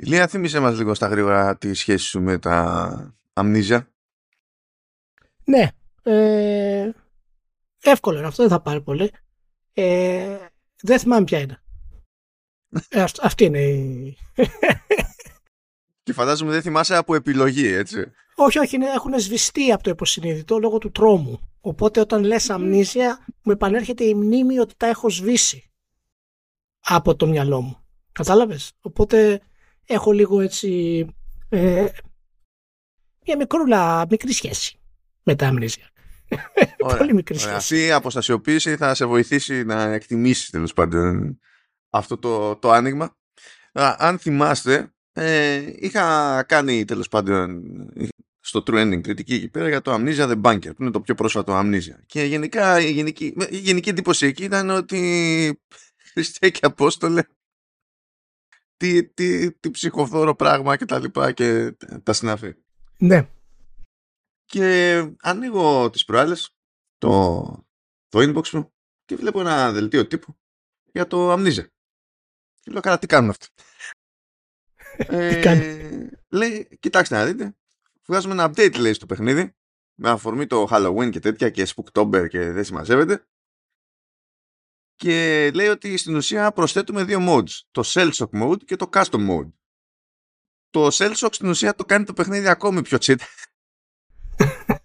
Ηλία, θύμισε μας λίγο στα γρήγορα τη σχέση σου με τα αμνίζια. Ναι. Ε, εύκολο είναι αυτό, δεν θα πάρει πολύ. Ε, δεν θυμάμαι ποια είναι. Ε, αυτή είναι η... Και φαντάζομαι δεν θυμάσαι από επιλογή, έτσι. όχι, όχι, είναι, έχουν σβηστεί από το υποσυνείδητο λόγω του τρόμου. Οπότε όταν λες αμνήσια, μου επανέρχεται η μνήμη ότι τα έχω σβήσει από το μυαλό μου. Κατάλαβες; Οπότε έχω λίγο έτσι ε, μια μικρούλα, μικρή σχέση με τα αμνήσια. Πολύ μικρή Ωραία. σχέση. Αυτή η αποστασιοποίηση θα σε βοηθήσει να εκτιμήσεις τέλος πάντων αυτό το, το άνοιγμα. Α, αν θυμάστε, ε, είχα κάνει τέλος πάντων στο trending κριτική εκεί πέρα για το Amnesia The Bunker, που είναι το πιο πρόσφατο Amnesia. Και γενικά η γενική, η γενική εντύπωση εκεί ήταν ότι Χριστέ και Απόστολε τι, τι, τι ψυχοφθόρο πράγμα και τα λοιπά και τα συναφή. Ναι. Και ανοίγω τις προάλλες το, το inbox μου και βλέπω ένα δελτίο τύπου για το Amnesia. Και λέω, καλά, τι κάνουν αυτοί; Τι κάνουν; λέει, κοιτάξτε να δείτε, βγάζουμε ένα update λέει στο παιχνίδι με αφορμή το Halloween και τέτοια και Spooktober και δεν συμμαζεύεται και λέει ότι στην ουσία προσθέτουμε δύο modes το Cell Shock mode και το Custom mode το Cell Shock στην ουσία το κάνει το παιχνίδι ακόμη πιο cheat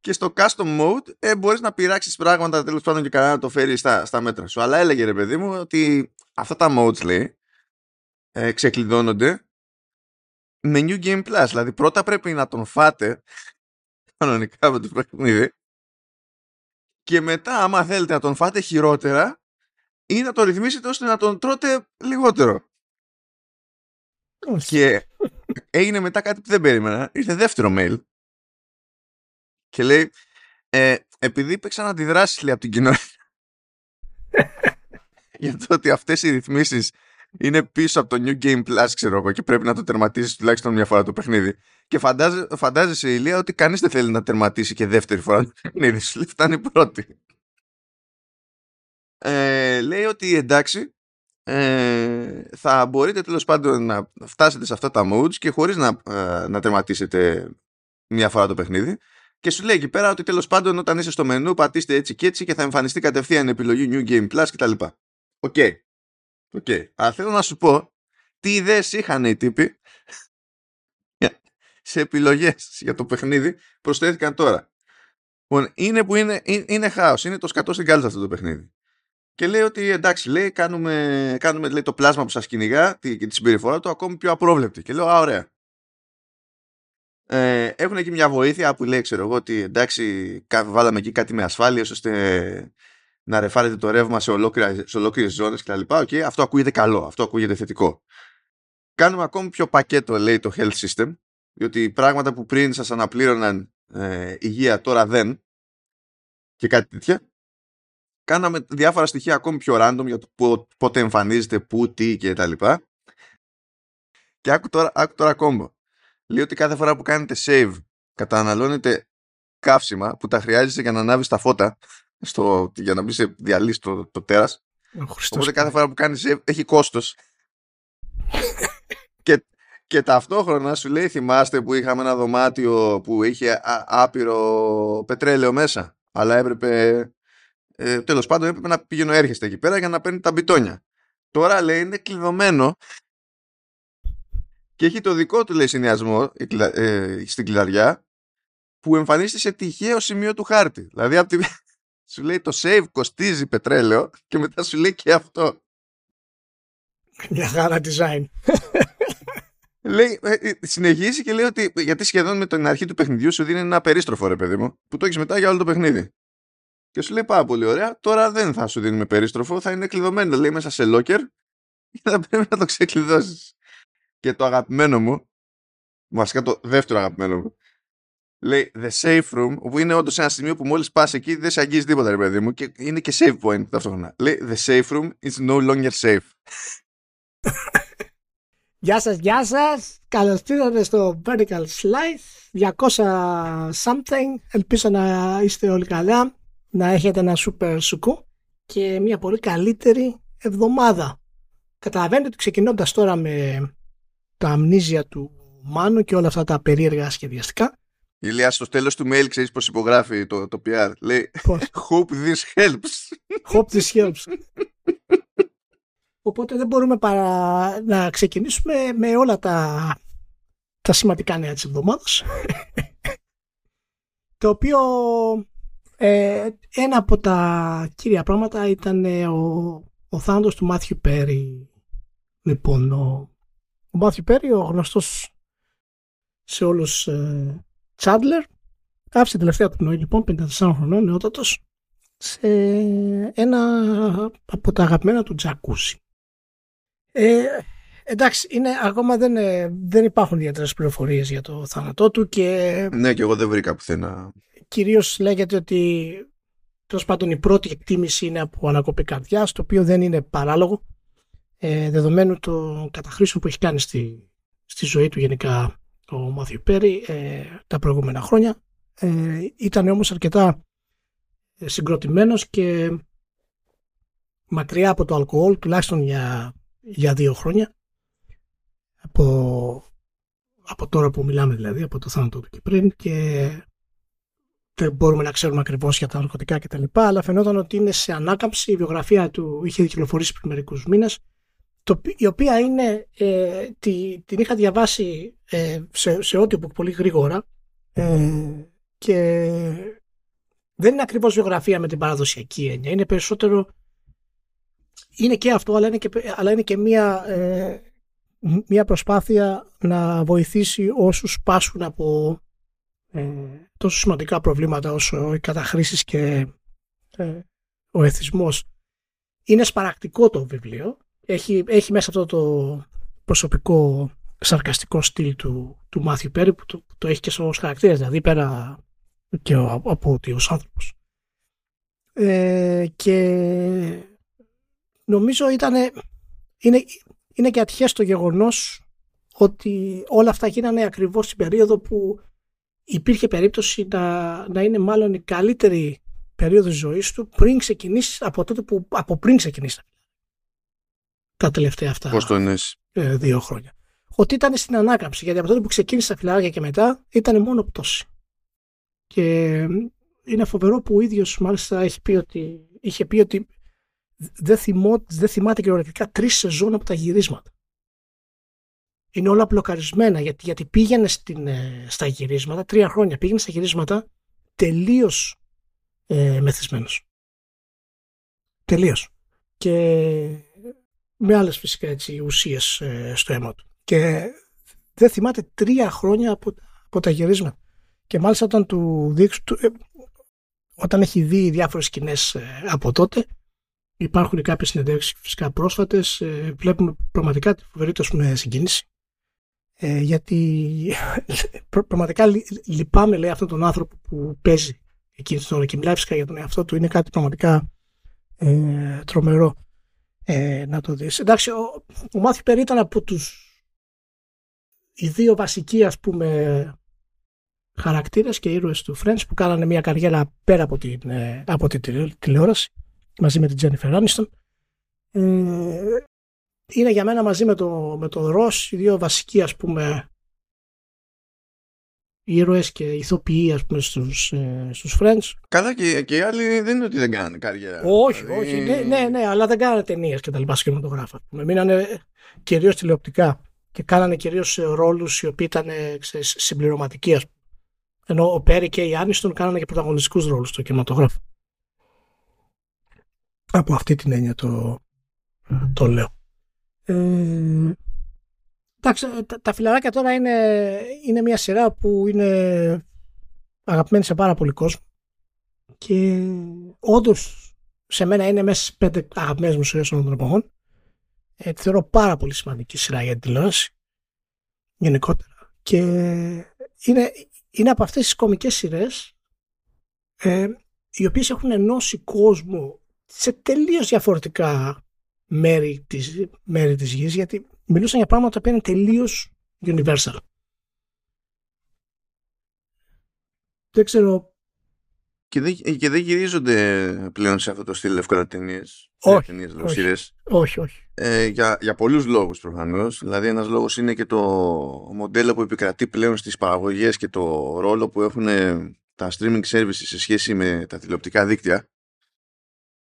και στο custom mode ε, μπορείς να πειράξεις πράγματα τέλος πάντων και καλά να το φέρει στα, στα μέτρα σου. Αλλά έλεγε ρε παιδί μου ότι αυτά τα modes λέει ε, ξεκλειδώνονται με New Game Plus. Δηλαδή πρώτα πρέπει να τον φάτε κανονικά με το παιχνίδι και μετά άμα θέλετε να τον φάτε χειρότερα ή να το ρυθμίσετε ώστε να τον τρώτε λιγότερο. Όχι. Και έγινε μετά κάτι που δεν περίμενα. Ήρθε δεύτερο mail. Και λέει, ε, επειδή υπήρξαν αντιδράσεις λέει, από την κοινότητα για το ότι αυτές οι ρυθμίσεις είναι πίσω από το New Game Plus, ξέρω εγώ, και πρέπει να το τερματίσεις τουλάχιστον μια φορά το παιχνίδι. Και φαντάζε, φαντάζεσαι, Ηλία, ότι κανείς δεν θέλει να τερματίσει και δεύτερη φορά το παιχνίδι. Σου λέει, φτάνει πρώτη. Ε, λέει ότι εντάξει, ε, θα μπορείτε τέλος πάντων να φτάσετε σε αυτά τα modes και χωρίς να, ε, να τερματίσετε μια φορά το παιχνίδι και σου λέει εκεί πέρα ότι τέλος πάντων όταν είσαι στο μενού πατήστε έτσι και έτσι και θα εμφανιστεί κατευθείαν η επιλογή New Game Plus κτλ. OK. OK. Αλλά θέλω να σου πω τι ιδέες είχαν οι τύποι σε επιλογές για το παιχνίδι προσθέθηκαν τώρα. Λοιπόν, είναι που είναι, είναι, είναι χάος, είναι το σκατό στην κάλτσα αυτό το παιχνίδι. Και λέει ότι εντάξει, λέει, κάνουμε, κάνουμε λέει, το πλάσμα που σας κυνηγά τη, και τη συμπεριφορά του ακόμη πιο απρόβλεπτη. Και λέω, α, ωραία. Ε, έχουν εκεί μια βοήθεια που λέει, ξέρω εγώ, ότι εντάξει, κα- βάλαμε εκεί κάτι με ασφάλειες ώστε να ρεφάρετε το ρεύμα σε, ολόκληρα, σε ολόκληρες ζώνες κτλ. Οκ, αυτό ακούγεται καλό, αυτό ακούγεται θετικό. Κάνουμε ακόμη πιο πακέτο, λέει, το health system, διότι πράγματα που πριν σας αναπλήρωναν ε, υγεία τώρα δεν και κάτι τέτοια. Κάναμε διάφορα στοιχεία ακόμη πιο random για το πο- πότε εμφανίζεται, πού, τι και τα λοιπά. Και άκου τώρα, άκου τώρα κόμπο. Λέει ότι κάθε φορά που κάνετε save καταναλώνετε καύσιμα που τα χρειάζεσαι για να ανάβεις τα φώτα στο, για να μπεις σε διαλύσεις το, το τέρας. Ο Χριστός Οπότε κάθε φορά που κάνεις save έχει κόστος. και, και ταυτόχρονα σου λέει θυμάστε που είχαμε ένα δωμάτιο που είχε α- άπειρο πετρέλαιο μέσα αλλά έπρεπε ε, τέλος πάντων έπρεπε να πηγαίνω έρχεστε εκεί πέρα για να παίρνει τα μπιτόνια. Τώρα λέει είναι κλειδωμένο και έχει το δικό του λέει συνδυασμό η κλα- ε, στην κλειδαριά που εμφανίζεται σε τυχαίο σημείο του χάρτη. Δηλαδή απ' τη... σου λέει το save κοστίζει πετρέλαιο και μετά σου λέει και αυτό. Μια χαρά design. Λέει, ε, ε, συνεχίζει και λέει ότι γιατί σχεδόν με την αρχή του παιχνιδιού σου δίνει ένα περίστροφο ρε παιδί μου που το έχεις μετά για όλο το παιχνίδι. Και σου λέει πάρα πολύ ωραία, τώρα δεν θα σου δίνουμε περίστροφο, θα είναι κλειδωμένο λέει μέσα σε locker και θα πρέπει να το ξεκλειδώσεις. Και το αγαπημένο μου, βασικά το δεύτερο αγαπημένο μου, λέει The Safe Room, όπου είναι όντως ένα σημείο που μόλις πας εκεί δεν σε αγγίζει τίποτα ρε παιδί μου και είναι και save point ταυτόχρονα. Λέει The Safe Room is no longer safe. Γεια σας, γεια σας. Καλώς ήρθατε στο Vertical Slice 200 something. Ελπίζω να είστε όλοι καλά, να έχετε ένα super σουκού και μια πολύ καλύτερη εβδομάδα. Καταλαβαίνετε ότι ξεκινώντας τώρα με τα αμνίζια του Μάνου και όλα αυτά τα περίεργα σχεδιαστικά. Η Λία στο τέλος του mail ξέρεις πως υπογράφει το, το PR. Λέει Πώς; Hope this helps. Hope this helps. Οπότε δεν μπορούμε παρά να ξεκινήσουμε με όλα τα, τα σημαντικά νέα της εβδομάδας. το οποίο ε, ένα από τα κύρια πράγματα ήταν ε, ο, ο θάνατος του Μάθιου Πέρι. Λοιπόν, ο, ο Μάθιου Πέρι, ο γνωστός σε όλους ε, Τσάντλερ, άφησε τελευταία του πνοή λοιπόν, 54 χρονών, νεότατος, σε ένα από τα αγαπημένα του τζακούσι. Ε, εντάξει, είναι, ακόμα δεν, ε, δεν υπάρχουν ιδιαίτερες πληροφορίες για το θάνατό του και ναι και εγώ δεν βρήκα πουθενά. Κυρίως λέγεται ότι τέλος πάντων η πρώτη εκτίμηση είναι από ανακοπή καρδιάς, το οποίο δεν είναι παράλογο ε, δεδομένου των καταχρήσεων που έχει κάνει στη, στη ζωή του γενικά ο Μάθιου Πέρι ε, τα προηγούμενα χρόνια. Ε, ήταν όμως αρκετά ε, συγκροτημένος και μακριά από το αλκοόλ τουλάχιστον για, για δύο χρόνια από, από τώρα που μιλάμε δηλαδή από το θάνατο του και πριν και δεν μπορούμε να ξέρουμε ακριβώς για τα ναρκωτικά κτλ. Αλλά φαινόταν ότι είναι σε ανάκαμψη. Η βιογραφία του είχε κυκλοφορήσει πριν μερικούς μήνες το, η οποία είναι, ε, τη, την είχα διαβάσει ε, σε, σε audiobook πολύ γρήγορα ε, και δεν είναι ακριβώς βιογραφία με την παραδοσιακή έννοια. Είναι περισσότερο, είναι και αυτό, αλλά είναι και, αλλά είναι και μία, ε, μία προσπάθεια να βοηθήσει όσους πάσουν από ε, τόσο σημαντικά προβλήματα όσο οι καταχρήσεις και ε, ο εθισμός. Είναι σπαρακτικό το βιβλίο έχει, έχει μέσα αυτό το προσωπικό σαρκαστικό στυλ του, του Μάθιου Πέρι που το, το έχει και στους χαρακτήρες, δηλαδή πέρα και από ότι ως άνθρωπος. Ε, και νομίζω ήταν, είναι, είναι και ατυχές το γεγονός ότι όλα αυτά γίνανε ακριβώς στην περίοδο που υπήρχε περίπτωση να, να είναι μάλλον η καλύτερη περίοδος ζωής του πριν ξεκινήσεις από τότε που από πριν ξεκινήσεις τα τελευταία αυτά Πώς το ε, δύο χρόνια. Ότι ήταν στην ανάκαμψη, γιατί από τότε που ξεκίνησε τα φιλαράκια και μετά ήταν μόνο πτώση. Και είναι φοβερό που ο ίδιος μάλιστα έχει πει ότι, είχε πει ότι δεν, θυμώ, δεν θυμάται κυριολεκτικά τρεις σεζόν από τα γυρίσματα. Είναι όλα μπλοκαρισμένα γιατί, γιατί πήγαινε στην, ε, στα γυρίσματα, τρία χρόνια πήγαινε στα γυρίσματα τελείως ε, μεθυσμένος. Τελείως. Και με άλλες φυσικά έτσι, ουσίες ε, στο αίμα του. Και δεν θυμάται τρία χρόνια από, από τα γυρίσματα. Και μάλιστα όταν του δείξω, ε, όταν έχει δει διάφορες σκηνές ε, από τότε, υπάρχουν κάποιες συνεντεύξεις φυσικά πρόσφατες, βλέπουμε πραγματικά τη φοβερή του με συγκίνηση. γιατί πραγματικά λυπάμαι λέει αυτόν τον άνθρωπο που παίζει εκείνη την ώρα και μιλάει φυσικά για τον εαυτό του είναι κάτι πραγματικά τρομερό ε, να το δεις. Εντάξει, ο, ο Μάθιου Περί ήταν από τους οι δύο βασικοί ας πούμε χαρακτήρες και ήρωες του Friends που κάνανε μια καριέρα πέρα από την, ε, από την τηλεόραση μαζί με την Jennifer Aniston. Ε, είναι για μένα μαζί με, το, με τον Ross οι δύο βασικοί ας πούμε ήρωες και ηθοποιοί ας πούμε στους, ε, στους Friends. Καλά και, και οι άλλοι δεν είναι ότι δεν κάνανε καριέρα. Όχι, δηλαδή... όχι. Ναι, ναι, ναι, αλλά δεν κάνανε ταινίες και τα λοιπά σκηνηματογράφα. Μείνανε κυρίως τηλεοπτικά και κάνανε κυρίως ρόλους οι οποίοι ήταν συμπληρωματικοί ας πούμε. Ενώ ο Πέρι και η Άνιστον κάνανε και πρωταγωνιστικούς ρόλους στο κινηματογράφο. Από αυτή την έννοια το, το λέω. Ε, Εντάξει, τα, τα φιλαράκια τώρα είναι, είναι μια σειρά που είναι αγαπημένη σε πάρα πολύ κόσμο και όντως σε μένα είναι μέσα στις πέντε αγαπημένες μου σειρές όλων των εποχών. Ε, τη θεωρώ πάρα πολύ σημαντική σειρά για την τηλεόραση γενικότερα. Και είναι, είναι από αυτές τις κομικές σειρές ε, οι οποίες έχουν ενώσει κόσμο σε τελείως διαφορετικά μέρη της, μέρη της γης γιατί μιλούσαν για πράγματα που είναι τελείως universal. Δεν ξέρω. Και δεν, και δεν γυρίζονται πλέον σε αυτό το στυλ εύκολα ταινίες. Όχι, όχι, όχι, όχι. ε, για, για πολλούς λόγους προφανώς. Δηλαδή ένας λόγος είναι και το μοντέλο που επικρατεί πλέον στις παραγωγές και το ρόλο που έχουν τα streaming services σε σχέση με τα τηλεοπτικά δίκτυα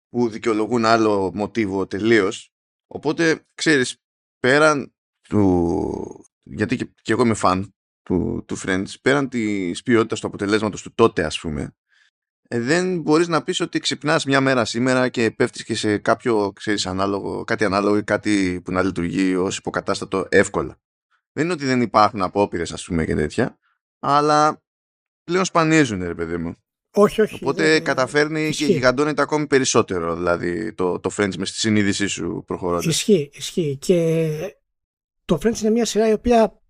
που δικαιολογούν άλλο μοτίβο τελείως. Οπότε, ξέρεις, πέραν του... Γιατί και, και εγώ είμαι φαν του, του Friends, πέραν της ποιότητας του αποτελέσματος του τότε, ας πούμε, ε, δεν μπορείς να πεις ότι ξυπνάς μια μέρα σήμερα και πέφτεις και σε κάποιο, ξέρεις, ανάλογο, κάτι ανάλογο ή κάτι που να λειτουργεί ως υποκατάστατο εύκολα. Δεν είναι ότι δεν υπάρχουν απόπειρες, ας πούμε, και τέτοια, αλλά πλέον σπανίζουν, ρε παιδί μου. Όχι, όχι. Οπότε καταφέρνει ισχύει. και γιγαντώνεται ακόμη περισσότερο, δηλαδή, το, το Friends με στη συνείδησή σου προχωρώντας. Ισχύει, ισχύει. Και το Friends είναι μια σειρά η οποία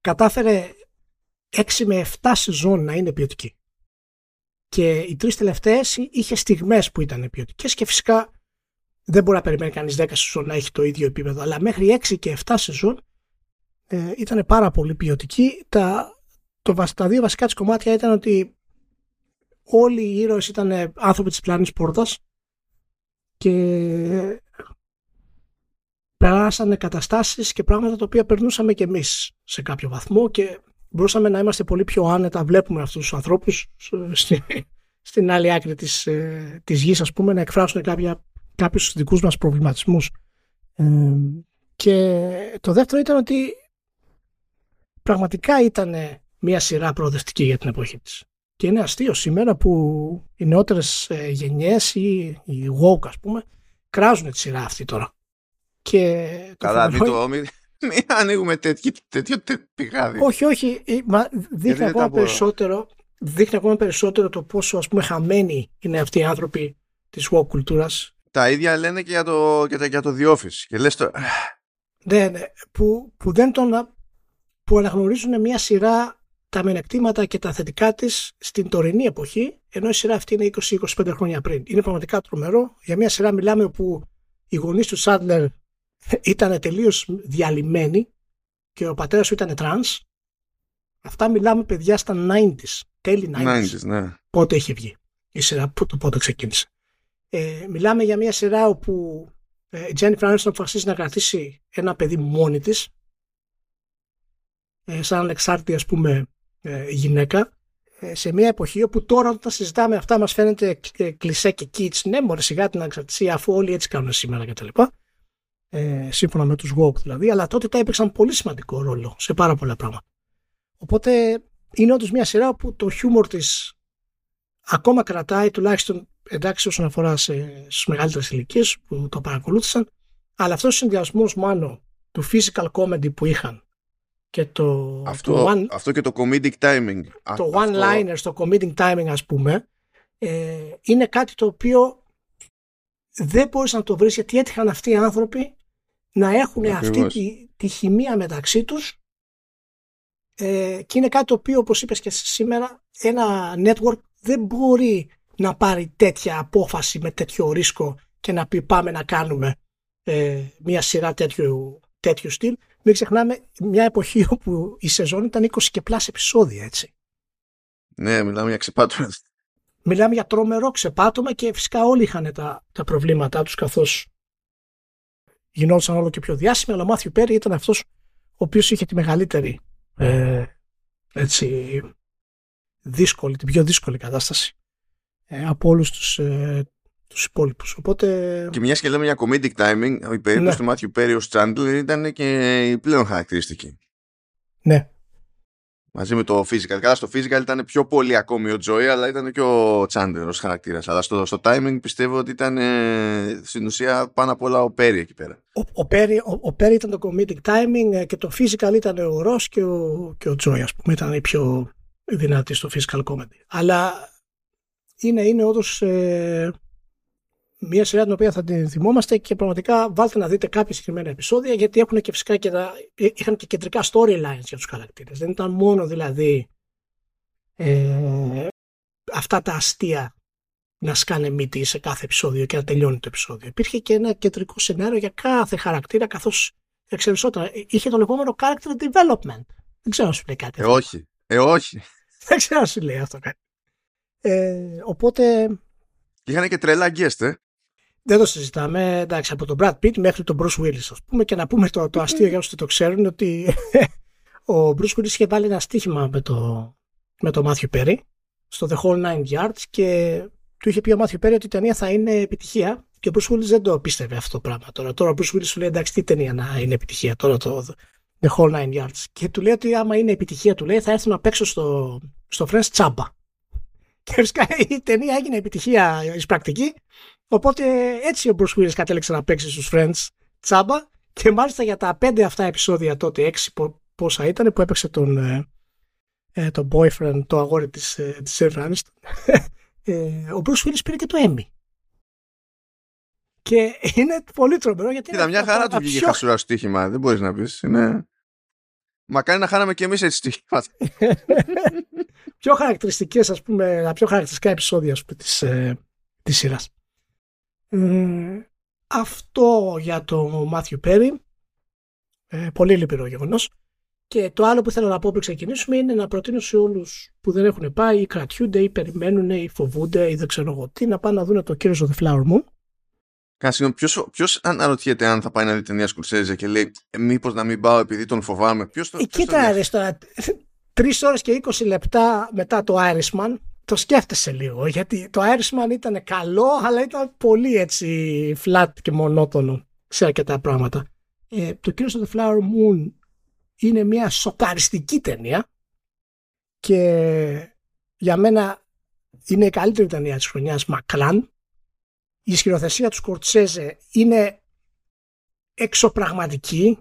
κατάφερε 6 με 7 σεζόν να είναι ποιοτική. Και οι τρεις τελευταίες είχε στιγμές που ήταν ποιοτικές και φυσικά δεν μπορεί να περιμένει κανείς 10 σεζόν να έχει το ίδιο επίπεδο. Αλλά μέχρι 6 και 7 σεζόν ε, ήταν πάρα πολύ ποιοτική. Τα, το, τα δύο βασικά της κομμάτια ήταν ότι όλοι οι ήρωες ήταν άνθρωποι της πλάνης πόρτας και περάσανε καταστάσεις και πράγματα τα οποία περνούσαμε και εμείς σε κάποιο βαθμό και μπορούσαμε να είμαστε πολύ πιο άνετα. Βλέπουμε αυτούς τους ανθρώπους στην άλλη άκρη της, ε, της γης ας πούμε να εκφράσουν κάποια, κάποιους δικούς μας προβληματισμούς. Ε, και το δεύτερο ήταν ότι πραγματικά ήταν μια σειρά προοδευτική για την εποχή της και είναι αστείο σήμερα που οι νεότερες γενιές ή οι woke, ας πούμε, κράζουν τη σειρά αυτή τώρα. Και Καλά, μην το. Μην, ανοίγουμε τέτοιο, τέτοιο πηγάδι. Όχι, όχι. Ε, μα δείχνει ακόμα, περισσότερο, δείχνει ακόμα περισσότερο το πόσο ας πούμε χαμένοι είναι αυτοί οι άνθρωποι της woke κουλτούρας. Τα ίδια λένε και για το, για, για το The Office. Και λες το... Ναι, ναι. Που, που δεν τον... που αναγνωρίζουν μια σειρά τα μενεκτήματα και τα θετικά της στην τωρινή εποχή, ενώ η σειρά αυτή είναι 20-25 χρόνια πριν. Είναι πραγματικά τρομερό. Για μια σειρά μιλάμε όπου οι γονείς του Τσάντλερ ήταν τελείως διαλυμένοι και ο πατέρας του ήταν τρανς. Αυτά μιλάμε παιδιά στα 90s, τέλη 90s. 90s ναι. Πότε είχε βγει η σειρά, το πότε ξεκίνησε. Ε, μιλάμε για μια σειρά όπου ε, η Τζένιφερ Άνιστον αποφασίζει να κρατήσει ένα παιδί μόνη της, ε, σαν ανεξάρτητη ας πούμε ε, γυναίκα ε, σε μια εποχή όπου τώρα όταν συζητάμε αυτά μας φαίνεται ε, κλισέ και κίτς ναι μωρέ σιγά την ανεξαρτησία αφού όλοι έτσι κάνουν σήμερα και τα λοιπά. Ε, σύμφωνα με τους woke δηλαδή αλλά τότε τα έπαιξαν πολύ σημαντικό ρόλο σε πάρα πολλά πράγματα. Οπότε είναι όντως μια σειρά που το χιούμορ της ακόμα κρατάει τουλάχιστον εντάξει όσον αφορά σε, στις μεγαλύτερες ηλικίες που το παρακολούθησαν αλλά αυτός ο συνδυασμός μάλλον του physical comedy που είχαν και το, αυτό, το one, αυτό και το comedic timing. Το one-liner στο comedic timing ας πούμε ε, είναι κάτι το οποίο δεν μπορείς να το βρεις γιατί έτυχαν αυτοί οι άνθρωποι να έχουν αυτή τη, τη χημεία μεταξύ τους ε, και είναι κάτι το οποίο όπως είπες και σήμερα ένα network δεν μπορεί να πάρει τέτοια απόφαση με τέτοιο ρίσκο και να πει πάμε να κάνουμε ε, μια σειρά τέτοιου, τέτοιου στυλ μην ξεχνάμε μια εποχή όπου η σεζόν ήταν 20 και πλάς επεισόδια, έτσι. Ναι, μιλάμε για ξεπάτωμα. Μιλάμε για τρομερό ξεπάτωμα και φυσικά όλοι είχαν τα, τα προβλήματά τους καθώς γινόντουσαν όλο και πιο διάσημοι, αλλά ο Μάθιου Πέρι ήταν αυτός ο οποίος είχε τη μεγαλύτερη ε, έτσι, δύσκολη, την πιο δύσκολη κατάσταση ε, από όλους τους, ε, τους υπόλοιπους. Οπότε... Και μιας και λέμε για comedic timing, η περίπτωση ναι. του Μάθιου Πέρι ως Chandler ήταν και η πλέον χαρακτηριστική. Ναι. Μαζί με το physical. Καλά, στο physical ήταν πιο πολύ ακόμη ο Joy, αλλά ήταν και ο Chandler ως χαρακτήρας. Αλλά στο, στο timing πιστεύω ότι ήταν ε, στην ουσία πάνω απ' όλα ο Πέρι εκεί πέρα. Ο, ο, Perry, ο, ο Perry ήταν το comedic timing ε, και το physical ήταν ο Ross και ο, και ο Joy, ας πούμε. Ήταν οι πιο δυνατοί στο physical comedy. Αλλά είναι, είναι όντως... Ε, μια σειρά την οποία θα την θυμόμαστε και πραγματικά βάλτε να δείτε κάποια συγκεκριμένα επεισόδια γιατί έχουν και φυσικά και τα, είχαν και κεντρικά storylines για τους χαρακτήρες. Δεν ήταν μόνο δηλαδή ε, αυτά τα αστεία να σκάνε μύτη σε κάθε επεισόδιο και να τελειώνει το επεισόδιο. Υπήρχε και ένα κεντρικό σενάριο για κάθε χαρακτήρα καθώς εξελισσόταν. Είχε το λεγόμενο character development. Δεν ξέρω αν σου λέει κάτι. Ε, όχι. Ε, όχι. Δεν ξέρω αν σου λέει αυτό κάτι. Ε, οπότε... Είχαν και τρελά guest, ε. Δεν το συζητάμε. Εντάξει, από τον Brad Pitt μέχρι τον Bruce Willis, ας πούμε, και να πούμε το, το αστείο για όσους το ξέρουν ότι ο Bruce Willis είχε βάλει ένα στοίχημα με το, με το Matthew Perry στο The Whole Nine Yards και του είχε πει ο Matthew Perry ότι η ταινία θα είναι επιτυχία και ο Bruce Willis δεν το πίστευε αυτό το πράγμα. Τώρα, τώρα ο Bruce Willis σου λέει εντάξει τι ταινία να είναι επιτυχία τώρα το The Whole Nine Yards και του λέει ότι άμα είναι επιτυχία του λέει θα έρθω να παίξω στο, στο Friends τσάμπα. Και φυσικά η ταινία έγινε επιτυχία εις πρακτική οπότε έτσι ο Bruce Willis κατέληξε να παίξει στους Friends τσάμπα και μάλιστα για τα πέντε αυτά επεισόδια τότε, έξι πόσα ήταν που έπαιξε τον, ε, ε, τον boyfriend, το αγόρι της, ε, της Jennifer ε, ο Bruce Willis πήρε και το Emmy. Και είναι πολύ τρομερό γιατί. Κοίτα, μια χαρά του βγήκε πιο... χασουρά στοίχημα. Δεν μπορείς να πεις. Είναι... Μακάρι να χάναμε και εμείς έτσι στοίχημα. πιο χαρακτηριστικές, ας πούμε, τα πιο χαρακτηριστικά επεισόδια τη της, ε, της σειράς. Ε, αυτό για το Μάθιου Πέρι. Ε, πολύ λυπηρό γεγονός. Και το άλλο που θέλω να πω πριν ξεκινήσουμε είναι να προτείνω σε όλους που δεν έχουν πάει ή κρατιούνται ή περιμένουν ή φοβούνται ή δεν ξέρω εγώ τι να πάνε να δουν το κύριο of the Flower Moon. Κάσινο, ποιος, αναρωτιέται αν θα πάει να δει ταινία Σκουρσέζε και λέει «Ε, μήπως να μην πάω επειδή τον φοβάμαι. Ποιος το, ε, κοίτα ρε τώρα, τρεις ώρες και 20 λεπτά μετά το Irishman το σκέφτεσαι λίγο γιατί το Irishman ήταν καλό αλλά ήταν πολύ έτσι flat και μονότονο σε αρκετά πράγματα. Ε, το κύριο of the Flower Moon είναι μια σοκαριστική ταινία και για μένα είναι η καλύτερη ταινία της χρονιάς μακράν. Η σκηνοθεσία του Σκορτσέζε είναι εξωπραγματική,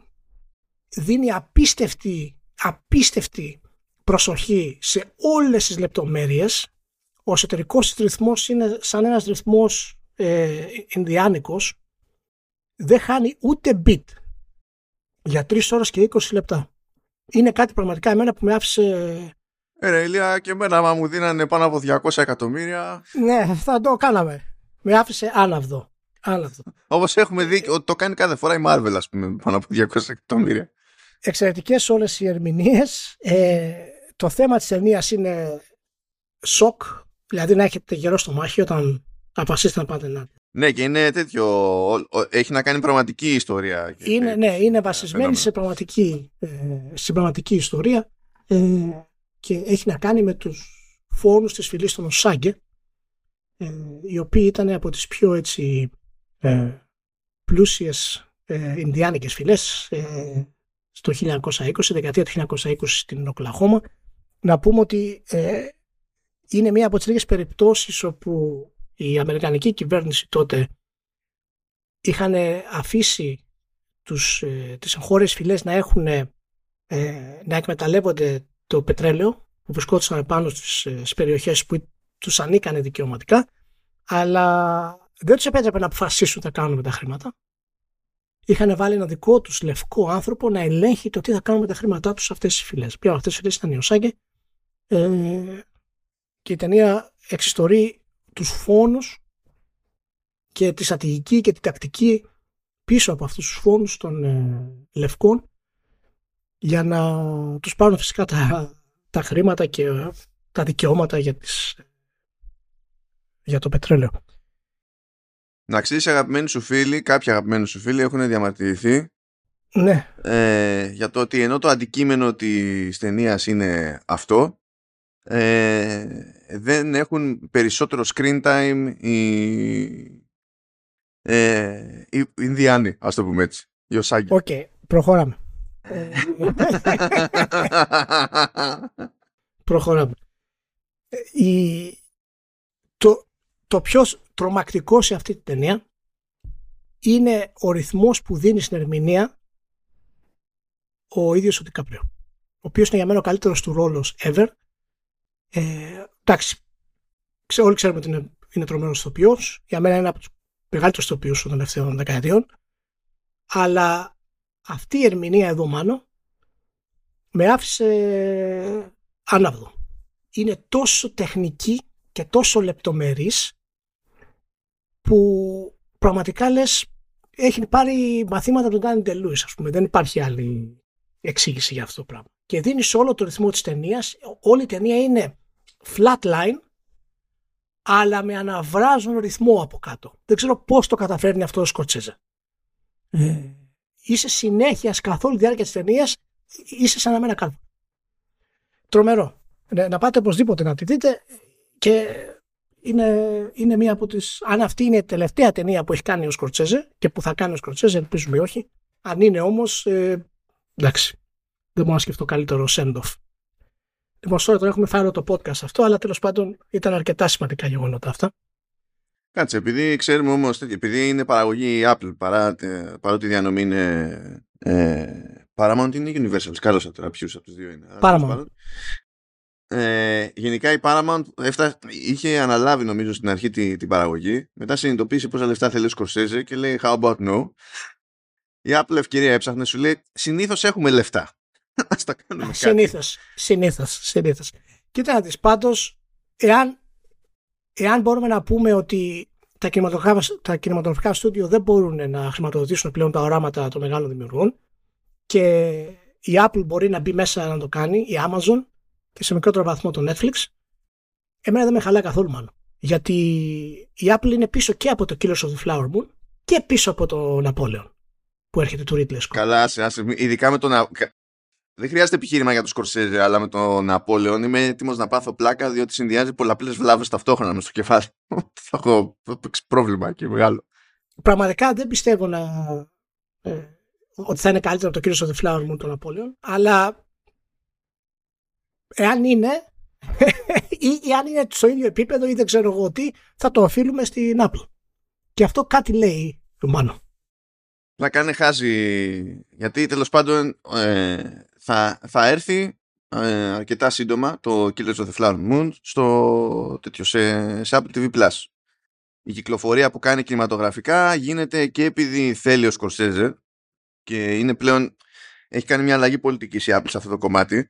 δίνει απίστευτη, απίστευτη προσοχή σε όλες τις λεπτομέρειες. Ο εσωτερικός της ρυθμός είναι σαν ένας ρυθμός ε, Ινδιάνικος. Δεν χάνει ούτε beat για 3 ώρες και 20 λεπτά. Είναι κάτι πραγματικά εμένα που με άφησε... Ε, ρε, Ηλία, και εμένα, άμα μου δίνανε πάνω από 200 εκατομμύρια... Ναι, θα το κάναμε. Με άφησε άναυδο. άναυδο. Όπως έχουμε δει, το κάνει κάθε φορά η Marvel, ας πούμε, πάνω από 200 εκατομμύρια. Εξαιρετικές όλες οι ερμηνείες. Ε, το θέμα της ταινίας είναι σοκ, δηλαδή να έχετε γερό στο μάχη όταν αποφασίσετε να πάτε να ναι, και είναι τέτοιο. Έχει να κάνει πραγματική ιστορία. Είναι, ναι, είναι βασισμένη σε πραγματική, ε, σε πραγματική ιστορία ε, και έχει να κάνει με τους φόνους της φυλής των Οσάγκε ε, οι οποίοι ήταν από τις πιο έτσι ε, πλούσιες ε, Ινδιάνικες φυλές ε, στο 1920, δεκαετία του 1920 στην Οκλαχώμα. Να πούμε ότι ε, είναι μία από τις λίγες περιπτώσεις όπου η Αμερικανική κυβέρνηση τότε είχαν αφήσει τους, ε, τις εγχώριες φυλές να έχουν ε, να εκμεταλλεύονται το πετρέλαιο που βρισκόταν πάνω στις, ε, στις περιοχές που τους ανήκανε δικαιωματικά αλλά δεν τους επέτρεπε να αποφασίσουν τι θα κάνουν με τα χρήματα. Είχαν βάλει ένα δικό τους λευκό άνθρωπο να ελέγχει το τι θα κάνουν με τα χρήματά τους σε αυτές τις φυλές. Ποια αυτές τις φυλές ήταν οι Οσάγκε ε, και η ταινία εξιστορεί τους φόνους και τη στρατηγική και τη τακτική πίσω από αυτούς τους φόνους των ε, λευκών για να τους πάρουν φυσικά τα, τα χρήματα και ε, τα δικαιώματα για, τις, για το πετρέλαιο. Να ξέρεις αγαπημένοι σου φίλοι, κάποιοι αγαπημένοι σου φίλοι έχουν διαμαρτυρηθεί ναι. ε, για το ότι ενώ το αντικείμενο της ταινίας είναι αυτό ε, δεν έχουν περισσότερο screen time οι, ε, οι Ινδιάνοι, ας το πούμε έτσι, οι Οσάγκοι. OK, okay, προχωράμε. προχωράμε. Η, το, το πιο τρομακτικός σε αυτή την ταινία είναι ο ρυθμός που δίνει στην ερμηνεία ο ίδιος ο Δικαπρίο. Ο οποίος είναι για μένα ο καλύτερος του ρόλος ever ε, εντάξει, όλοι ξέρουμε ότι είναι, είναι τρομερός ηθοποιός. Για μένα είναι από τους μεγαλύτερους ηθοποιούς των τελευταίων δεκαετιών. Αλλά αυτή η ερμηνεία εδώ μάνο με άφησε άναυδο. Είναι τόσο τεχνική και τόσο λεπτομερής που πραγματικά λες έχει πάρει μαθήματα από τον Ντάνι Ντελούις ας πούμε. Δεν υπάρχει άλλη εξήγηση για αυτό το πράγμα. Και δίνει όλο το ρυθμό της ταινίας. Όλη η ταινία είναι flatline αλλά με αναβράζουν ρυθμό από κάτω. Δεν ξέρω πώς το καταφέρνει αυτό ο Σκοτσέζε. Ε, είσαι συνέχεια καθ' όλη τη διάρκεια της ταινίας, είσαι σαν να μένα κάρβο. Τρομερό. Ναι, να πάτε οπωσδήποτε να τη δείτε και είναι, είναι μία από τις... Αν αυτή είναι η τελευταία ταινία που έχει κάνει ο Σκορτσέζε και που θα κάνει ο Σκορτσέζε, ελπίζουμε όχι. Αν είναι όμως, ε, εντάξει, δεν μπορώ να σκεφτώ καλύτερο send-off. Λοιπόν, τώρα έχουμε φάει το podcast αυτό, αλλά τέλος πάντων ήταν αρκετά σημαντικά γεγονότα αυτά. Κάτσε, επειδή ξέρουμε όμως, επειδή είναι παραγωγή Apple, παρά, παρότι η διανομή είναι ε, Paramount είναι Universal, σκάλωσα τώρα ποιους από τους δύο είναι. Paramount. Ε, γενικά η Paramount έφτα, είχε αναλάβει νομίζω στην αρχή την, την παραγωγή, μετά συνειδητοποίησε πόσα λεφτά θέλει ο Σκορσέζε και λέει how about no; Η Apple ευκαιρία έψαχνε, σου λέει συνήθως έχουμε λεφτά. Ας τα κάνουμε κάτι. Συνήθως, συνήθως, συνήθως. Κοίτα να δεις, πάντως, εάν, εάν μπορούμε να πούμε ότι τα κινηματογραφικά, τα κινηματογραφικά στούντιο δεν μπορούν να χρηματοδοτήσουν πλέον τα οράματα των μεγάλων δημιουργών και η Apple μπορεί να μπει μέσα να το κάνει, η Amazon και σε μικρότερο βαθμό το Netflix, εμένα δεν με χαλάει καθόλου μάλλον. Γιατί η Apple είναι πίσω και από το Killers of the Flower Moon και πίσω από το Napoleon που έρχεται του Ridley Scott. Καλά, άσε, άσε, ειδικά με τον... Δεν χρειάζεται επιχείρημα για το Σκορσέζε, αλλά με τον Ναπόλεον είμαι έτοιμος να πάθω πλάκα διότι συνδυάζει πολλαπλές βλάβες ταυτόχρονα με στο κεφάλι. θα έχω πρόβλημα και μεγάλο. Πραγματικά δεν πιστεύω να. Ε, ότι θα είναι καλύτερο από το Killers of the Flower Moon τον Ναπόλεον, αλλά εάν είναι, ή, ή αν είναι στο ίδιο επίπεδο ή δεν ξέρω εγώ τι, θα το οφείλουμε στην Apple. Και αυτό κάτι λέει μάλλον. Να κάνει χάζι, γιατί τέλος πάντων ε, θα, θα έρθει ε, αρκετά σύντομα το Killers of the Flower Moon στο, τέτοιο, σε, σε Apple TV Plus. Η κυκλοφορία που κάνει κινηματογραφικά γίνεται και επειδή θέλει ο Σκορσέζε και είναι πλέον έχει κάνει μια αλλαγή πολιτικής η Apple σε αυτό το κομμάτι ε,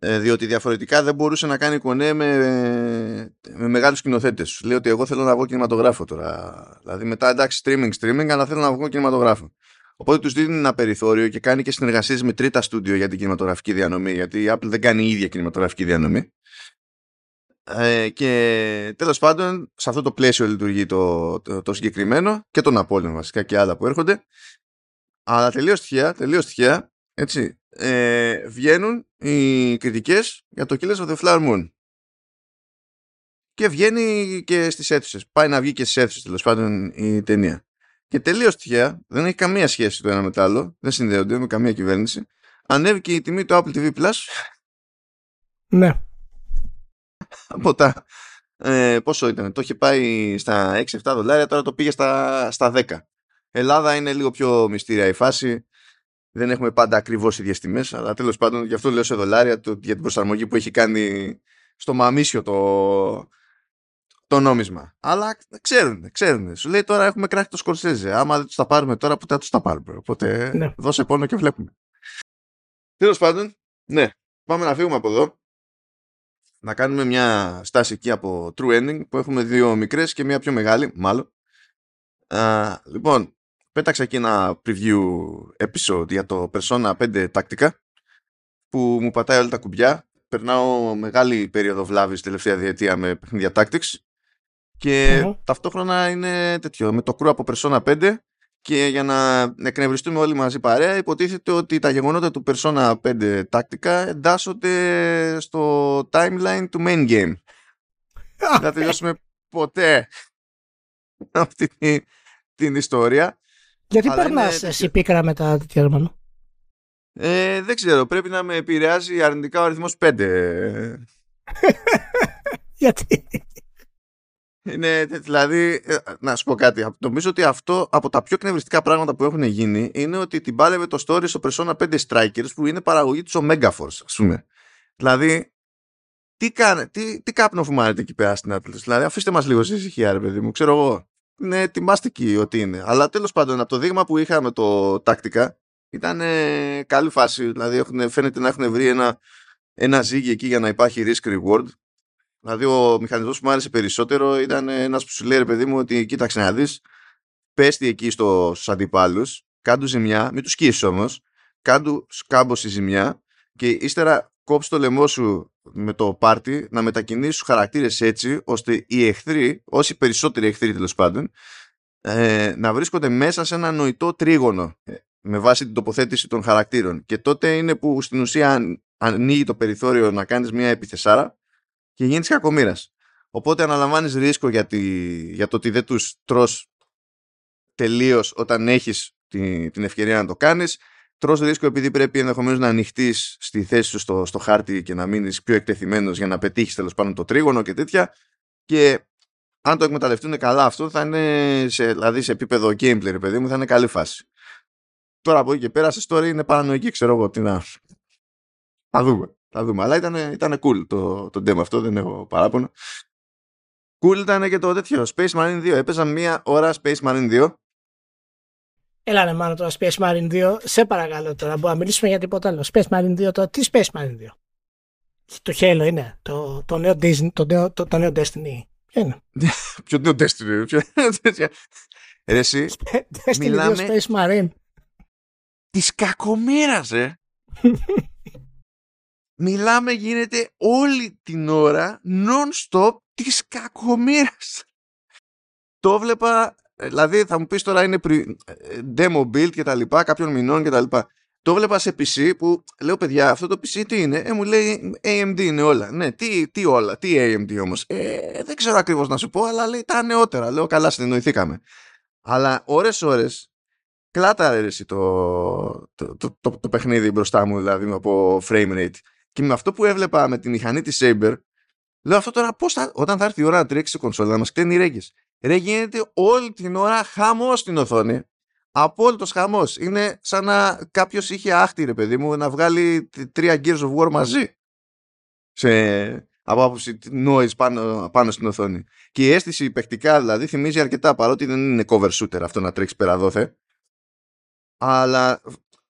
διότι διαφορετικά δεν μπορούσε να κάνει κονέ με, με μεγάλους σκηνοθέτες. Λέει ότι εγώ θέλω να βγω κινηματογράφο τώρα. Δηλαδή μετά εντάξει streaming streaming αλλά θέλω να βγω κινηματογράφο. Οπότε τους δίνει ένα περιθώριο και κάνει και συνεργασίες με τρίτα στούντιο για την κινηματογραφική διανομή γιατί η Apple δεν κάνει η ίδια κινηματογραφική διανομή. Ε, και τέλος πάντων σε αυτό το πλαίσιο λειτουργεί το, το, το συγκεκριμένο και τον Απόλλων βασικά και άλλα που έρχονται. Αλλά τελείως τυχαία, τελείως τυχαία έτσι, ε, βγαίνουν οι κριτικές για το Killers of the Flower Moon. Και βγαίνει και στις αίθουσες. Πάει να βγει και στις αίθουσες τέλος πάντων η ταινία. Και τελείως τυχαία, δεν έχει καμία σχέση το ένα με το άλλο, δεν συνδέονται με καμία κυβέρνηση, ανέβηκε η τιμή του Apple TV Plus. Ναι. Από τα... Ε, πόσο ήταν, το είχε πάει στα 6-7 δολάρια, τώρα το πήγε στα, στα 10. Ελλάδα είναι λίγο πιο μυστήρια η φάση δεν έχουμε πάντα ακριβώς ίδιες τιμές, αλλά τέλος πάντων γι' αυτό λέω σε δολάρια το, για την προσαρμογή που έχει κάνει στο μαμίσιο το, το νόμισμα. Αλλά ξέρουν, ξέρουν. Σου λέει τώρα έχουμε κράχει το Σκορσέζε. Άμα δεν τους τα πάρουμε τώρα, ποτέ θα τους τα πάρουμε. Οπότε ναι. δώσε πόνο και βλέπουμε. Τέλος πάντων, ναι, πάμε να φύγουμε από εδώ. Να κάνουμε μια στάση εκεί από True Ending που έχουμε δύο μικρές και μια πιο μεγάλη, μάλλον. Α, λοιπόν, πέταξα και ένα preview episode για το Persona 5 τακτικά που μου πατάει όλα τα κουμπιά. Περνάω μεγάλη περίοδο βλάβης τελευταία διετία με παιχνίδια Tactics και ταυτόχρονα είναι τέτοιο με το κρού από Persona 5 και για να εκνευριστούμε όλοι μαζί παρέα υποτίθεται ότι τα γεγονότα του Persona 5 τακτικά εντάσσονται στο timeline του main game. Δεν θα τελειώσουμε ποτέ αυτή την ιστορία γιατί περνάς εσύ πίκρα μετά τέτοια Γερμανό; Ε, δεν ξέρω, πρέπει να με επηρεάζει αρνητικά ο αριθμός 5. Γιατί; Είναι, δηλαδή, ε, να σου πω κάτι. Νομίζω ότι αυτό από τα πιο κνευριστικά πράγματα που έχουν γίνει είναι ότι την πάλευε το story στο Persona 5 Strikers που είναι παραγωγή του Omega Force, ας πούμε. Δηλαδή, τι, κάνε, τι, τι κάπνο φουμάρετε εκεί πέρα στην Atlas. Δηλαδή, αφήστε μας λίγο σε ησυχία, ρε παιδί μου. Ξέρω εγώ είναι ετοιμάστηκε ότι είναι. Αλλά τέλος πάντων από το δείγμα που είχαμε το τακτικά ήταν ε, καλή φάση. Δηλαδή έχουν, φαίνεται να έχουν βρει ένα, ένα ζύγι εκεί για να υπάρχει risk reward. Δηλαδή ο μηχανισμός που μου άρεσε περισσότερο ήταν ένας που σου λέει ρε παιδί μου ότι κοίταξε να δεις πέστη εκεί στο, στους αντιπάλους, κάντου ζημιά, μην τους σκίσεις όμως, κάντου σκάμποση ζημιά και ύστερα κόψεις το λαιμό σου με το πάρτι, να μετακινήσεις τους χαρακτήρες έτσι, ώστε οι εχθροί, όσοι περισσότεροι εχθροί τέλος πάντων, ε, να βρίσκονται μέσα σε ένα νοητό τρίγωνο ε, με βάση την τοποθέτηση των χαρακτήρων. Και τότε είναι που στην ουσία ανοίγει το περιθώριο να κάνεις μια επιθεσάρα και γίνεις κακομήρας. Οπότε αναλαμβάνεις ρίσκο για, για το ότι δεν τους τρως τελείως όταν έχεις τη, την ευκαιρία να το κάνεις. Τρως ρίσκο επειδή πρέπει ενδεχομένως να ανοιχτείς στη θέση σου στο, στο χάρτη και να μείνεις πιο εκτεθειμένος για να πετύχεις τέλος πάντων το τρίγωνο και τέτοια. Και αν το εκμεταλλευτούν καλά αυτό θα είναι σε, δηλαδή σε επίπεδο gameplay ρε παιδί μου θα είναι καλή φάση. Τώρα από εκεί και πέρα σε story είναι παρανοϊκή ξέρω εγώ τι να... Θα δούμε. Θα δούμε. Αλλά ήταν, ήταν cool το, το demo αυτό, δεν έχω παράπονο. Cool ήταν και το τέτοιο, Space Marine 2. Έπαιζα μία ώρα Space Marine 2. Έλα ρε μάνα τώρα Space Marine 2. Σε παρακαλώ τώρα, μπορούμε να μιλήσουμε για τίποτα άλλο. Space Marine 2 τώρα, τι Space Marine 2. Το Halo είναι, το, το, νέο, Disney, το, νέο, το, το νέο Destiny. Ποιο είναι; Ποιο νέο Destiny. Ποιο... Ρε εσύ, Destiny μιλάμε... 2 Space Marine. Της κακομήρας, ε. Μιλάμε γίνεται όλη την ώρα non-stop της κακομήρας. Το βλέπα, δηλαδή θα μου πεις τώρα είναι ε, demo build και τα λοιπά, κάποιων μηνών και τα λοιπά. Το βλέπα σε PC που λέω παιδιά αυτό το PC τι είναι, ε, μου λέει AMD είναι όλα. Ναι, τι, τι όλα, τι AMD όμως; Ε, δεν ξέρω ακριβώς να σου πω, αλλά λέει τα νεότερα. Λέω καλά συνεννοηθήκαμε. Αλλά ώρες ώρες κλάταρε εσύ το, το, το, το, το παιχνίδι μπροστά μου δηλαδή από frame rate και με αυτό που έβλεπα με τη μηχανή της Saber, λέω αυτό τώρα πώς θα, όταν θα έρθει η ώρα να τρέξει σε κονσόλα να μας κλαίνει οι ρέγγες. Ρε γίνεται όλη την ώρα χαμός στην οθόνη. Απόλυτος χαμός. Είναι σαν να κάποιος είχε άχτη, ρε παιδί μου, να βγάλει τρία Gears of War μαζί. Σε, από άποψη noise πάνω, πάνω στην οθόνη. Και η αίσθηση παιχτικά δηλαδή θυμίζει αρκετά παρότι δεν είναι cover shooter αυτό να τρέξεις πέρα δόθε. Αλλά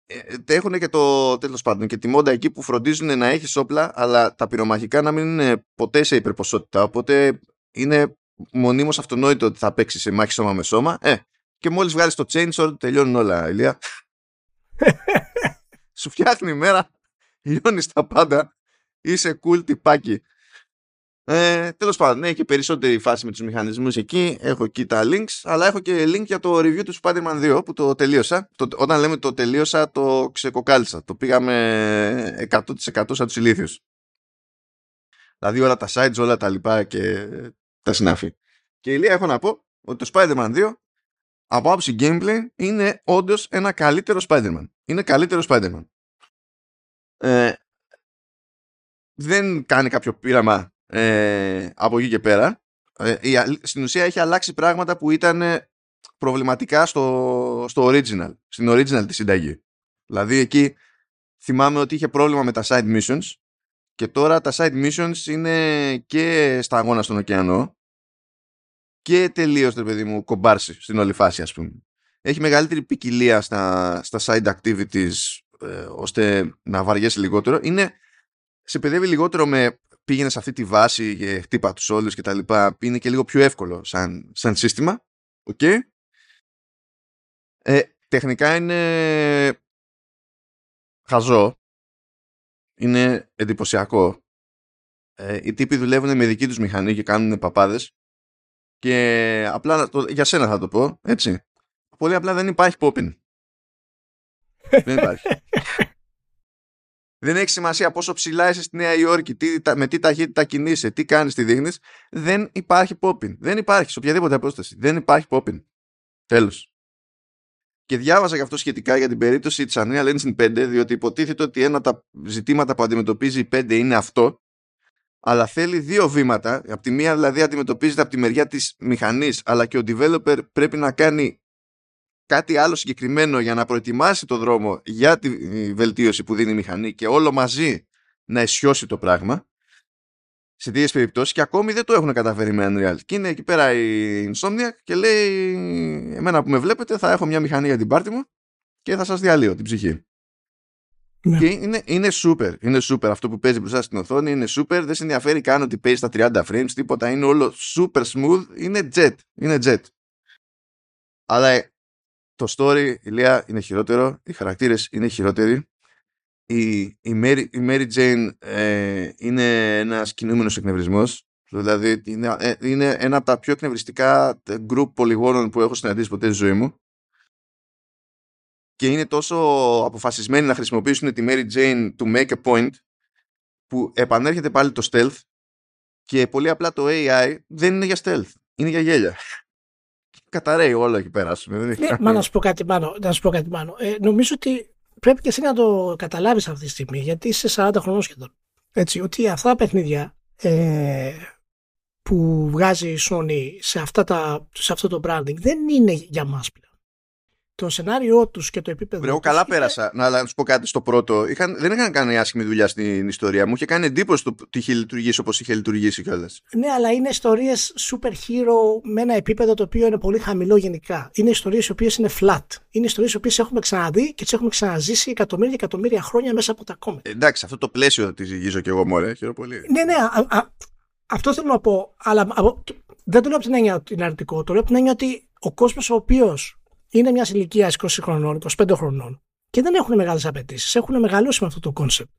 ε, έχουν και το τέλος πάντων και τη μόντα εκεί που φροντίζουν να έχεις όπλα, αλλά τα πυρομαχικά να μην είναι ποτέ σε υπερποσότητα. Οπότε είναι μονίμως αυτονόητο ότι θα παίξει σε μάχη σώμα με σώμα. Ε, και μόλις βγάλεις το chainsaw, τελειώνουν όλα, Ηλία. Σου φτιάχνει η μέρα, λιώνεις τα πάντα, είσαι cool τυπάκι. Ε, Τέλος πάντων, έχει και περισσότερη φάση με τους μηχανισμούς εκεί. Έχω εκεί τα links, αλλά έχω και link για το review του Spider-Man 2 που το τελείωσα. Το, όταν λέμε το τελείωσα, το ξεκοκάλισα. Το πήγαμε 100% σαν τους ηλίθιους. Δηλαδή όλα τα sites, όλα τα λοιπά και τα συνάφη. Και η Λία έχω να πω ότι το Spider-Man 2 από άποψη gameplay είναι όντως ένα καλύτερο Spider-Man. Είναι καλύτερο Spider-Man. Ε, δεν κάνει κάποιο πείραμα ε, από εκεί και πέρα. Ε, στην ουσία έχει αλλάξει πράγματα που ήταν προβληματικά στο, στο original, στην original τη συνταγή. Δηλαδή εκεί θυμάμαι ότι είχε πρόβλημα με τα side missions και τώρα τα side missions είναι και στα αγώνα στον ωκεανό και τελείως, ρε παιδί μου, κομπάρση στην όλη φάση, ας πούμε. Έχει μεγαλύτερη ποικιλία στα, στα side activities ε, ώστε να βαριέσαι λιγότερο. Είναι, σε παιδεύει λιγότερο με πήγαινες σε αυτή τη βάση και χτύπα τους όλους και τα λοιπά, είναι και λίγο πιο εύκολο σαν, σαν σύστημα. Okay. Ε, τεχνικά είναι χαζό. Είναι εντυπωσιακό. Ε, οι τύποι δουλεύουν με δική τους μηχανή και κάνουν παπάδες και απλά το, για σένα θα το πω, έτσι. Πολύ απλά δεν υπάρχει popping. δεν υπάρχει. Δεν έχει σημασία πόσο ψηλά είσαι στη Νέα Υόρκη, τι, με τι ταχύτητα κινείσαι, τι κάνεις, τι δείχνεις. Δεν υπάρχει popping. Δεν υπάρχει σε οποιαδήποτε απόσταση. Δεν υπάρχει popping. Τέλος. Και διάβαζα γι' αυτό σχετικά για την περίπτωση της Unreal Engine 5, διότι υποτίθεται ότι ένα από τα ζητήματα που αντιμετωπίζει η 5 είναι αυτό, αλλά θέλει δύο βήματα. Από τη μία δηλαδή αντιμετωπίζεται από τη μεριά της μηχανής, αλλά και ο developer πρέπει να κάνει κάτι άλλο συγκεκριμένο για να προετοιμάσει το δρόμο για τη βελτίωση που δίνει η μηχανή και όλο μαζί να αισιώσει το πράγμα σε τέτοιες περιπτώσεις και ακόμη δεν το έχουν καταφέρει με Unreal. Και είναι εκεί πέρα η Insomnia και λέει: Εμένα που με βλέπετε, θα έχω μια μηχανή για την πάρτι μου και θα σας διαλύω την ψυχή. Ναι. Και είναι, είναι super. Είναι super. Αυτό που παίζει μπροστά στην οθόνη είναι super. Δεν σε ενδιαφέρει καν ότι παίζει στα 30 frames, τίποτα. Είναι όλο super smooth. Είναι jet. Είναι jet. Αλλά το story, η Λία, είναι χειρότερο, οι χαρακτήρες είναι χειρότεροι η, η, Mary, η Mary Jane ε, είναι ένας κινούμενος εκνευρισμός δηλαδή είναι, ε, είναι ένα από τα πιο εκνευριστικά γκρουπ πολυγόνων που έχω συναντήσει ποτέ στη ζωή μου και είναι τόσο αποφασισμένοι να χρησιμοποιήσουν τη Mary Jane to make a point που επανέρχεται πάλι το stealth και πολύ απλά το AI δεν είναι για stealth, είναι για γέλια. Καταραίει όλο εκεί πέρα. Ναι, μα να σου πω κάτι πάνω. Να σου πω κάτι πάνω. Ε, νομίζω ότι πρέπει και εσύ να το καταλάβεις αυτή τη στιγμή, γιατί είσαι 40 χρονών σχεδόν. Έτσι, ότι αυτά τα παιχνίδια ε, που βγάζει η Sony σε, αυτά τα, σε αυτό το branding δεν είναι για μας πλέον το σενάριό τους και το επίπεδο. Εγώ καλά πέρασα. Να, να σου πω κάτι στο πρώτο. Είχαν, δεν είχαν κάνει άσχημη δουλειά στην ιστορία. Μου είχε κάνει εντύπωση το ότι είχε λειτουργήσει όπως είχε λειτουργήσει κιόλας. Ναι, αλλά είναι ιστορίες super hero με ένα επίπεδο το οποίο είναι πολύ χαμηλό γενικά. Είναι ιστορίες οι οποίες είναι flat. Είναι ιστορίες οι οποίες έχουμε ξαναδεί και τις έχουμε ξαναζήσει εκατομμύρια και εκατομμύρια χρόνια μέσα από τα κόμματα. Ε, εντάξει, αυτό το πλαίσιο τη ζυγίζω κι εγώ μωρέ. Χαίρομαι πολύ. Ναι, ναι, α, α, αυτό θέλω να πω. Αλλά α, δεν το λέω από την έννοια ότι είναι αρνητικό. Το λέω από την έννοια ότι ο κόσμος ο οποίος είναι μια ηλικία 20 χρονών, 25 χρονών και δεν έχουν μεγάλες απαιτήσεις. Έχουν μεγαλώσει με αυτό το κόνσεπτ.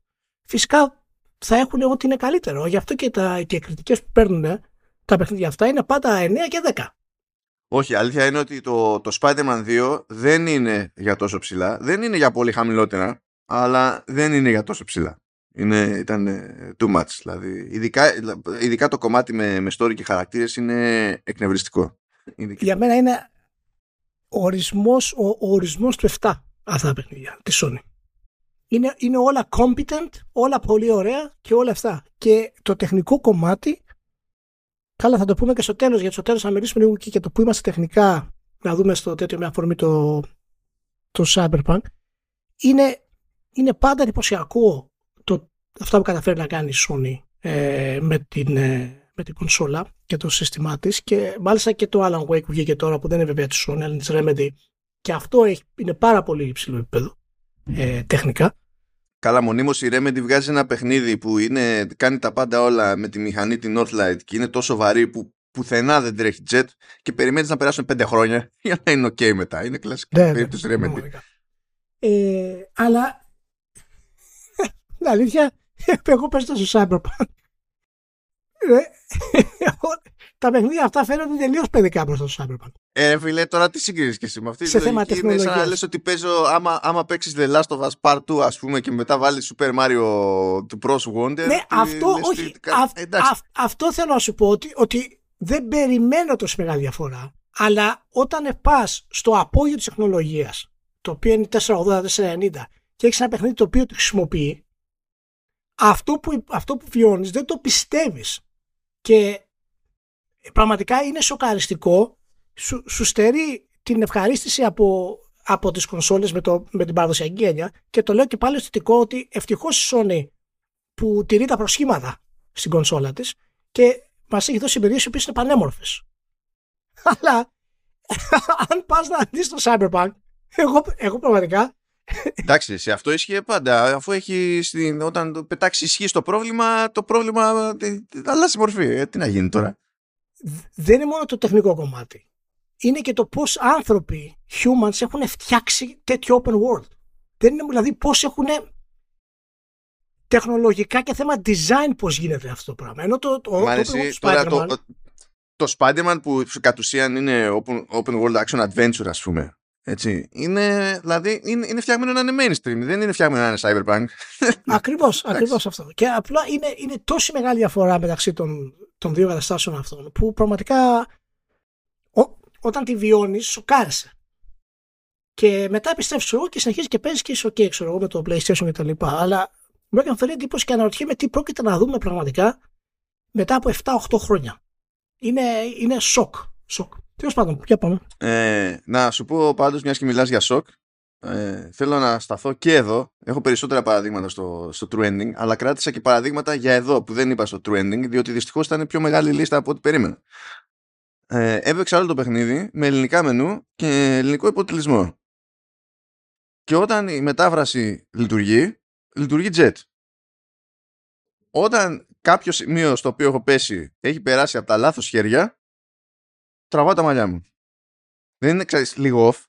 Φυσικά θα έχουν ό,τι είναι καλύτερο. Γι' αυτό και, τα, και οι κριτικές που παίρνουν τα παιχνίδια αυτά είναι πάντα 9 και 10. Όχι, αλήθεια είναι ότι το, το Spider-Man 2 δεν είναι για τόσο ψηλά. Δεν είναι για πολύ χαμηλότερα, αλλά δεν είναι για τόσο ψηλά. Είναι, ήταν too much. Δηλαδή, ειδικά, ειδικά το κομμάτι με, με story και χαρακτήρες είναι εκνευριστικό. Για μένα είναι ορισμός, ο, ο ορισμός του 7 αυτά τα παιχνίδια της Sony. Είναι, είναι όλα competent, όλα πολύ ωραία και όλα αυτά. Και το τεχνικό κομμάτι, καλά θα το πούμε και στο τέλος, γιατί στο τέλος θα μιλήσουμε λίγο και για το που είμαστε τεχνικά, να δούμε στο τέτοιο με αφορμή το, το Cyberpunk, είναι, είναι πάντα εντυπωσιακό το, αυτά που καταφέρει να κάνει η Sony ε, με την, ε, με την κονσόλα και το σύστημά της και μάλιστα και το Alan Wake που βγήκε τώρα που δεν είναι βέβαια της Sony αλλά είναι της Remedy και αυτό έχει, είναι πάρα πολύ υψηλό επίπεδο ε, τεχνικά. Καλά, μονίμως η Remedy βγάζει ένα παιχνίδι που είναι, κάνει τα πάντα όλα με τη μηχανή την Northlight και είναι τόσο βαρύ που πουθενά δεν τρέχει jet και περιμένεις να περάσουν πέντε χρόνια για να είναι ok μετά. Είναι κλασική ναι, ναι περίπτωση ναι, Remedy. Ε, αλλά την αλήθεια, εγώ παίζω στο Cyberpunk ε, τα παιχνίδια αυτά φαίνονται τελείως παιδικά προ το Cyberpunk. Ε, φίλε, τώρα τι συγκρίνεις και εσύ με αυτή τη θέμα Είναι σαν να λες ότι παίζω, άμα, άμα παίξεις The Last of Us Part 2, ας πούμε, και μετά βάλεις Super Mario του Bros. Wonder. Ναι, αυτό, όχι. αυτό θέλω να σου πω ότι, ότι δεν περιμένω τόσο μεγάλη διαφορά. Αλλά όταν πας στο απόγειο της τεχνολογίας, το οποίο είναι 480-490, και έχεις ένα παιχνίδι το οποίο το χρησιμοποιεί, αυτό που, αυτό που βιώνεις δεν το πιστεύεις και πραγματικά είναι σοκαριστικό. Σου, σου στερεί την ευχαρίστηση από, από τις κονσόλες με, το, με την παραδοσιακή έννοια και το λέω και πάλι θετικό ότι ευτυχώς η Sony που τηρεί τα προσχήματα στην κονσόλα της και μας έχει δώσει εμπειρίες οι οποίες είναι πανέμορφες. Αλλά αν πας να δεις το Cyberpunk εγώ, εγώ πραγματικά Εντάξει, σε αυτό ίσχυε πάντα. Αφού έχει στην, όταν πετάξεις ισχύ στο πρόβλημα, το πρόβλημα ε, αλλάζει μορφή. Ε, τι να γίνει τώρα; Δεν είναι μόνο το τεχνικό κομμάτι. Είναι και το πώς άνθρωποι, humans, έχουν φτιάξει τέτοιο open world. Δεν είναι δηλαδή πώς έχουν τεχνολογικά και θέμα design πώς γίνεται αυτό το πράγμα. Ενώ το, το, το, τώρα, το, το Spider-Man που κατ' ουσίαν είναι open, open world action adventure ας πούμε έτσι. Είναι, δηλαδή, είναι, είναι φτιαγμένο να είναι mainstream, δεν είναι φτιαγμένο να είναι cyberpunk. Ακριβώς, ακριβώς αυτό. Και απλά είναι, είναι τόση μεγάλη διαφορά μεταξύ των, των δύο καταστάσεων αυτών που πραγματικά όταν τη βιώνεις, σοκάρεσαι. Και μετά επιστρέφει εγώ και συνεχίζεις και παίζεις και είσαι OK, ξέρω εγώ, με το PlayStation και τα λοιπά. Αλλά μου έκανε φέρει εντύπωση και αναρωτιέμαι τι πρόκειται να δούμε πραγματικά μετά από 7-8 χρόνια. Είναι, είναι σοκ. Σοκ. Τέλος πάντων, για πάμε. Ε, να σου πω πάντως, μιας και μιλάς για σοκ, ε, θέλω να σταθώ και εδώ. Έχω περισσότερα παραδείγματα στο, στο True Ending, αλλά κράτησα και παραδείγματα για εδώ που δεν είπα στο True Ending, διότι δυστυχώς ήταν πιο μεγάλη λίστα από ό,τι περίμενα. Ε, έπαιξα όλο το παιχνίδι με ελληνικά μενού και ελληνικό υποτελισμό. Και όταν η μετάφραση λειτουργεί, λειτουργεί jet. Όταν κάποιο σημείο στο οποίο έχω πέσει έχει περάσει από τα λάθος χέρια, τραβάω τα μαλλιά μου. Δεν είναι, ξέρεις, λίγο off.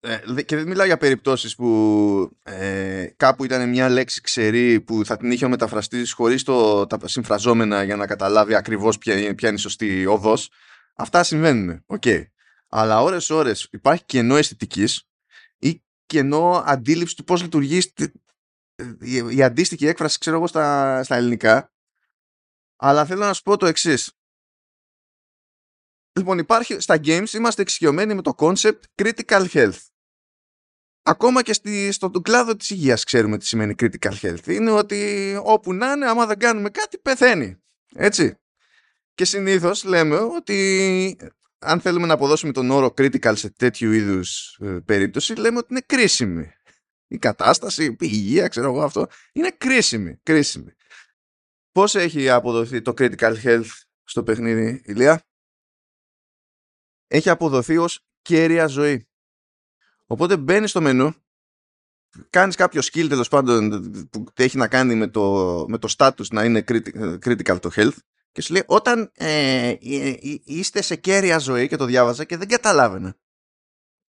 ε, και δεν μιλάω για περιπτώσεις που ε, κάπου ήταν μια λέξη ξερή που θα την είχε ο μεταφραστής χωρίς το, τα συμφραζόμενα για να καταλάβει ακριβώς ποια, ποια είναι η σωστή οδός. Αυτά συμβαίνουν. OK. Okay. Αλλά ώρες ώρες υπάρχει κενό αισθητικής ή κενό αντίληψης του πώς λειτουργεί η, η αντίστοιχη έκφραση ξέρω εγώ στα, στα ελληνικά. Αλλά θέλω να σου πω το εξής. Λοιπόν, υπάρχει, στα games είμαστε εξοικειωμένοι με το concept critical health. Ακόμα και στη, στον κλάδο της υγείας ξέρουμε τι σημαίνει critical health. Είναι ότι όπου να είναι, άμα δεν κάνουμε κάτι, πεθαίνει. Έτσι. Και συνήθως λέμε ότι αν θέλουμε να αποδώσουμε τον όρο critical σε τέτοιου είδους ε, περίπτωση, λέμε ότι είναι κρίσιμη. Η κατάσταση, η υγεία, ξέρω εγώ αυτό, είναι κρίσιμη. κρίσιμη. Πώς έχει αποδοθεί το critical health στο παιχνίδι, Ηλία; Έχει αποδοθεί ως κέρια ζωή. Οπότε μπαίνεις στο μενού, κάνεις κάποιο skill τέλος πάντων που έχει να κάνει με το, με το status να είναι critical το health και σου λέει όταν ε, ε, ε, είστε σε κέρια ζωή και το διάβαζα και δεν καταλάβαινα.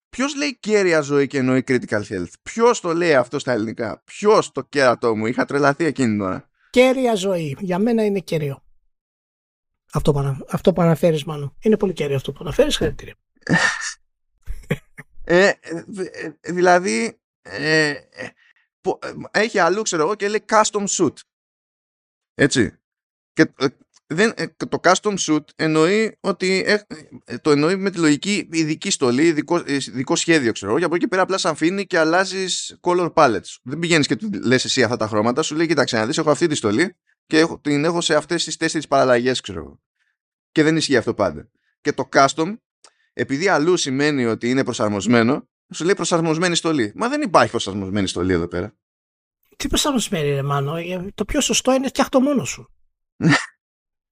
Ποιος λέει κέρια ζωή και εννοεί critical health; Ποιος το λέει αυτό στα ελληνικά; Ποιος το κέρατό μου; Είχα τρελαθεί εκείνη την ώρα. Κέρια ζωή. Για μένα είναι κέριο. Αυτό που, αυτό που αναφέρεις μάλλον. Είναι πολύ κέριο αυτό που αναφέρεις. Χαρακτήρια. ε, ε, ε, δηλαδή ε, ε, έχει αλλού ξέρω εγώ και λέει custom suit. Έτσι. Και δεν, το custom suit εννοεί ότι το εννοεί με τη λογική ειδική στολή, ειδικό, ειδικό σχέδιο ξέρω εγώ. Και από εκεί πέρα απλά αφήνει και αλλάζεις color palettes. Δεν πηγαίνεις και του λες εσύ αυτά τα χρώματα. Σου λέει: Κοίταξε να δεις, έχω αυτή τη στολή και έχω, την έχω σε αυτές τις τέσσερις παραλλαγές ξέρω εγώ. Και δεν ισχύει αυτό πάντα. Και το custom, επειδή αλλού σημαίνει ότι είναι προσαρμοσμένο, σου λέει προσαρμοσμένη στολή. Μα δεν υπάρχει προσαρμοσμένη στολή εδώ πέρα. Τι προσαρμοσμένη ρε Μάνο, ε, το πιο σωστό είναι φτιάχ' το μόνος σου.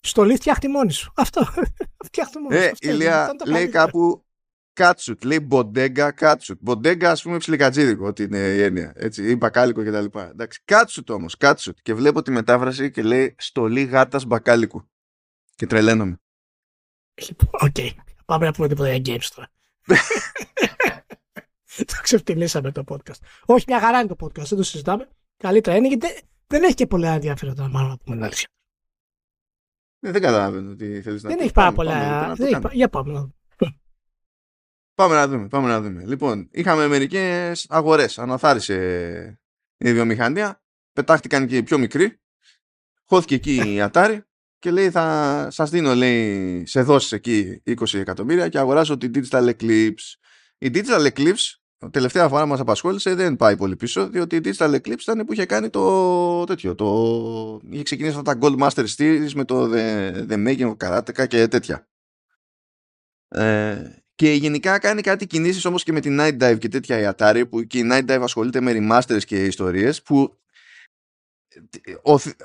στολή φτιάχ' τη μόνη σου. Αυτό. φτιάχ' το μόνο ε, σου. Ηλία, λέει κάπου cat suit, λέει bodega cat suit. Bodega, ας πούμε, ψιλικατζίδικο, ότι είναι η έννοια. Έτσι, ή μπακάλικο κτλ. Εντάξει, cat suit όμως, cat suit. Και βλέπω τη μετάφραση και λέει στολή γάτας μπακάλικου. Και τρελαίνομαι. Λοιπόν, OK. Okay. Πάμε να πούμε τίποτα για games τώρα. το ξεφτυλίσαμε το podcast. Όχι, μια χαρά είναι το podcast, δεν το συζητάμε. Καλύτερα είναι γιατί δεν έχει και πολλά ενδιαφέροντα, μάλλον να πούμε την αλήθεια. Ε, δεν καταλαβαίνω τι θέλεις να πεις. Δεν έχει πάρα πολλά. Για πάμε να δούμε. Πάμε να δούμε, πάμε να δούμε. Λοιπόν, είχαμε μερικές αγορές. Αναθάρισε η βιομηχανία. Πετάχτηκαν και οι πιο μικροί. Χώθηκε εκεί η Atari και λέει θα σας δίνω λέει σε δόσεις εκεί 20 εκατομμύρια και αγοράζω την Digital Eclipse. Η Digital Eclipse τελευταία φορά μας απασχόλησε δεν πάει πολύ πίσω διότι η Digital Eclipse ήταν που είχε κάνει το τέτοιο το... είχε ξεκινήσει αυτά τα Gold Master Series με το The, The Making of Karateka και τέτοια ε, και γενικά κάνει κάτι κινήσεις όμως και με την Night Dive και τέτοια η Atari που και η Night Dive ασχολείται με remasters και ιστορίες που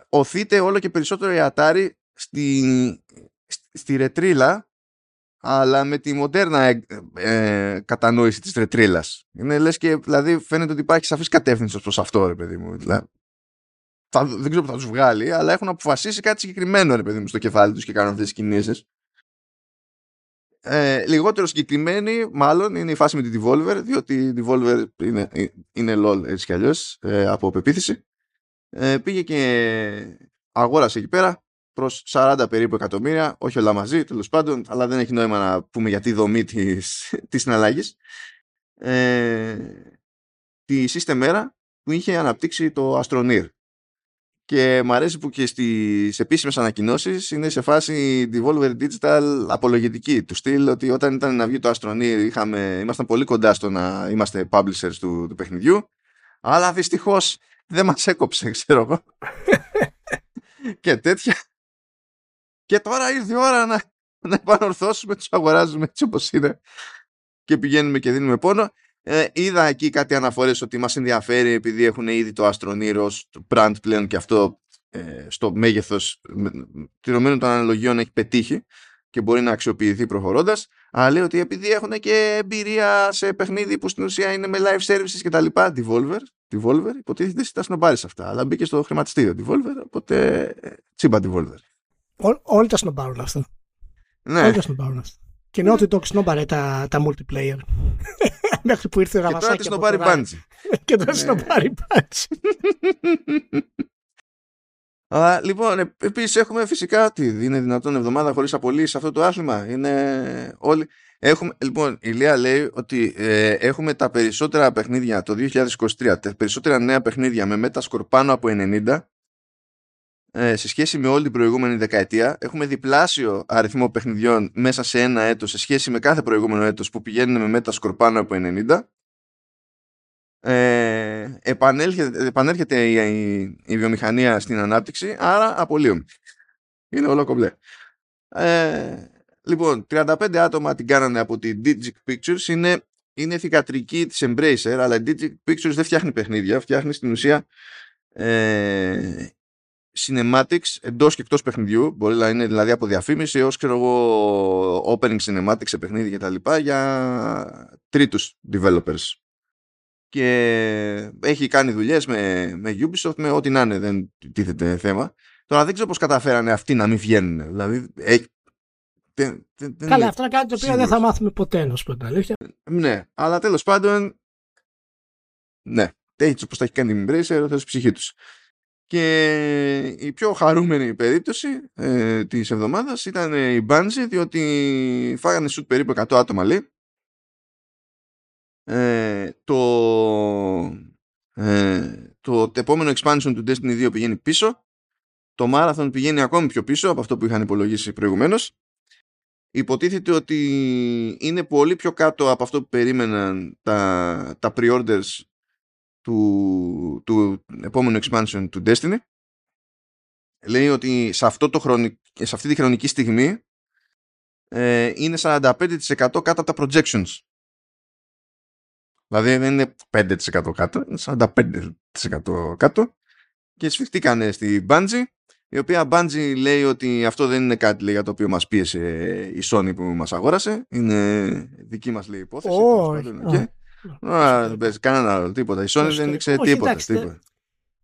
οθείται όλο και περισσότερο η Atari στη, στη ρετρίλα αλλά με τη μοντέρνα ε, ε, κατανόηση της ρετρίλας. Είναι λες και δηλαδή φαίνεται ότι υπάρχει σαφής κατεύθυνσης προς αυτό ρε παιδί μου. Δηλαδή, θα, δεν ξέρω που θα τους βγάλει αλλά έχουν αποφασίσει κάτι συγκεκριμένο ρε παιδί μου στο κεφάλι τους και κάνουν αυτές τις κινήσεις. Ε, λιγότερο συγκεκριμένη μάλλον είναι η φάση με τη Devolver διότι η Devolver είναι, είναι LOL έτσι κι αλλιώς ε, από πεποίθηση. Ε, πήγε και αγόρασε εκεί πέρα προς 40 περίπου εκατομμύρια, όχι όλα μαζί τέλος πάντων, αλλά δεν έχει νόημα να πούμε για τη δομή της, της συναλλαγής. Ε, τη System που είχε αναπτύξει το Astroneer. Και μου αρέσει που και στις επίσημες ανακοινώσεις είναι σε φάση Devolver Digital απολογητική του στυλ ότι όταν ήταν να βγει το Astroneer είχαμε, ήμασταν πολύ κοντά στο να είμαστε publishers του, του παιχνιδιού αλλά δυστυχώς δεν μας έκοψε ξέρω εγώ και τέτοια και τώρα ήρθε η ώρα να, να επανορθώσουμε, τους αγοράζουμε έτσι όπως είναι και πηγαίνουμε και δίνουμε πόνο. Ε, είδα εκεί κάτι αναφορές ότι μας ενδιαφέρει επειδή έχουν ήδη το Astroneer το brand πλέον και αυτό ε, στο μέγεθος τηρωμένων των αναλογιών έχει πετύχει και μπορεί να αξιοποιηθεί προχωρώντας. Αλλά λέει ότι επειδή έχουν και εμπειρία σε παιχνίδι που στην ουσία είναι με live services κτλ. Devolver, Devolver υποτίθεται ότι τα πάρει αυτά. Αλλά μπήκε στο χρηματιστήριο Devolver, οπότε ε, τσίμπα Devolver. Ό, όλοι τα σνομπάρουν αυτά. Ναι. Όλοι τα σνομπάρουν αυτά. Και ναι. ότι το σνομπάρε τα, τα multiplayer. Μέχρι που ήρθε ο Και τώρα τη το πάρει μπάντζι. Και τώρα τη το Ναι. πάρει μπάντζι. Α, λοιπόν, ε, επίσης έχουμε φυσικά τι είναι δυνατόν εβδομάδα χωρίς απολύσεις αυτό το άθλημα. Είναι όλοι. Έχουμε, λοιπόν, η Λία λέει ότι ε, έχουμε τα περισσότερα παιχνίδια το 2023, τα περισσότερα νέα παιχνίδια με μέτασκορ πάνω από 90 ε, σε σχέση με όλη την προηγούμενη δεκαετία. Έχουμε διπλάσιο αριθμό παιχνιδιών μέσα σε ένα έτος σε σχέση με κάθε προηγούμενο έτος που πηγαίνουν με μέτασκορ πάνω από 90. Ε, επανέρχεται, επανέρχεται η, η, η βιομηχανία στην ανάπτυξη, άρα απολύουμε. Είναι όλο κομπλέ. Ε, λοιπόν, 35 άτομα την κάνανε από τη Digic Pictures. Είναι, είναι θηγατρική της Embracer, αλλά η Digic Pictures δεν φτιάχνει παιχνίδια, φτιάχνει στην ουσία ε, cinematics εντός και εκτός παιχνιδιού. Μπορεί να είναι δηλαδή από διαφήμιση έως ξέρω εγώ opening cinematics σε παιχνίδια κτλ. για τρίτους developers και έχει κάνει δουλειές με, με Ubisoft με ό,τι να είναι δεν τίθεται θέμα τώρα δεν ξέρω πως καταφέρανε αυτοί να μην βγαίνουν δηλαδή ε, δεν, δεν, δεν Καλά, είμαι αυτό είναι κάτι το οποίο δεν σίγουρος. θα μάθουμε ποτέ, να σου πω την αλήθεια. ναι αλλά τέλος πάντων ναι έτσι όπως τα έχει κάνει η Embracer θα ψυχή τους και η πιο χαρούμενη περίπτωση ε, της εβδομάδας ήταν η Bungie διότι φάγανε σουτ περίπου 100 άτομα λέει. Ε, το, ε, το επόμενο expansion του Destiny 2 πηγαίνει πίσω. Το Marathon πηγαίνει ακόμη πιο πίσω από αυτό που είχαν υπολογίσει προηγουμένως. Υποτίθεται ότι είναι πολύ πιο κάτω από αυτό που περίμεναν τα, τα pre-orders του, του επόμενου expansion του Destiny. Λέει ότι σε, αυτό το χρονι... σε αυτή τη χρονική στιγμή ε, είναι 45% κάτω από τα projections. Δηλαδή δεν είναι 5% κάτω, είναι 45% κάτω. Και σφιχτήκανε στη Bungie η οποία Bungie λέει ότι αυτό δεν είναι κάτι λέει, για το οποίο μας πίεσε η Sony που μας αγόρασε. Είναι δική μας λέει υπόθεση Όχι. τέλος πάντων, και- Α, δεν παίζει κανένα άλλο τίποτα η Sony Όχι, δεν ήξερε όχι, τίποτα, εντάξει, τίποτα.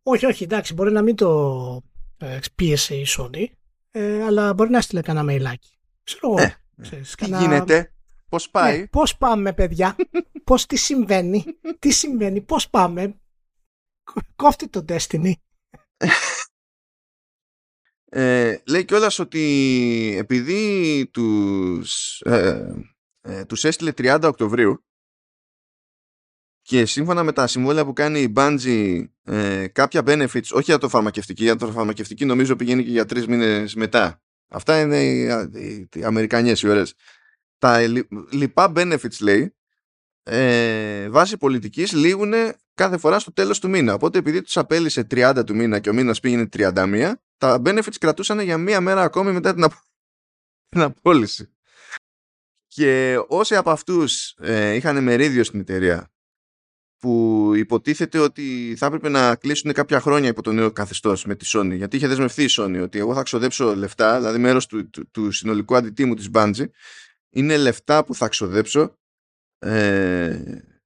Όχι, όχι, εντάξει, μπορεί να μην το ε, πίεσε η Sony, ε, αλλά μπορεί να στείλε κανένα μεϊλάκι. Ξέρω εγώ. Ε, ξέρεις, τι κανένα- γίνεται πως πάει; Ναι, πώς πάμε, παιδιά, πώς τι συμβαίνει, τι συμβαίνει, πώς πάμε. Κο- Κόφτει το Destiny. Ε, λέει κιόλας ότι επειδή τους, ε, ε, τους έστειλε 30 Οκτωβρίου και σύμφωνα με τα συμβόλαια που κάνει η Bungie ε, κάποια benefits, όχι για το φαρμακευτική, για το φαρμακευτική νομίζω πηγαίνει και για τρεις μήνες μετά. Αυτά είναι οι, οι, οι Αμερικανιές οι ωραίες. Τα λι- λοιπά benefits λέει ε, βάσει πολιτικής λήγουν κάθε φορά στο τέλος του μήνα. Οπότε επειδή τους απέλησε 30 του μήνα και ο μήνας πήγαινε 31, τα benefits κρατούσαν για μία μέρα ακόμη μετά την, απο- την απόλυση. Και όσοι από αυτούς ε, είχαν μερίδιο στην εταιρεία που υποτίθεται ότι θα έπρεπε να κλείσουν κάποια χρόνια υπό το νέο καθεστώς με τη Sony. Γιατί είχε δεσμευτεί η Sony ότι εγώ θα ξοδέψω λεφτά δηλαδή μέρος του, του, του συνολικού αντιτίμου της Bungie είναι λεφτά που θα ξοδέψω ε,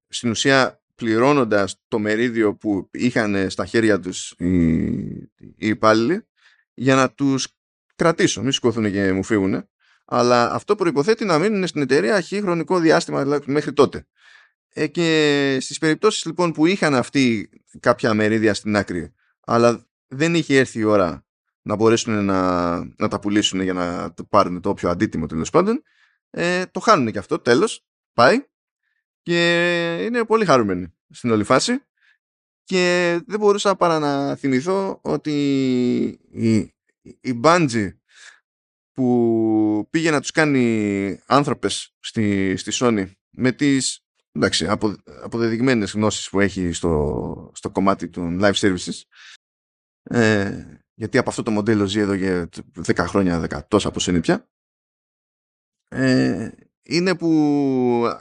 στην ουσία πληρώνοντας το μερίδιο που είχαν στα χέρια τους οι, οι υπάλληλοι για να τους κρατήσω, μην σηκωθούν και μου φύγουν αλλά αυτό προϋποθέτει να μείνουν στην εταιρεία αρχή χρονικό διάστημα δηλαδή μέχρι τότε ε, και στις περιπτώσεις λοιπόν που είχαν αυτοί κάποια μερίδια στην άκρη αλλά δεν είχε έρθει η ώρα να μπορέσουν να, να τα πουλήσουν για να το πάρουν το όποιο αντίτιμο τέλος πάντων ε, το χάνουν και αυτό τέλος πάει και είναι πολύ χαρούμενοι στην όλη φάση. Και δεν μπορούσα παρά να θυμηθώ ότι η, η Bungie που πήγε να τους κάνει άνθρωπες στη, στη Sony με τις εντάξει, απο, αποδεδειγμένες γνώσεις που έχει στο, στο κομμάτι των live services. Ε, γιατί από αυτό το μοντέλο ζει εδώ για 10 χρόνια, 10 τόσα πως είναι πια. Ε, είναι που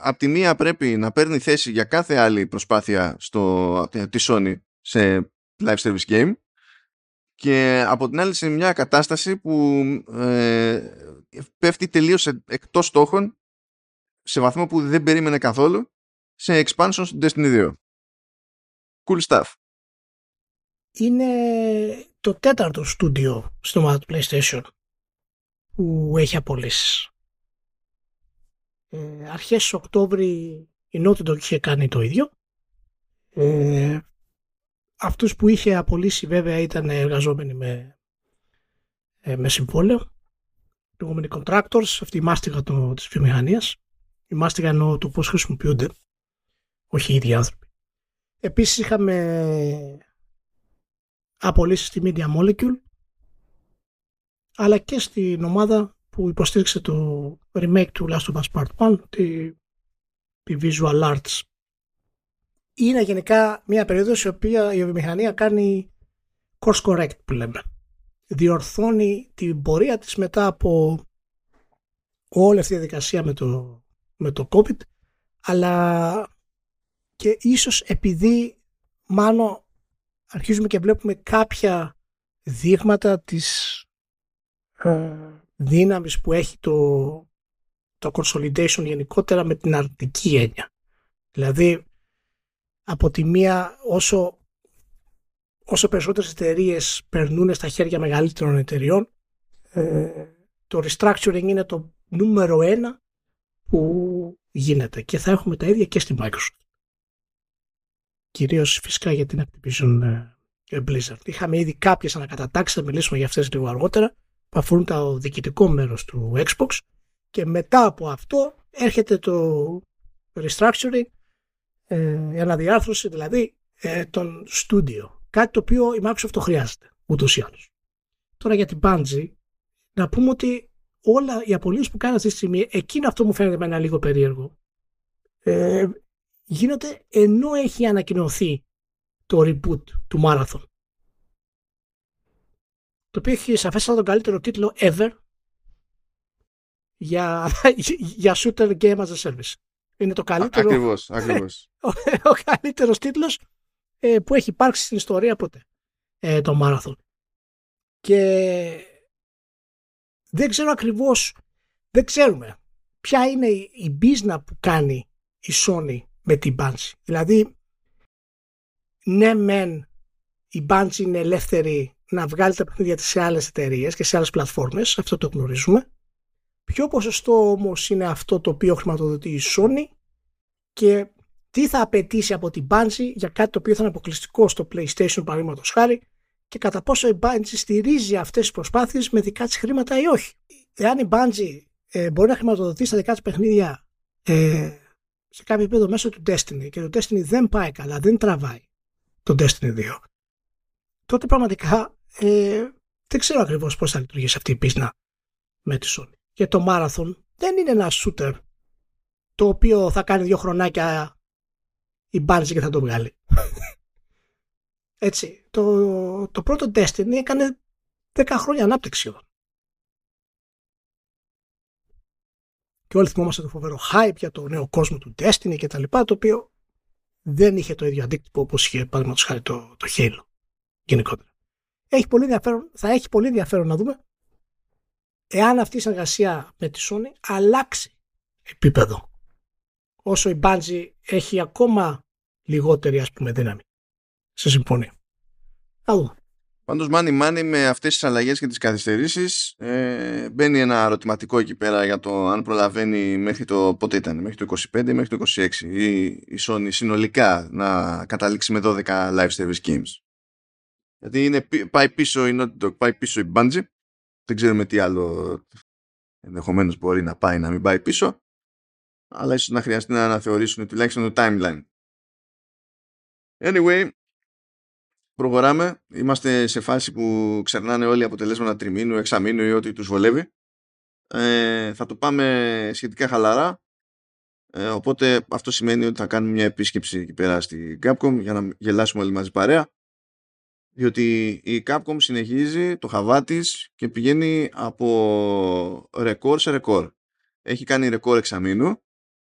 από τη μία πρέπει να παίρνει θέση για κάθε άλλη προσπάθεια στο, τη Sony σε live service game και από την άλλη σε μια κατάσταση που ε, πέφτει τελείως εκτός στόχων σε βαθμό που δεν περίμενε καθόλου σε expansion στο Destiny 2. Cool stuff. Είναι το τέταρτο στούντιο στην ομάδα του PlayStation που έχει απολύσεις. Ε, αρχές Οκτώβρη Η Naughty Dog είχε κάνει το ίδιο. Ε, αυτούς που είχε απολύσει βέβαια ήταν εργαζόμενοι με, ε, με συμβόλαιο. Λεγόμενοι contractors, αυτή η μάστιγα το, της βιομηχανίας. Η μάστιγα εννοώ το πώς χρησιμοποιούνται, όχι οι ίδιοι άνθρωποι. Επίσης είχαμε απολύσεις στη Media Molecule αλλά και στην ομάδα που υποστήριξε το remake του Last of Us Part 1, τη, τη Visual Arts. Είναι γενικά μια περίοδος η οποία η βιομηχανία κάνει course correct που λέμε. Διορθώνει την πορεία της μετά από όλη αυτή η διαδικασία με το, με το COVID αλλά και ίσως επειδή μάλλον αρχίζουμε και βλέπουμε κάποια δείγματα της ε, δύναμης που έχει το, το consolidation γενικότερα με την αρνητική έννοια. Δηλαδή, από τη μία όσο, όσο περισσότερες εταιρείες περνούν στα χέρια μεγαλύτερων εταιριών, ε, το restructuring είναι το νούμερο ένα που γίνεται και θα έχουμε τα ίδια και στη Microsoft. Κυρίως φυσικά για την Activision ε, Blizzard. Είχαμε ήδη κάποιες ανακατατάξεις, θα μιλήσουμε για αυτές λίγο αργότερα, που αφορούν το διοικητικό μέρος του Xbox και μετά από αυτό έρχεται το restructuring, ε, η αναδιάρθρωση δηλαδή ε, των studio. Κάτι το οποίο η Microsoft το χρειάζεται ούτως ή άλλως. Τώρα για την Bungie, να πούμε ότι όλα οι απολύσεις που κάνει αυτή τη στιγμή, εκείνο αυτό μου φαίνεται με ένα λίγο περίεργο, ε, γίνονται ενώ έχει ανακοινωθεί το reboot του Marathon το οποίο έχει σαφέστατα τον καλύτερο τίτλο ever για, για shooter game as a service. Είναι το καλύτερο. Ακριβώς, ακριβώς. ο, ο καλύτερος τίτλος ε, που έχει υπάρξει στην ιστορία ποτέ. Ε, το Marathon. Και δεν ξέρω ακριβώς, δεν ξέρουμε ποια είναι η, η μπίζνα που κάνει η Sony με την Bungie. Δηλαδή, ναι μεν η Bungie είναι ελεύθερη να βγάλει τα παιχνίδια της σε άλλες εταιρείες και σε άλλες πλατφόρμες, αυτό το γνωρίζουμε. Ποιο ποσοστό όμως είναι αυτό το οποίο χρηματοδοτεί η Sony και τι θα απαιτήσει από την Bungie για κάτι το οποίο θα είναι αποκλειστικό στο PlayStation παραδείγματος χάρη και κατά πόσο η Bungie στηρίζει αυτές τις προσπάθειες με δικά της χρήματα ή όχι. Εάν η Bungie ε, μπορεί να χρηματοδοτήσει τα δικά της παιχνίδια ε, σε κάποιο επίπεδο μέσω του Destiny και το Destiny δεν πάει καλά, δεν τραβάει το Destiny 2, τότε πραγματικά ε, δεν ξέρω ακριβώς πώς θα λειτουργήσει αυτή η πίσνα με τη Sony. Και το Marathon δεν είναι ένα shooter το οποίο θα κάνει δύο χρονάκια η Bungie και θα το βγάλει. Έτσι, το, το πρώτο Destiny έκανε 10 χρόνια ανάπτυξη Και όλοι θυμόμαστε το φοβερό hype για το νέο κόσμο του Destiny και τα λοιπά, το οποίο δεν είχε το ίδιο αντίκτυπο όπως είχε παραδείγματος χάρη το, το Halo γενικότερα έχει πολύ ενδιαφέρον, θα έχει πολύ ενδιαφέρον να δούμε εάν αυτή η συνεργασία με τη Sony αλλάξει επίπεδο όσο η Bungie έχει ακόμα λιγότερη ας πούμε δύναμη σε συμφωνία. Θα δούμε. Πάντως, μάνι μάνι με αυτές τις αλλαγές και τις καθυστερήσεις, ε, μπαίνει ένα ερωτηματικό εκεί πέρα για το αν προλαβαίνει μέχρι το. Πότε ήταν, μέχρι το 25 ή μέχρι το 26 η, η Sony συνολικά να καταλήξει με 12 live service games. Γιατί είναι, πάει πίσω η Naughty Dog, πάει πίσω η Bungie. Δεν ξέρουμε τι άλλο ενδεχομένως μπορεί να πάει να μην πάει πίσω. Αλλά ίσως να χρειαστεί να αναθεωρήσουν τουλάχιστον το timeline. Anyway, προχωράμε. Είμαστε σε φάση που ξερνάνε όλοι οι αποτελέσματα τριμήνου, εξαμήνου ή ό,τι τους βολεύει. Ε, θα το πάμε σχετικά χαλαρά. Ε, οπότε αυτό σημαίνει ότι θα κάνουμε μια επίσκεψη εκεί πέρα στην Capcom για να γελάσουμε όλοι μαζί παρέα διότι η Capcom συνεχίζει το χαβά της και πηγαίνει από ρεκόρ σε ρεκόρ. Έχει κάνει ρεκόρ εξαμήνου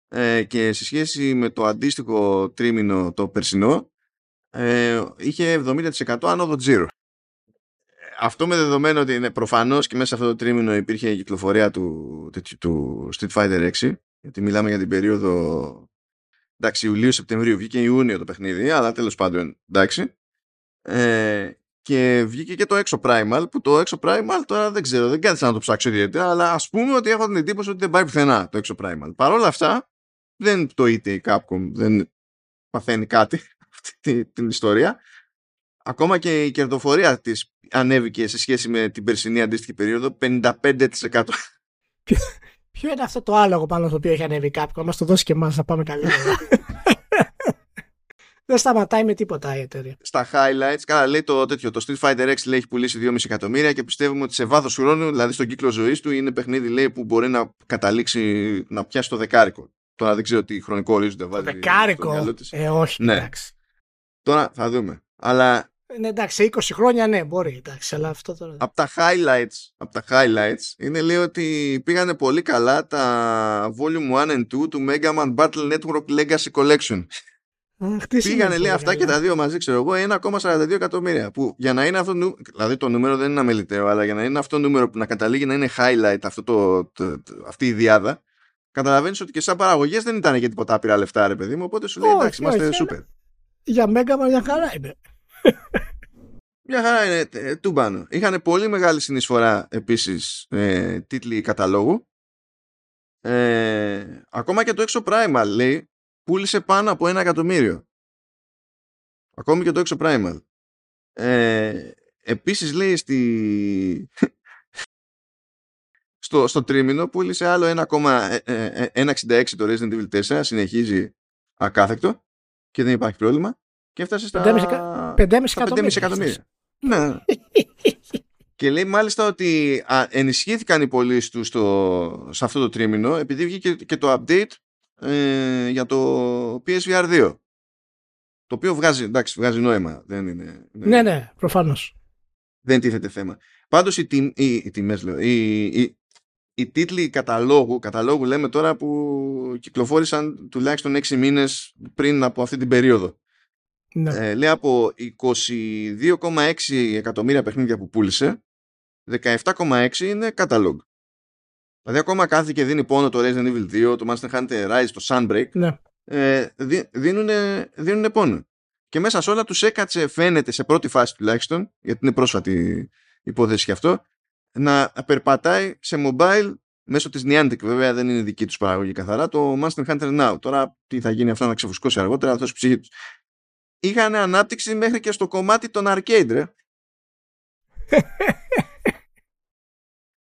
ε, και σε σχέση με το αντίστοιχο τρίμηνο το περσινό ε, είχε 70% άνοδο τζίρο. Αυτό με δεδομένο ότι είναι προφανώς και μέσα σε αυτό το τρίμηνο υπήρχε η κυκλοφορία του, του Street Fighter 6 γιατί μιλάμε για την περίοδο εντάξει Ιουλίου-Σεπτεμβρίου βγήκε Ιούνιο το παιχνίδι αλλά τέλος πάντων εντάξει ε, και βγήκε και το έξω Primal που το έξω Primal τώρα δεν ξέρω, δεν κάθισα να το ψάξω ιδιαίτερα αλλά ας πούμε ότι έχω την εντύπωση ότι δεν πάει πουθενά το έξω Primal. Παρ' όλα αυτά δεν πτωείται η Capcom, δεν παθαίνει κάτι αυτή την ιστορία. Ακόμα και η κερδοφορία της ανέβηκε σε σχέση με την περσινή αντίστοιχη περίοδο 55%. Ποιο είναι αυτό το άλογο πάνω στο οποίο έχει ανέβει Capcom, μας το δώσει και εμάς να πάμε καλύτερα. Δεν σταματάει με τίποτα η εταιρεία. Στα highlights, καλά λέει το τέτοιο. Το Street Fighter X λέει έχει πουλήσει 2,5 εκατομμύρια και πιστεύουμε ότι σε βάθος χρόνου, δηλαδή στον κύκλο ζωής του, είναι παιχνίδι λέει, που μπορεί να καταλήξει να πιάσει το δεκάρικο. Τώρα δεν ξέρω τι χρονικό ορίζοντα βάζει. Το δεκάρικο; Ε, όχι. Ναι. Εντάξει. Τώρα θα δούμε. Αλλά. Ναι, εντάξει, 20 χρόνια ναι, μπορεί. Εντάξει, αλλά αυτό τώρα. Από τα highlights, από τα highlights είναι λέει ότι πήγανε πολύ καλά τα Volume 1 and 2 του Mega Man Battle Network Legacy Collection. Αχ, τι Πήγανε σημαίνει λέει αυτό, αυτά και καλά. τα δύο μαζί, ξέρω εγώ, 1,42 εκατομμύρια. Που για να είναι αυτό, νου- δηλαδή το νούμερο δεν είναι αμεληταίο, αλλά για να είναι αυτό το νούμερο που να καταλήγει να είναι highlight αυτό το, το- το- αυτή η διάδα, καταλαβαίνεις ότι και σαν παραγωγές δεν ήταν για τίποτα άπειρα λεφτά, ρε παιδί μου. Οπότε σου λέει Όχι, εντάξει, είμαστε όχι, super. Για Mega Man μια χαρά είναι. Μια χαρά είναι ε, τούμπανο. Είχαν πολύ μεγάλη συνεισφορά επίσης ε, τίτλοι καταλόγου. Ε, ακόμα και το Exo Primal λέει πούλησε πάνω από ένα εκατομμύριο. Ακόμη και το Exo Primal. Ε, επίσης λέει στη... στο, στο τρίμηνο πούλησε άλλο 1,166 το Resident Evil 4 συνεχίζει ακάθεκτο και δεν υπάρχει πρόβλημα και έφτασε στα 5,5 εκα- 5,5 στα 5,5 εκατομμύρια. εκατομμύρια. Ναι. και λέει μάλιστα ότι α, ενισχύθηκαν οι πωλήσει του στο, σε αυτό το τρίμηνο επειδή βγήκε και το update ε, για το PSVR 2. Το οποίο βγάζει, εντάξει, βγάζει νόημα. Δεν είναι, δεν, Ναι, ναι, προφανώς. δεν τίθεται θέμα. Πάντως οι, τιμ, οι, οι τιμές λέω, οι, οι, οι τίτλοι καταλόγου, καταλόγου λέμε τώρα που κυκλοφόρησαν τουλάχιστον 6 μήνες πριν από αυτή την περίοδο. Ναι. Ε, λέει από 22,6 εκατομμύρια παιχνίδια που πούλησε, 17,6 είναι catalog. Δηλαδή ακόμα κάθε και δίνει πόνο το Resident Evil 2, το Monster Hunter Rise, το Sunbreak, ναι. ε, δι, δίνουνε, δίνουνε πόνο. Και μέσα σε όλα τους έκατσε, φαίνεται σε πρώτη φάση τουλάχιστον, γιατί είναι πρόσφατη υπόθεση και αυτό, να περπατάει σε mobile μέσω της Niantic βέβαια δεν είναι δική τους παραγωγή καθαρά το Monster Hunter Now. Τώρα τι θα γίνει αυτό να ξεφουσκώσει αργότερα αυτός ψυχή τους. Είχαν ανάπτυξη μέχρι και στο κομμάτι των arcade ρε.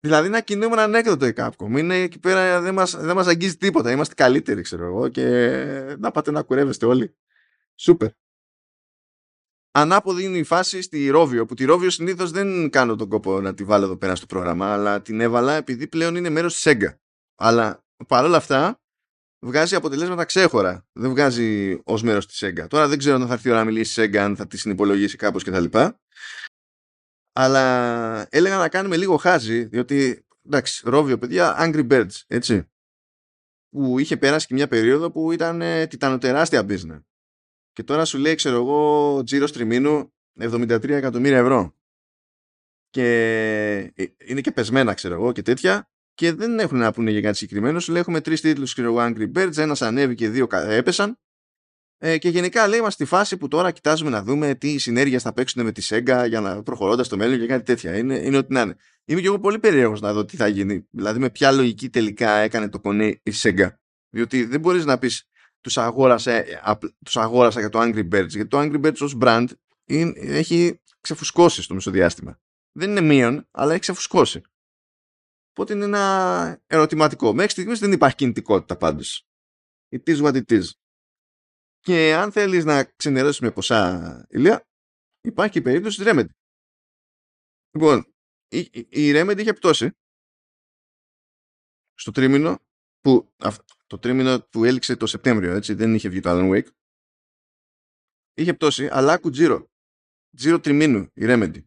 δηλαδή να κινούμενο ανέκδοτο η Capcom. Είναι εκεί πέρα δεν μας, δεν μας αγγίζει τίποτα. Είμαστε καλύτεροι ξέρω εγώ και να πάτε να κουρεύεστε όλοι. Σούπερ Ανάποδη είναι η φάση στη Ρόβιο, που τη Ρόβιο συνήθως δεν κάνω τον κόπο να τη βάλω εδώ πέρα στο πρόγραμμα, αλλά την έβαλα επειδή πλέον είναι μέρος της Sega. Αλλά παρόλα αυτά βγάζει αποτελέσματα ξέχωρα. Δεν βγάζει ως μέρος της Sega. Τώρα δεν ξέρω αν θα έρθει η ώρα να μιλήσει η Sega, αν θα τη συνυπολογίσει κάπως κτλ. Αλλά έλεγα να κάνουμε λίγο χάζι, διότι εντάξει, Ρόβιο παιδιά, Angry Birds, έτσι. Που είχε περάσει και μια περίοδο που ήταν ε, τιτανοτεράστια business. Και τώρα σου λέει, ξέρω εγώ, τζίρο τριμήνου 73 εκατομμύρια ευρώ. Και ε, είναι και πεσμένα, ξέρω εγώ, και τέτοια. Και δεν έχουν να πούνε για κάτι συγκεκριμένο. Σου λέει, έχουμε τρεις τίτλους, ξέρω εγώ, Angry Birds. Ένας ανέβηκε, δύο έπεσαν. Ε, και γενικά λέει, είμαστε στη φάση που τώρα κοιτάζουμε να δούμε τι συνέργειες θα παίξουν με τη Sega για να προχωρώντας στο μέλλον και κάτι τέτοια. Είναι, είναι ό,τι να είναι. Είμαι και εγώ πολύ περίεργος να δω τι θα γίνει. Δηλαδή, με ποια λογική τελικά έκανε το κονέ η Sega. Διότι δεν μπορείς να πεις τους αγόρασα, τους αγόρασα για το Angry Birds γιατί το Angry Birds ως brand είναι, έχει ξεφουσκώσει στο μεσοδιάστημα δεν είναι μείον αλλά έχει ξεφουσκώσει. Οπότε είναι ένα ερωτηματικό. Μέχρι στιγμής δεν υπάρχει κινητικότητα πάντως. It is what it is. Και αν θέλεις να ξενερώσεις με ποσά ηλία υπάρχει και η περίπτωση της Remedy. Λοιπόν η, η, η Remedy είχε πτώσει στο τρίμηνο που το τρίμηνο που έληξε το Σεπτέμβριο, έτσι, δεν είχε βγει το Alan Wake. Είχε πτώσει, αλλά άκου τζίρο. Τζίρο τριμήνου, η Remedy.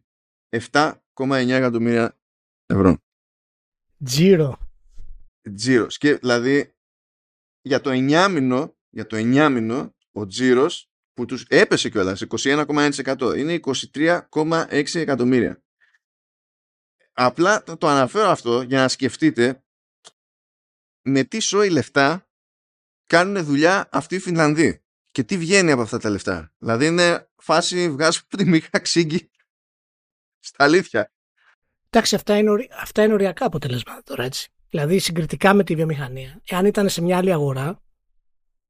7,9 εκατομμύρια ευρώ. Τζίρο. Τζίρος. Και δηλαδή, για το 9 μήνο, για το 9 μήνο, ο τζίρος που τους έπεσε κιόλας, 21,1% είναι 23,6 εκατομμύρια. Απλά το, το αναφέρω αυτό για να σκεφτείτε με τι σόι λεφτά κάνουν δουλειά αυτοί οι Φινλανδοί και τι βγαίνει από αυτά τα λεφτά. Δηλαδή είναι φάση βγάζω από τη μήχα ξύγκη στα αλήθεια. Εντάξει, αυτά είναι, ορι... αυτά είναι οριακά αποτελέσματα τώρα έτσι. Δηλαδή συγκριτικά με τη βιομηχανία. Εάν ήταν σε μια άλλη αγορά,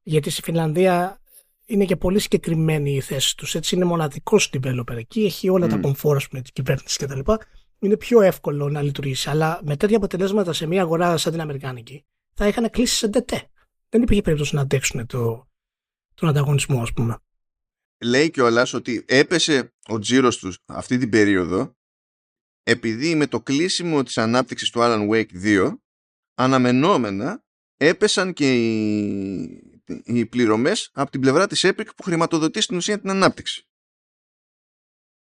Γιατί στη Φινλανδία είναι και πολύ συγκεκριμένη η θέση τους. Έτσι είναι μοναδικός developer εκεί, έχει όλα τα κομφόρα με την κυβέρνηση κτλ. Είναι πιο εύκολο να λειτουργήσει. Αλλά με τέτοια αποτελέσματα σε μια αγορά σαν την Αμερικάνικη θα είχαν κλείσει σε ντετέ. Δεν υπήρχε περίπτωση να αντέξουν το, τον ανταγωνισμό, ας πούμε. Λέει κιόλας ότι έπεσε ο τζίρος τους αυτή την περίοδο επειδή με το κλείσιμο της ανάπτυξης του Alan Wake 2 αναμενόμενα έπεσαν και οι, οι πληρωμές από την πλευρά της Epic που χρηματοδοτεί στην ουσία την ανάπτυξη.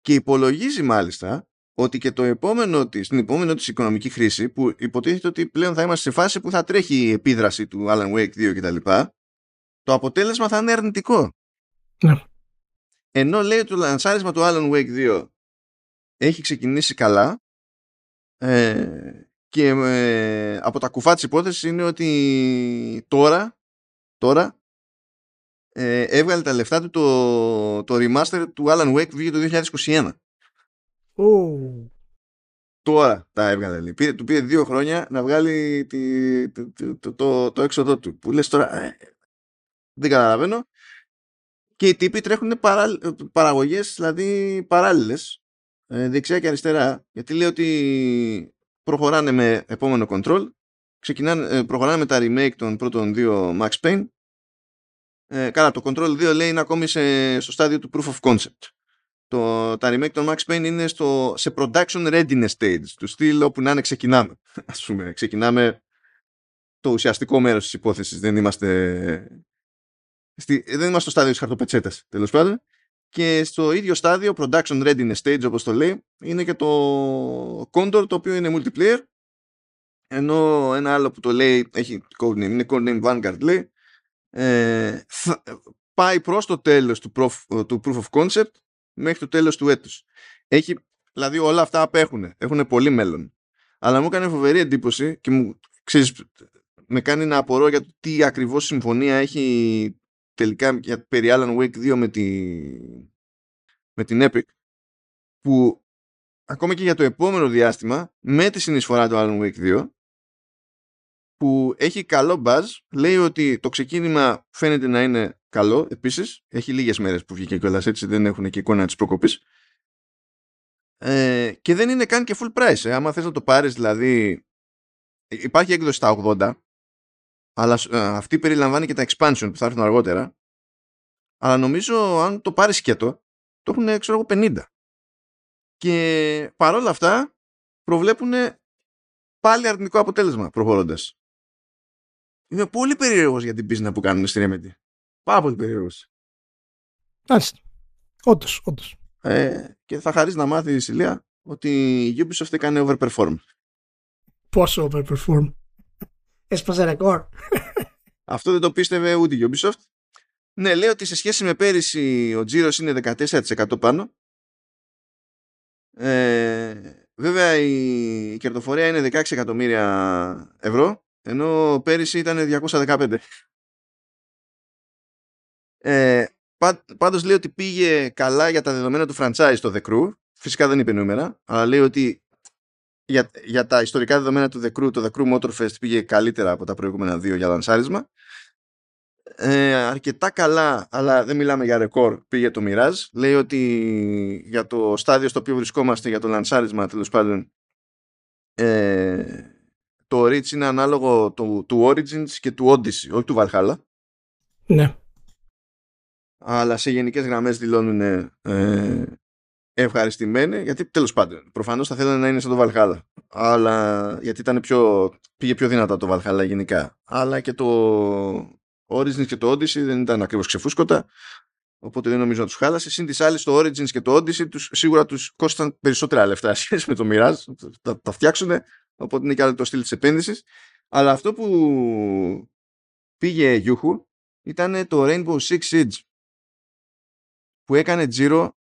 Και υπολογίζει μάλιστα ότι και το επόμενο της, στην επόμενη της οικονομική χρήση που υποτίθεται ότι πλέον θα είμαστε σε φάση που θα τρέχει η επίδραση του Alan Wake 2 κτλ. Το αποτέλεσμα θα είναι αρνητικό. Ναι. Ενώ λέει το λανσάρισμα του Alan Wake 2 έχει ξεκινήσει καλά ε, και ε, από τα κουφά της υπόθεσης είναι ότι τώρα, τώρα ε, έβγαλε τα λεφτά του το, το remaster του Alan Wake που βγήκε το 2021. Ooh. Τώρα τα έβγαλε. Πήρε, του πήρε δύο χρόνια να βγάλει τη, το, το, το, το, έξοδό του. Που λες τώρα, ε, δεν καταλαβαίνω. Και οι τύποι τρέχουν παρά, παραγωγές, δηλαδή παράλληλες, ε, δεξιά και αριστερά, γιατί λέει ότι προχωράνε με επόμενο control, ξεκινάνε, ε, προχωράνε με τα remake των πρώτων δύο Max Payne. Ε, καλά, το Control 2 λέει είναι ακόμη σε, στο στάδιο του Proof of Concept. Το, τα remake των Max Payne είναι στο, σε production readiness stage, του στυλ όπου να είναι ξεκινάμε. Ας πούμε, ξεκινάμε το ουσιαστικό μέρος της υπόθεσης. Δεν είμαστε, στη, δεν είμαστε στο στάδιο της χαρτοπετσέτας, τέλος πάντων. Και στο ίδιο στάδιο, production readiness stage όπως το λέει, είναι και το Condor το οποίο είναι multiplayer. Ενώ ένα άλλο που το λέει, έχει codename, είναι codename Vanguard λέει, ε, θα, πάει προς το τέλος του, του proof of concept μέχρι το τέλος του έτους. Έχει, δηλαδή όλα αυτά απέχουν, έχουν πολύ μέλλον. Αλλά μου έκανε φοβερή εντύπωση και μου, ξέρεις, με κάνει να απορώ για το τι ακριβώς συμφωνία έχει τελικά για, περί Alan Wake 2 με, τη, με την Epic που ακόμα και για το επόμενο διάστημα με τη συνεισφορά του Alan Wake 2 που έχει καλό buzz λέει ότι το ξεκίνημα φαίνεται να είναι καλό επίσης έχει λίγες μέρες που βγήκε κιόλας έτσι δεν έχουν και εικόνα της προκοπής ε, και δεν είναι καν και full price ε. άμα θες να το πάρεις δηλαδή υπάρχει έκδοση στα 80 αλλά ε, αυτή περιλαμβάνει και τα expansion που θα έρθουν αργότερα. Αλλά νομίζω αν το πάρεις σκέτο, το έχουν ξέρω εγώ 50. Και παρόλα αυτά προβλέπουν πάλι αρνητικό αποτέλεσμα προχωρώντας. Είμαι πολύ περίεργος για την πίσνα που κάνουν στη Remedy. Πάρα πολύ περίεργος. Μάλιστα. Όντως, όντως. Ε, και θα χαρίσει να μάθεις η Σιλία ότι η Ubisoft έκανε overperform. Πόσο overperform; Έσπασε ρεκόρ. Αυτό δεν το πίστευε ούτε η Ubisoft. Ναι, λέει ότι σε σχέση με πέρυσι ο τζίρος είναι 14% πάνω. Ε, βέβαια η κερδοφορία είναι 16 εκατομμύρια ευρώ ενώ πέρυσι ήταν 215. Ε, πάντως λέει ότι πήγε καλά για τα δεδομένα του franchise το The Crew. Φυσικά δεν είπε νούμερα, αλλά λέει ότι για, για τα ιστορικά δεδομένα του The Crew, το The Crew Motorfest πήγε καλύτερα από τα προηγούμενα δύο για λανσάρισμα. Ε, αρκετά καλά, αλλά δεν μιλάμε για ρεκόρ, πήγε το Mirage. Λέει ότι για το στάδιο στο οποίο βρισκόμαστε για το λανσάρισμα, τέλος πάντων, ε, το Reach είναι ανάλογο του, του Origins και του Odyssey, όχι του Valhalla. Ναι. Αλλά σε γενικές γραμμές δηλώνουν ε, ευχαριστημένοι, γιατί τέλος πάντων, προφανώς θα θέλανε να είναι σαν το Valhalla. Αλλά γιατί ήταν πιο, πήγε πιο δυνατά το Valhalla γενικά. Αλλά και το Origins και το Odyssey δεν ήταν ακριβώς ξεφούσκωτα. Οπότε δεν νομίζω να τους χάλασε. Συν της άλλης, το Origins και το Odyssey τους, σίγουρα τους κόστησαν περισσότερα λεφτά σχέση με το Mirage. Τα, τα φτιάξουν. Οπότε είναι και άλλο το στυλ της επένδυσης. Αλλά αυτό που πήγε γιούχου ήταν το Rainbow Six Siege που έκανε τζίρο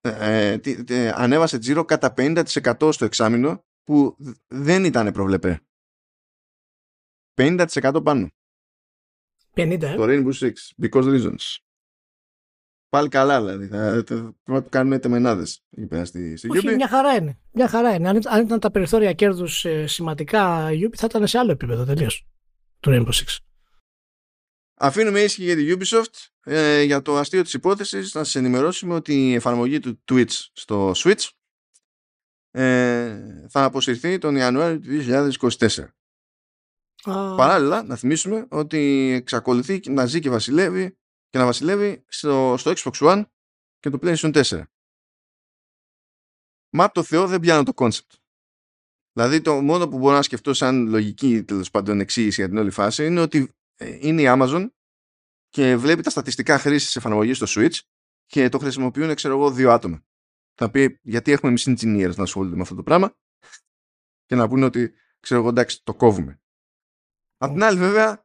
ε, ε, ανέβασε τζίρο κατά 50% στο εξάμεινο που δεν ήταν προβλεπέ. 50% πάνω. 50, ε; Το Rainbow Six. Because reasons. Πάλι καλά, δηλαδή. Θα, θα, θα κάνουμε τεμενάδες στη, στη Όχι, μια χαρά είναι. Μια χαρά είναι. Αν, αν ήταν τα περιθώρια κέρδους ε, σημαντικά, η Ubi θα ήταν σε άλλο επίπεδο τελείως. Το Rainbow Six. Αφήνουμε ήσυχη για τη Ubisoft. Ε, για το αστείο της υπόθεσης να σας ενημερώσουμε ότι η εφαρμογή του Twitch στο Switch ε, θα αποσυρθεί τον Ιανουάριο του 2024. Παράλληλα, να θυμίσουμε ότι εξακολουθεί να ζει και βασιλεύει και να βασιλεύει στο, στο Xbox One και το PlayStation 4. Μα το Θεό δεν πιάνω το concept. Δηλαδή το μόνο που μπορώ να σκεφτώ σαν λογική τέλος πάντων εξήγηση για την όλη φάση είναι ότι ε, είναι η Amazon και βλέπει τα στατιστικά χρήσης εφαρμογής στο Switch και το χρησιμοποιούν, ξέρω εγώ, δύο άτομα. Θα πει γιατί έχουμε εμείς engineers να ασχολούνται με αυτό το πράγμα και να πούνε ότι, ξέρω εγώ, εντάξει, το κόβουμε. Απ' την άλλη, βέβαια,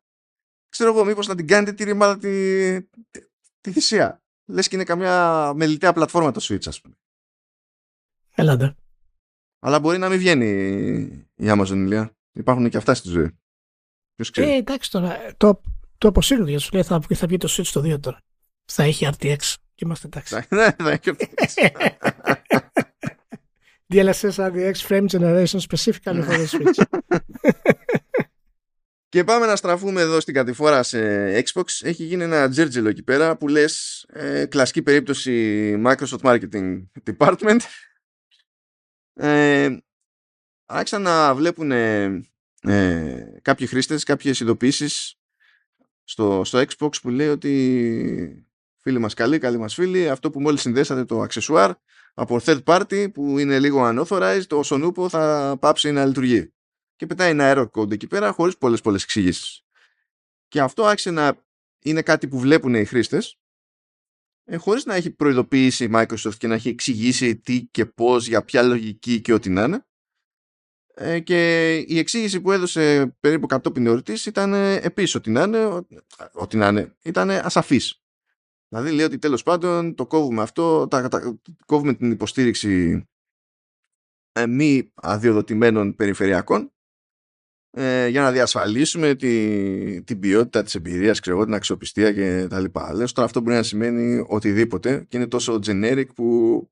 ξέρω εγώ, μήπως να την κάνετε τη ρημάδα τη, τη, τη θυσία. Λες και είναι καμιά μελιτέα πλατφόρμα το Switch, ας πούμε. Έλατε. Αλλά μπορεί να μην βγαίνει η Amazon ηλία. Υπάρχουν και αυτά στη ζωή. Ποιος ξέρει. Ε, εντάξει τώρα. Το, το αποσύρουν γιατί σου λέει θα, θα βγει το Switch το 2 τώρα. Θα έχει RTX και είμαστε εντάξει. ναι, θα έχει RTX. DLSS RTX Frame Generation specifically for the Switch. Και πάμε να στραφούμε εδώ στην κατηφόρα σε Xbox. Έχει γίνει ένα τζέρτζελο εκεί πέρα που λες ε, κλασική περίπτωση Microsoft Marketing Department ε, άρχισαν να βλέπουν ε, ε, κάποιοι χρήστες κάποιες ειδοποιήσεις στο, στο Xbox που λέει ότι φίλοι μας καλοί, καλοί μας φίλοι αυτό που μόλις συνδέσατε το accessoire από third party που είναι λίγο unauthorized το σονούπο θα πάψει να λειτουργεί και πετάει ένα error code εκεί πέρα χωρίς πολλές πολλές εξηγήσεις και αυτό άρχισε να είναι κάτι που βλέπουν οι χρήστες ε, χωρίς να έχει προειδοποιήσει η Microsoft και να έχει εξηγήσει τι και πώς, για ποια λογική και ό,τι να είναι. Ε, και η εξήγηση που έδωσε περίπου κατόπιν εορτής ήταν ε, επίσης ότι να είναι, ότι να είναι, ήταν ασαφής. Δηλαδή λέει ότι τέλος πάντων το κόβουμε αυτό, τα, τα, κόβουμε την υποστήριξη ε, μη αδειοδοτημένων περιφερειακών ε, για να διασφαλίσουμε τη, την ποιότητα της εμπειρίας, ξέρω, την αξιοπιστία και τα λοιπά. Λέω τώρα αυτό μπορεί να σημαίνει οτιδήποτε και είναι τόσο generic που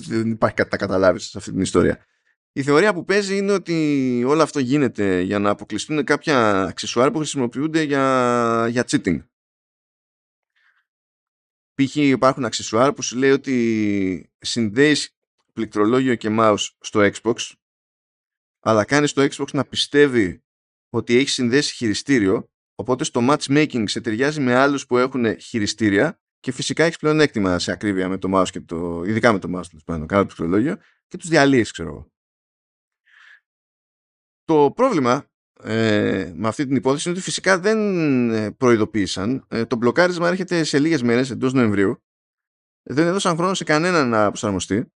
δεν υπάρχει κάτι να καταλάβεις σε αυτή την ιστορία. Η θεωρία που παίζει είναι ότι όλο αυτό γίνεται για να αποκλειστούν κάποια αξισουάρ που χρησιμοποιούνται για, για cheating. Π.χ. υπάρχουν αξισουάρ που σου λέει ότι συνδέεις πληκτρολόγιο και mouse στο Xbox αλλά κάνει το Xbox να πιστεύει ότι έχει συνδέσει χειριστήριο, οπότε στο matchmaking σε ταιριάζει με άλλους που έχουν χειριστήρια και φυσικά έχεις πλεονέκτημα σε ακρίβεια με το mouse και το, ειδικά με το mouse του πάνω, κάνω το πληκτρολόγιο και τους διαλύεις, ξέρω εγώ. Το πρόβλημα ε, με αυτή την υπόθεση είναι ότι φυσικά δεν ε, προειδοποίησαν. Ε, το μπλοκάρισμα έρχεται σε λίγες μέρες εντός Νοεμβρίου. Δεν έδωσαν χρόνο σε κανέναν να προσαρμοστεί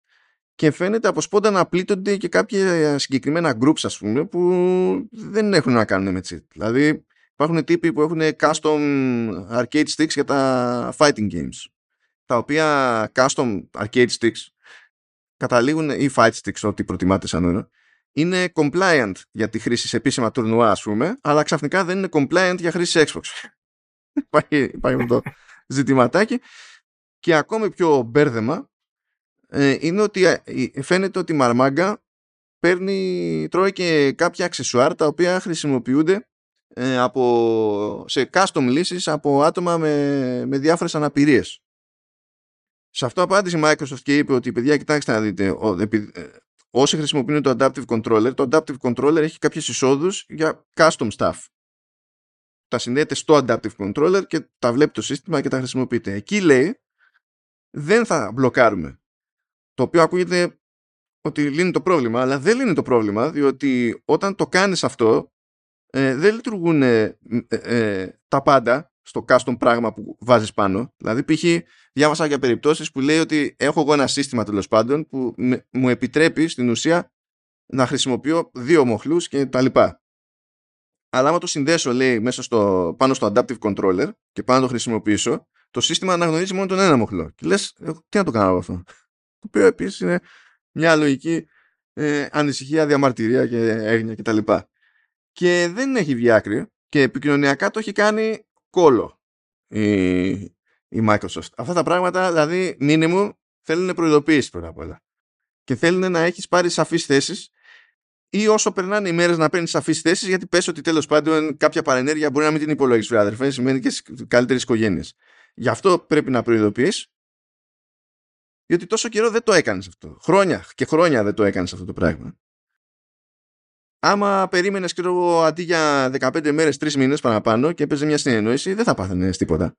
και φαίνεται από σπόντα να πλήττονται και κάποια συγκεκριμένα groups ας πούμε που δεν έχουν να κάνουν με cheat. Δηλαδή υπάρχουν τύποι που έχουν custom arcade sticks για τα fighting games τα οποία custom arcade sticks καταλήγουν ή fight sticks ό,τι προτιμάτε σαν όρο είναι compliant για τη χρήση σε επίσημα τουρνουά ας πούμε αλλά ξαφνικά δεν είναι compliant για χρήση σε Xbox. υπάρχει, υπάρχει αυτό το ζητηματάκι και ακόμη πιο μπέρδεμα ε, είναι ότι ε, φαίνεται ότι η Μαρμάγκα παίρνει, τρώει και κάποια αξεσουάρ τα οποία χρησιμοποιούνται ε, από, σε custom λύσεις από άτομα με, με διάφορες αναπηρίες. Σε αυτό απάντησε η Microsoft και είπε ότι παιδιά κοιτάξτε να δείτε ο, ε, όσοι χρησιμοποιούν το Adaptive Controller το Adaptive Controller έχει κάποιες εισόδους για custom stuff. Τα συνδέεται στο Adaptive Controller και τα βλέπει το σύστημα και τα χρησιμοποιείται. Εκεί λέει δεν θα μπλοκάρουμε το οποίο ακούγεται ότι λύνει το πρόβλημα, αλλά δεν λύνει το πρόβλημα, διότι όταν το κάνεις αυτό, ε, δεν λειτουργούν ε, ε, τα πάντα στο custom πράγμα που βάζεις πάνω. Δηλαδή, π.χ. διάβασα για περιπτώσεις που λέει ότι έχω εγώ ένα σύστημα τέλος πάντων που μου επιτρέπει στην ουσία να χρησιμοποιώ δύο μοχλούς και τα λοιπά. Αλλά άμα το συνδέσω, λέει, μέσα στο, πάνω στο adaptive controller και πάνω να το χρησιμοποιήσω, το σύστημα αναγνωρίζει μόνο τον ένα μοχλό. Και λες, τι να το κάνω αυτό; Το οποίο επίσης είναι μια λογική ε, ανησυχία, διαμαρτυρία και έγνοια κτλ. Και, και δεν έχει βγει άκρη και επικοινωνιακά το έχει κάνει κόλο η, η Microsoft. Αυτά τα πράγματα, δηλαδή, minimum, θέλουν προειδοποίηση πρώτα απ' όλα. Και θέλουν να έχεις πάρει σαφείς θέσεις ή όσο περνάνε οι μέρες να παίρνεις σαφείς θέσεις, γιατί πες ότι τέλος πάντων κάποια παρενέργεια μπορεί να μην την υπολογίσει, αδερφέ, σημαίνει και στι καλύτερες οικογένειες. Γι' αυτό πρέπει να προειδοποιείς, γιατί τόσο καιρό δεν το έκανες αυτό. Χρόνια και χρόνια δεν το έκανες αυτό το πράγμα. Άμα περίμενες, ξέρω εγώ, αντί για 15 μέρες, 3 μήνες παραπάνω και έπαιζε μια συνεννόηση, δεν θα πάθαινες τίποτα.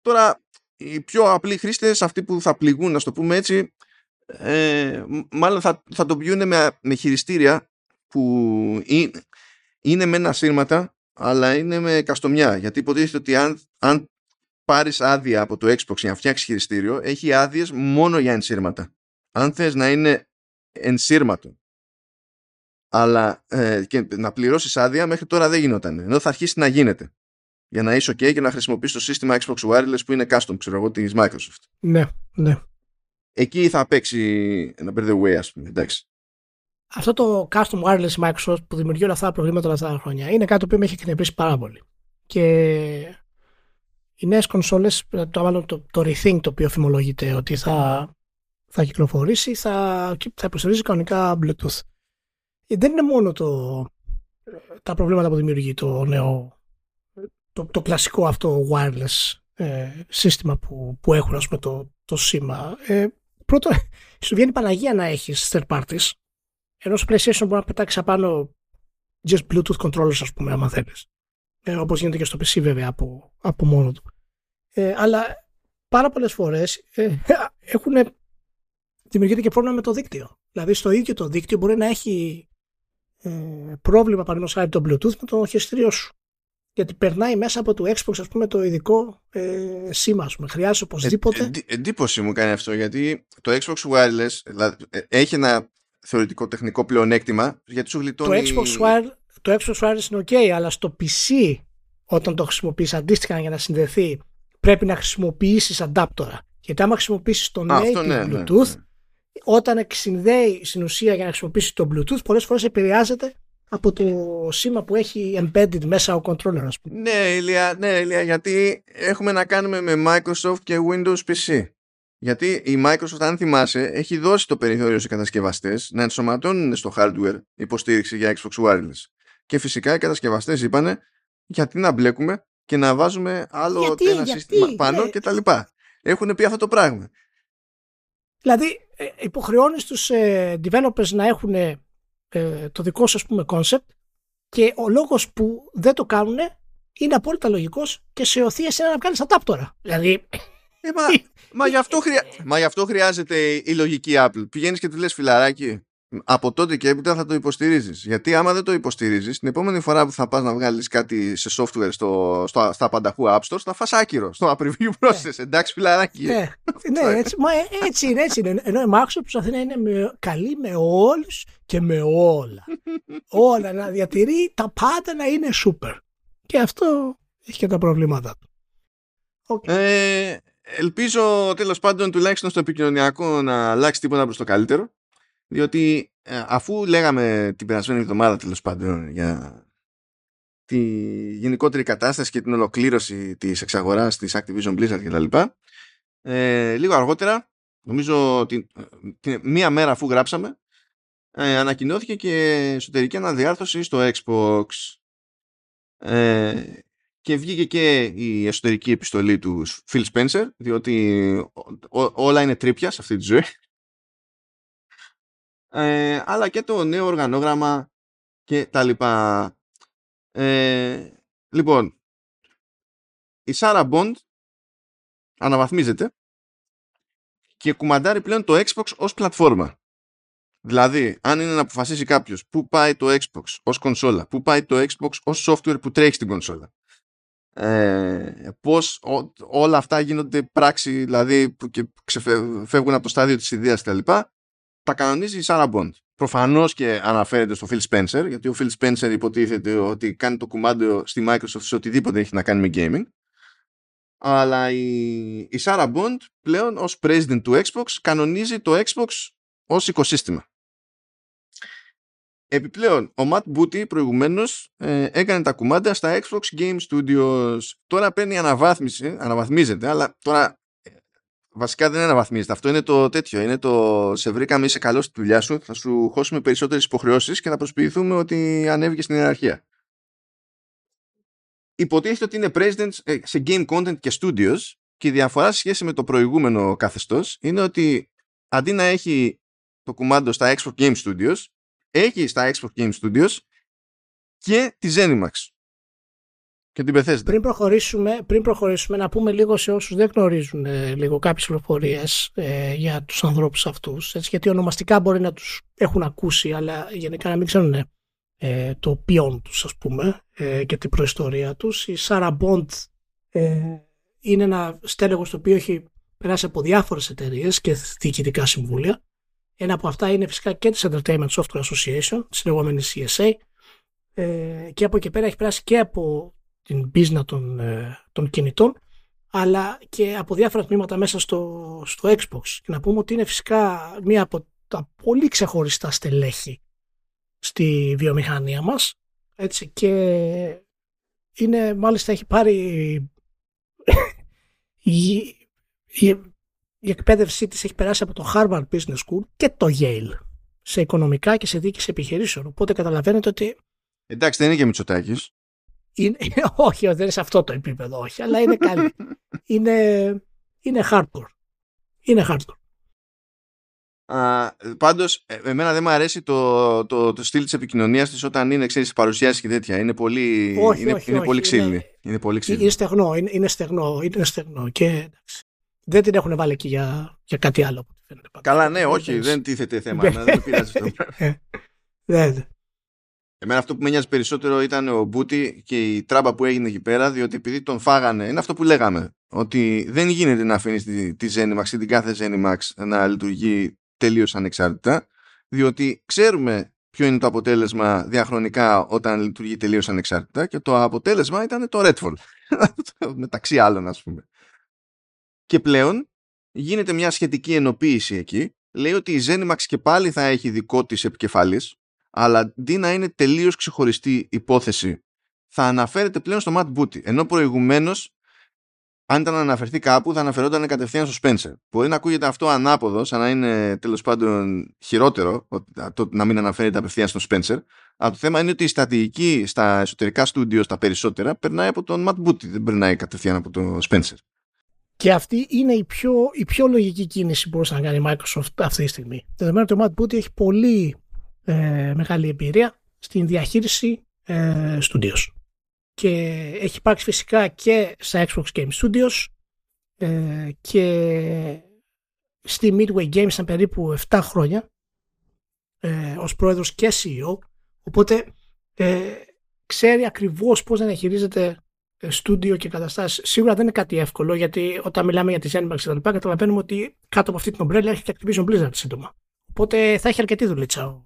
Τώρα, οι πιο απλοί χρήστες, αυτοί που θα πληγούν, να το πούμε έτσι, ε, μάλλον θα, θα το πιούν με, με χειριστήρια που είναι, είναι με ένα σύρματα αλλά είναι με καστομιά γιατί υποτίθεται ότι αν, αν πάρεις άδεια από το Xbox για να φτιάξεις χειριστήριο έχει άδειες μόνο για ενσύρματα αν θες να είναι ενσύρματο αλλά ε, και να πληρώσεις άδεια μέχρι τώρα δεν γινόταν ενώ θα αρχίσει να γίνεται για να είσαι ok και να χρησιμοποιείς το σύστημα Xbox Wireless που είναι custom ξέρω εγώ της Microsoft ναι, ναι εκεί θα παίξει ένα by the way, ας πούμε. Εντάξει. Αυτό το custom wireless Microsoft που δημιουργεί όλα αυτά τα προβλήματα όλα αυτά τα χρόνια είναι κάτι που με έχει εκνευρίσει πάρα πολύ. Και οι νέες κονσόλες, το, μάλλον το, το Rethink το οποίο φημολογείται ότι θα, θα κυκλοφορήσει, θα, θα υποστηρίζει κανονικά Bluetooth. Ε, δεν είναι μόνο το, τα προβλήματα που δημιουργεί το νέο, το, το κλασικό αυτό wireless ε, σύστημα που, που έχουν ας πούμε, το, το σήμα. Ε, πρώτο, σου βγαίνει Παναγία να έχεις third parties. Ενώ στο PlayStation μπορεί να πετάξεις απάνω just Bluetooth controllers, ας πούμε, άμα θέλεις. Ε, Όπως γίνεται και στο PC, βέβαια, από, από μόνο του. Ε, αλλά πάρα πολλές φορές ε, έχουν δημιουργείται και πρόβλημα με το δίκτυο. Δηλαδή, στο ίδιο το δίκτυο μπορεί να έχει ε, πρόβλημα, παραδείγματο χάρη, το Bluetooth με το χειριστήριό σου γιατί περνάει μέσα από το Xbox ας πούμε το ειδικό ε, σήμα ας πούμε. χρειάζεται οπωσδήποτε ε, ε, εντύπωση μου κάνει αυτό γιατί το Xbox Wireless δηλαδή, ε, έχει ένα θεωρητικό τεχνικό πλεονέκτημα γιατί σου γλιτώνει το Xbox, Wireless, το Xbox Wireless είναι ok αλλά στο PC όταν το χρησιμοποιείς αντίστοιχα για να συνδεθεί πρέπει να χρησιμοποιήσεις αντάπτορα γιατί άμα χρησιμοποιήσεις το native ναι, ναι, Bluetooth ναι, όταν συνδέει στην ουσία για να χρησιμοποιήσεις το Bluetooth πολλές φορές επηρεάζεται από το σήμα που έχει embedded μέσα ο controller ας πούμε. Ναι Ηλία, ναι, Ηλία γιατί έχουμε να κάνουμε με Microsoft και Windows PC. Γιατί η Microsoft, αν θυμάσαι, έχει δώσει το περιθώριο σε κατασκευαστές να ενσωματώνουν στο hardware υποστήριξη για Xbox Wireless. Και φυσικά οι κατασκευαστές είπανε γιατί να μπλέκουμε και να βάζουμε άλλο γιατί, ένα γιατί, σύστημα πάνω ναι. και τα λοιπά. Έχουν πει αυτό το πράγμα. Δηλαδή ε, υποχρεώνεις τους ε, developers να έχουν ε, το δικό σου ας πούμε concept και ο λόγος που δεν το κάνουν είναι απόλυτα λογικός και σε οθεί εσένα να κάνεις αντάπτορα. Δηλαδή... Ε, μα, μα, γι αυτό χρειά... μα γι' αυτό χρειάζεται η λογική Apple. Πηγαίνεις και του λες φιλαράκι, από τότε και έπειτα θα το υποστηρίζεις. Γιατί άμα δεν το υποστηρίζεις, την επόμενη φορά που θα πας να βγάλεις κάτι σε software στο, στο, στα πανταχού App Store, θα φας άκυρο στο preview process. Ναι. Εντάξει, φιλαράκι. Ναι, ναι έτσι, μα, ε, έτσι είναι, έτσι είναι. Ενώ η Microsoft προσπαθεί να είναι με, καλή με όλους και με όλα. όλα να διατηρεί τα πάντα να είναι super. Και αυτό έχει και τα προβλήματά του. Okay. Ε, ελπίζω τέλος πάντων τουλάχιστον στο επικοινωνιακό να αλλάξει τίποτα προς το καλύτερο διότι ε, αφού λέγαμε την περασμένη εβδομάδα τέλος πάντων για τη γενικότερη κατάσταση και την ολοκλήρωση της εξαγοράς της Activision Blizzard κτλ. Ε, λίγο αργότερα, νομίζω την, την, μία μέρα αφού γράψαμε, ε, ανακοινώθηκε και εσωτερική αναδιάρθρωση στο Xbox. Ε, και βγήκε και η εσωτερική επιστολή του Phil Spencer, διότι όλα είναι τρίπια σε αυτή τη ζωή ε, αλλά και το νέο οργανόγραμμα και τα λοιπά. Ε, λοιπόν, η Sarah Bond αναβαθμίζεται και κουμαντάρει πλέον το Xbox ως πλατφόρμα. Δηλαδή, αν είναι να αποφασίσει κάποιος πού πάει το Xbox ως κονσόλα, πού πάει το Xbox ως software που τρέχει στην κονσόλα, ε, πώς όλα αυτά γίνονται πράξη, δηλαδή που και φεύγουν από το στάδιο της ιδέας κτλ τα κανονίζει η Sarah Bond. Προφανώς και αναφέρεται στο Phil Spencer, γιατί ο Phil Spencer υποτίθεται ότι κάνει το κουμάντο στη Microsoft σε οτιδήποτε έχει να κάνει με gaming. Αλλά η, η Sarah Bond πλέον ως president του Xbox κανονίζει το Xbox ως οικοσύστημα. Επιπλέον, ο Matt Booty προηγουμένως ε, έκανε τα κουμάντα στα Xbox Game Studios. Τώρα παίρνει αναβάθμιση, αναβαθμίζεται, αλλά τώρα βασικά δεν αναβαθμίζεται. Αυτό είναι το τέτοιο. Είναι το σε βρήκαμε, είσαι καλός στη δουλειά σου, θα σου χώσουμε περισσότερες υποχρεώσεις και θα προσποιηθούμε ότι ανέβηκε στην ιεραρχία. Υποτίθεται ότι είναι president ε, σε game content και studios και η διαφορά σε σχέση με το προηγούμενο καθεστώς είναι ότι αντί να έχει το κουμάντο στα Xbox Game Studios, έχει στα Xbox Game Studios και τη Zenimax και την Bethesda. Πριν προχωρήσουμε, πριν προχωρήσουμε να πούμε λίγο σε όσους δεν γνωρίζουν ε, λίγο κάποιες πληροφορίες ε, για τους ανθρώπους αυτούς έτσι, γιατί ονομαστικά μπορεί να τους έχουν ακούσει αλλά γενικά να μην ξέρουν ε, το ποιόν τους ας πούμε ε, και την προϊστορία τους. Η Sarah Bond ε, είναι ένα στέλεγος το οποίο έχει περάσει από διάφορες εταιρείες και διοικητικά συμβούλια. Ένα από αυτά είναι φυσικά και της Entertainment Software Association, της λεγόμενης CSA, ε, και από εκεί πέρα έχει περάσει και από την πίσνα των, ε, των κινητών αλλά και από διάφορα τμήματα μέσα στο, στο Xbox. Και να πούμε ότι είναι φυσικά μία από τα πολύ ξεχωριστά στελέχη στη βιομηχανία μας έτσι και είναι μάλιστα έχει πάρει η, η, η εκπαίδευσή της έχει περάσει από το Harvard Business School και το Yale σε οικονομικά και σε δίκηση επιχειρήσεων. Οπότε καταλαβαίνετε ότι Εντάξει, δεν είναι και Μητσοτάκης. Είναι, όχι, δεν είναι σε αυτό το επίπεδο, όχι, αλλά είναι καλή. είναι, είναι hardcore. Είναι hardcore. Uh, Πάντω, ε, εμένα δεν μου αρέσει το, το, το στυλ τη επικοινωνία τη όταν είναι ξέρεις, παρουσιάσει και τέτοια. Είναι πολύ, όχι, είναι, όχι, είναι όχι, πολύ ξύλινη. Είναι, είναι πολύ ξύλινη. Είναι στεγνό, είναι, είναι στεγνό, είναι στεγνό. Και, εντάξει, δεν την έχουν βάλει εκεί για, για κάτι άλλο. Καλά, ναι, όχι, δεν τίθεται θέμα. δεν πειράζει αυτό. Δεν. Εμένα αυτό που με νοιάζει περισσότερο ήταν ο Μπούτι και η τράμπα που έγινε εκεί πέρα, διότι επειδή τον φάγανε, είναι αυτό που λέγαμε. Ότι δεν γίνεται να αφήνεις τη, τη Zenimax ή την κάθε Zenimax να λειτουργεί τελείως ανεξάρτητα, διότι ξέρουμε ποιο είναι το αποτέλεσμα διαχρονικά όταν λειτουργεί τελείως ανεξάρτητα και το αποτέλεσμα ήταν το Redfall. Μεταξύ άλλων, ας πούμε. Και πλέον γίνεται μια σχετική ενοποίηση εκεί. Λέει ότι η Zenimax και πάλι θα έχει δικό της επικεφαλής αλλά αντί να είναι τελείως ξεχωριστή υπόθεση θα αναφέρεται πλέον στο Matt Booty. Ενώ προηγουμένως αν ήταν να αναφερθεί κάπου θα αναφερόταν κατευθείαν στο Spencer. Μπορεί να ακούγεται αυτό ανάποδο σαν να είναι τέλος πάντων χειρότερο το να μην αναφέρεται απευθείαν στο Spencer. Αλλά το θέμα είναι ότι η στατική στα εσωτερικά στούντιο στα περισσότερα περνάει από τον Matt Booty. Δεν περνάει κατευθείαν από τον Spencer. Και αυτή είναι η πιο, η πιο λογική κίνηση που μπορούσε να κάνει η Microsoft αυτή τη στιγμή. Δεδομένου ότι ο Matt Booty έχει πολύ ε, μεγάλη εμπειρία στην διαχείριση ε, studios. Και έχει υπάρξει φυσικά και στα Xbox Game Studios ε, και στη Midway Games ήταν περίπου 7 χρόνια ε, ως πρόεδρος και CEO οπότε ε, ξέρει ακριβώς πώς να διαχειρίζεται στούντιο και καταστάσεις. Σίγουρα δεν είναι κάτι εύκολο γιατί όταν μιλάμε για τη Zenimax και τα λοιπά καταλαβαίνουμε ότι κάτω από αυτή την ομπρέλα έχει και Activision Blizzard σύντομα. Οπότε θα έχει αρκετή δουλίτσα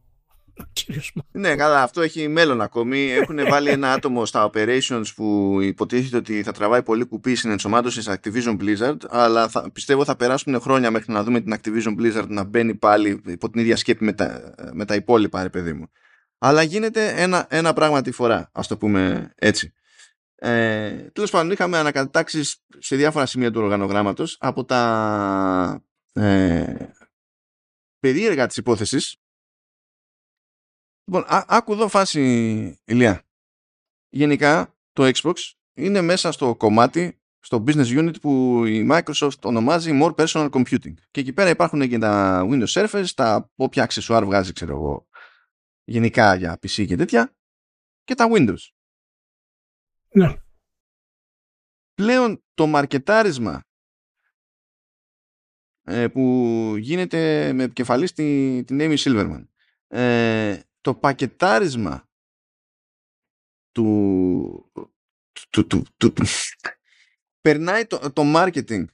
ναι, καλά, αυτό έχει μέλλον ακόμη. Έχουν βάλει ένα άτομο στα operations που υποτίθεται ότι θα τραβάει πολύ κουπί στην ενσωμάτωση σε Activision Blizzard, αλλά θα, πιστεύω θα περάσουν χρόνια μέχρι να δούμε την Activision Blizzard να μπαίνει πάλι υπό την ίδια σκέπη με τα, με τα υπόλοιπα, ρε παιδί μου. Αλλά γίνεται ένα, ένα πράγμα τη φορά, ας το πούμε έτσι. Ε, Τέλος πάντων, είχαμε ανακατάξει σε διάφορα σημεία του οργανογράμματος από τα ε, περίεργα της υπόθεσης Λοιπόν, α, άκου εδώ φάση, Ηλία. Γενικά, το Xbox είναι μέσα στο κομμάτι, στο business unit που η Microsoft ονομάζει More Personal Computing. Και εκεί πέρα υπάρχουν και τα Windows Surface, τα όποια αξεσουάρ βγάζει, ξέρω εγώ, γενικά για PC και τέτοια, και τα Windows. Ναι. Πλέον το μαρκετάρισμα ε, που γίνεται με επικεφαλής την, την Amy Silverman ε, το πακετάρισμα του, του, του, του, περνάει το, το marketing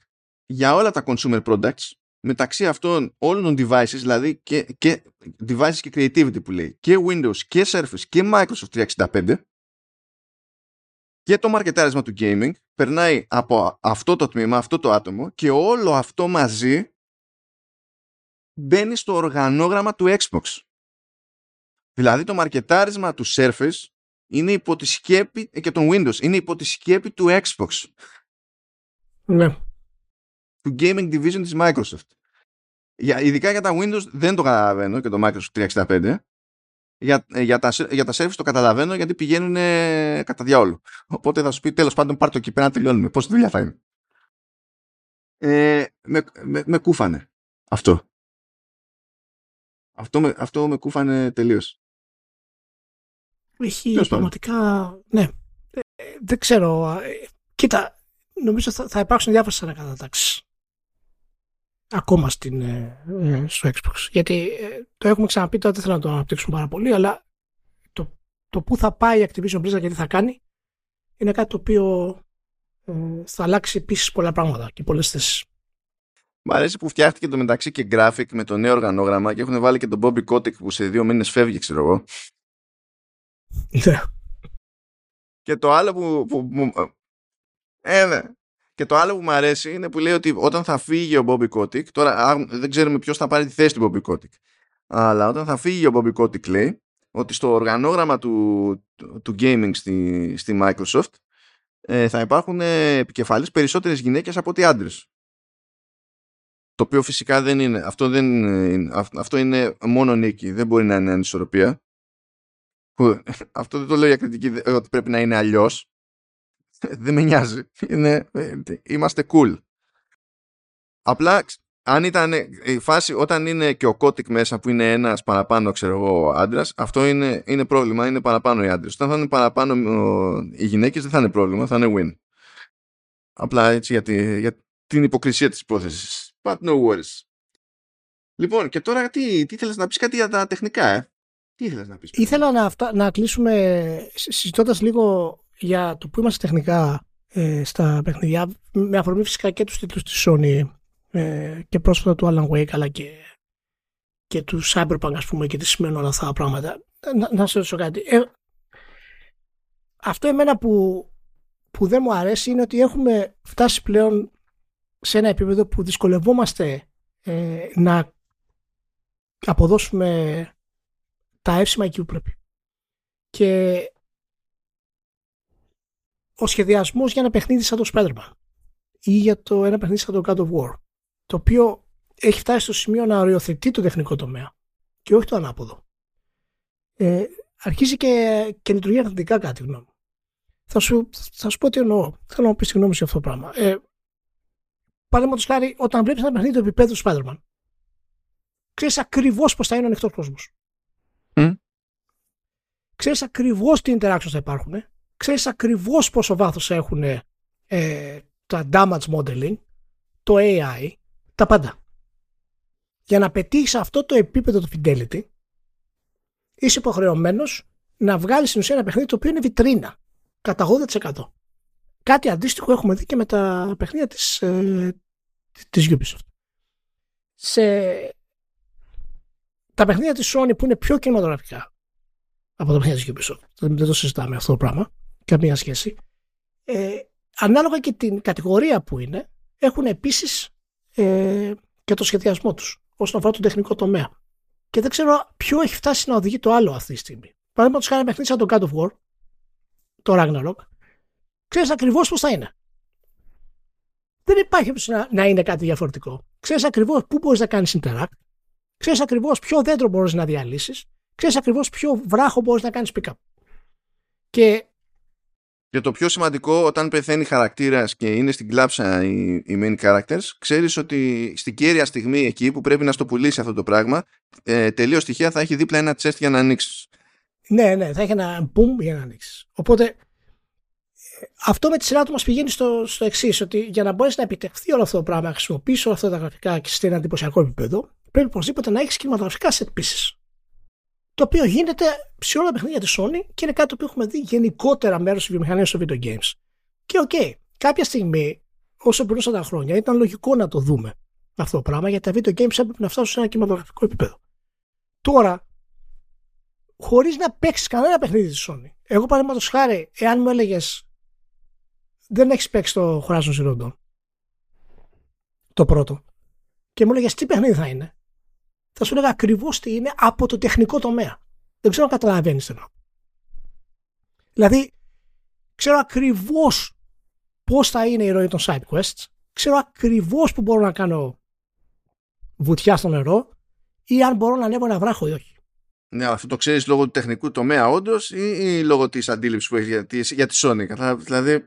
για όλα τα consumer products μεταξύ αυτών όλων των devices δηλαδή και, και devices και creativity που λέει και Windows και Surface και Microsoft 365 και το μαρκετάρισμα του gaming περνάει από αυτό το τμήμα, αυτό το άτομο και όλο αυτό μαζί μπαίνει στο οργανόγραμμα του Xbox. Δηλαδή το μαρκετάρισμα του Surface είναι υπό τη σκέπη ε, και των Windows είναι υπό τη σκέπη του Xbox. Ναι. του gaming division της Microsoft. Για, ειδικά για τα Windows δεν το καταλαβαίνω και το Microsoft 365. Για, για, τα, για τα service το καταλαβαίνω γιατί πηγαίνουν κατά διάολο. Οπότε θα σου πει τέλος πάντων πάρ' το εκεί πέρα να τελειώνουμε. Πόση δουλειά θα είναι. Ε, με, με, με κούφανε αυτό. Αυτό με, αυτό με κούφανε τελείως. Έχει πραγματικά. Ναι. Ε, δεν ξέρω. Ε, κοίτα, νομίζω θα, θα υπάρξουν διάφορες ανακατατάξεις. Ακόμα στην, ε, ε, στο Xbox. Γιατί ε, το έχουμε ξαναπεί τώρα, δεν θέλω να το αναπτύξουμε πάρα πολύ, αλλά το, το που θα πάει η Activision Blizzard και τι θα κάνει είναι κάτι το οποίο θα αλλάξει επίσης πολλά πράγματα και πολλές θέσεις. Μ' αρέσει που φτιάχτηκε το μεταξύ και graphic με το νέο οργανόγραμμα και έχουν βάλει και τον Bobby Kotick που σε δύο μήνες φεύγει, ξέρω εγώ. Ναι. και το άλλο που, που, ε, ναι. Και το άλλο που μου αρέσει είναι που λέει ότι όταν θα φύγει ο Bobby Kotick, τώρα δεν ξέρουμε ποιος θα πάρει τη θέση του Bobby Kotick, αλλά όταν θα φύγει ο Bobby Kotick λέει ότι στο οργανόγραμμα του, του, gaming στη, στη Microsoft ε, θα υπάρχουν ε, επικεφαλής περισσότερες γυναίκες από ότι άντρες. Το οποίο φυσικά δεν είναι. Αυτό, δεν είναι, αυτό είναι μόνο νίκη. Δεν μπορεί να είναι ανισορροπία. Αυτό δεν το λέω για κριτική ότι πρέπει να είναι αλλιώς. Δεν με νοιάζει. Είναι, είμαστε cool. Απλά αν ήταν η φάση όταν είναι και ο κώτικ μέσα που είναι ένας παραπάνω ξέρω εγώ άντρας, αυτό είναι, είναι πρόβλημα, είναι παραπάνω οι άντρες. Όταν θα είναι παραπάνω οι γυναίκες δεν θα είναι πρόβλημα, θα είναι win. Απλά έτσι για, για την υποκρισία της υπόθεσης. But no worries. Λοιπόν, και τώρα τι, τι ήθελες να πεις κάτι για τα τεχνικά, ε; Τι ήθελες να πεις. Ήθελα να, αυτά, να κλείσουμε συζητώντας λίγο για το που είμαστε τεχνικά ε, στα παιχνιδιά, με αφορμή φυσικά και τους τίτλους της Sony ε, και πρόσφατα του Alan Wake, αλλά και, και του Cyberpunk, ας πούμε, και τι σημαίνουν όλα αυτά τα πράγματα. Να, να σε ρωτήσω κάτι. Ε, αυτό εμένα που, που δεν μου αρέσει είναι ότι έχουμε φτάσει πλέον σε ένα επίπεδο που δυσκολευόμαστε ε, να αποδώσουμε τα εύσημα εκεί που πρέπει. Και ο σχεδιασμός για ένα παιχνίδι σαν το Spider-Man ή για το ένα παιχνίδι σαν το God of War το οποίο έχει φτάσει στο σημείο να οριοθετεί το τεχνικό τομέα και όχι το ανάποδο. Ε, αρχίζει και, και λειτουργεί αρνητικά κάτι γνώμη. Θα σου, θα σου πω τι εννοώ. Θέλω να μου πεις τη γνώμη για αυτό το πράγμα. Ε, Παραδείγματος χάρη, όταν βλέπεις ένα παιχνίδι του επίπεδου του Spider-Man, ξέρεις ακριβώς πώς θα είναι ο ανοιχτός κόσμος. Mm. Ξέρεις ακριβώς τι interactions θα υπάρχουν. Ξέρεις ακριβώς πόσο βάθος έχουν ε, τα damage modeling, το AI, τα πάντα. Για να πετύχεις αυτό το επίπεδο του fidelity, είσαι υποχρεωμένος να βγάλεις στην ουσία ένα παιχνίδι το οποίο είναι βιτρίνα. Κατά 80%. Κάτι αντίστοιχο έχουμε δει και με τα παιχνίδια της, ε, της Ubisoft. Σε τα παιχνίδια της Sony που είναι πιο κινηματογραφικά από τα παιχνίδια της Ubisoft, δεν το συζητάμε αυτό το πράγμα, καμία σχέση, ε, ανάλογα και την κατηγορία που είναι, έχουν επίσης ε, και το σχεδιασμό τους όσον αφορά τον τεχνικό τομέα. Και δεν ξέρω ποιο έχει φτάσει να οδηγεί το άλλο αυτή τη στιγμή. Παραδείγματος χάρη παιχνίδι σαν το God of War, το Ragnarok, ξέρεις ακριβώς πώς θα είναι. Δεν υπάρχει να, να είναι κάτι διαφορετικό. Ξέρεις ακριβώς πού μπορείς να κάνεις interact, ξέρεις ακριβώς ποιο δέντρο μπορείς να διαλύσεις, ξέρεις ακριβώς ποιο βράχο μπορείς να κάνεις pick-up. Και και το πιο σημαντικό, όταν πεθαίνει χαρακτήρας και είναι στην κλάψα οι, οι main characters, ξέρεις ότι στην κέρια στιγμή εκεί που πρέπει να στο πουλήσει αυτό το πράγμα, ε, τελείως τυχαία θα έχει δίπλα ένα chest για να ανοίξεις. Ναι, ναι, θα έχει ένα boom για να ανοίξεις. Οπότε αυτό με τη σειρά του μας πηγαίνει στο, στο εξής, ότι για να μπορέσει να επιτευχθεί όλο αυτό το πράγμα, να χρησιμοποιήσει όλα αυτά τα γραφικά και σε ένα εντυπωσιακό επίπεδο, πρέπει οπωσδήποτε να έχεις κινηματογραφικά set pieces. Το οποίο γίνεται σε όλα τα παιχνίδια της Sony και είναι κάτι το οποίο έχουμε δει γενικότερα μέρος της βιομηχανίας στο video games. Και OK, okay, κάποια στιγμή, όσο περνούσαν τα χρόνια, ήταν λογικό να το δούμε αυτό το πράγμα, γιατί τα video games έπρεπε να φτάσουν σε ένα κινηματογραφικό επίπεδο. Τώρα, χωρίς να παίξεις κανένα παιχνίδι της Sony, εγώ παραδείγματος χάρη, εάν μου έλεγες δεν έχεις παίξει το Horizon Zero Dawn. Το πρώτο. Και μου έλεγες τι παιχνίδι θα είναι. Θα σου έλεγα ακριβώς τι είναι από το τεχνικό τομέα. Δεν ξέρω αν καταλαβαίνεις τι Δηλαδή, ξέρω ακριβώς πώς θα είναι η ροή των side quests. ξέρω ακριβώς που μπορώ να κάνω βουτιά στο νερό ή αν μπορώ να ανέβω ένα βράχο ή όχι. Ναι, αυτό το ξέρεις λόγω του τεχνικού τομέα όντως ή, ή, λόγω της αντίληψης που έχεις για τη, για τη Sony. Δηλαδή...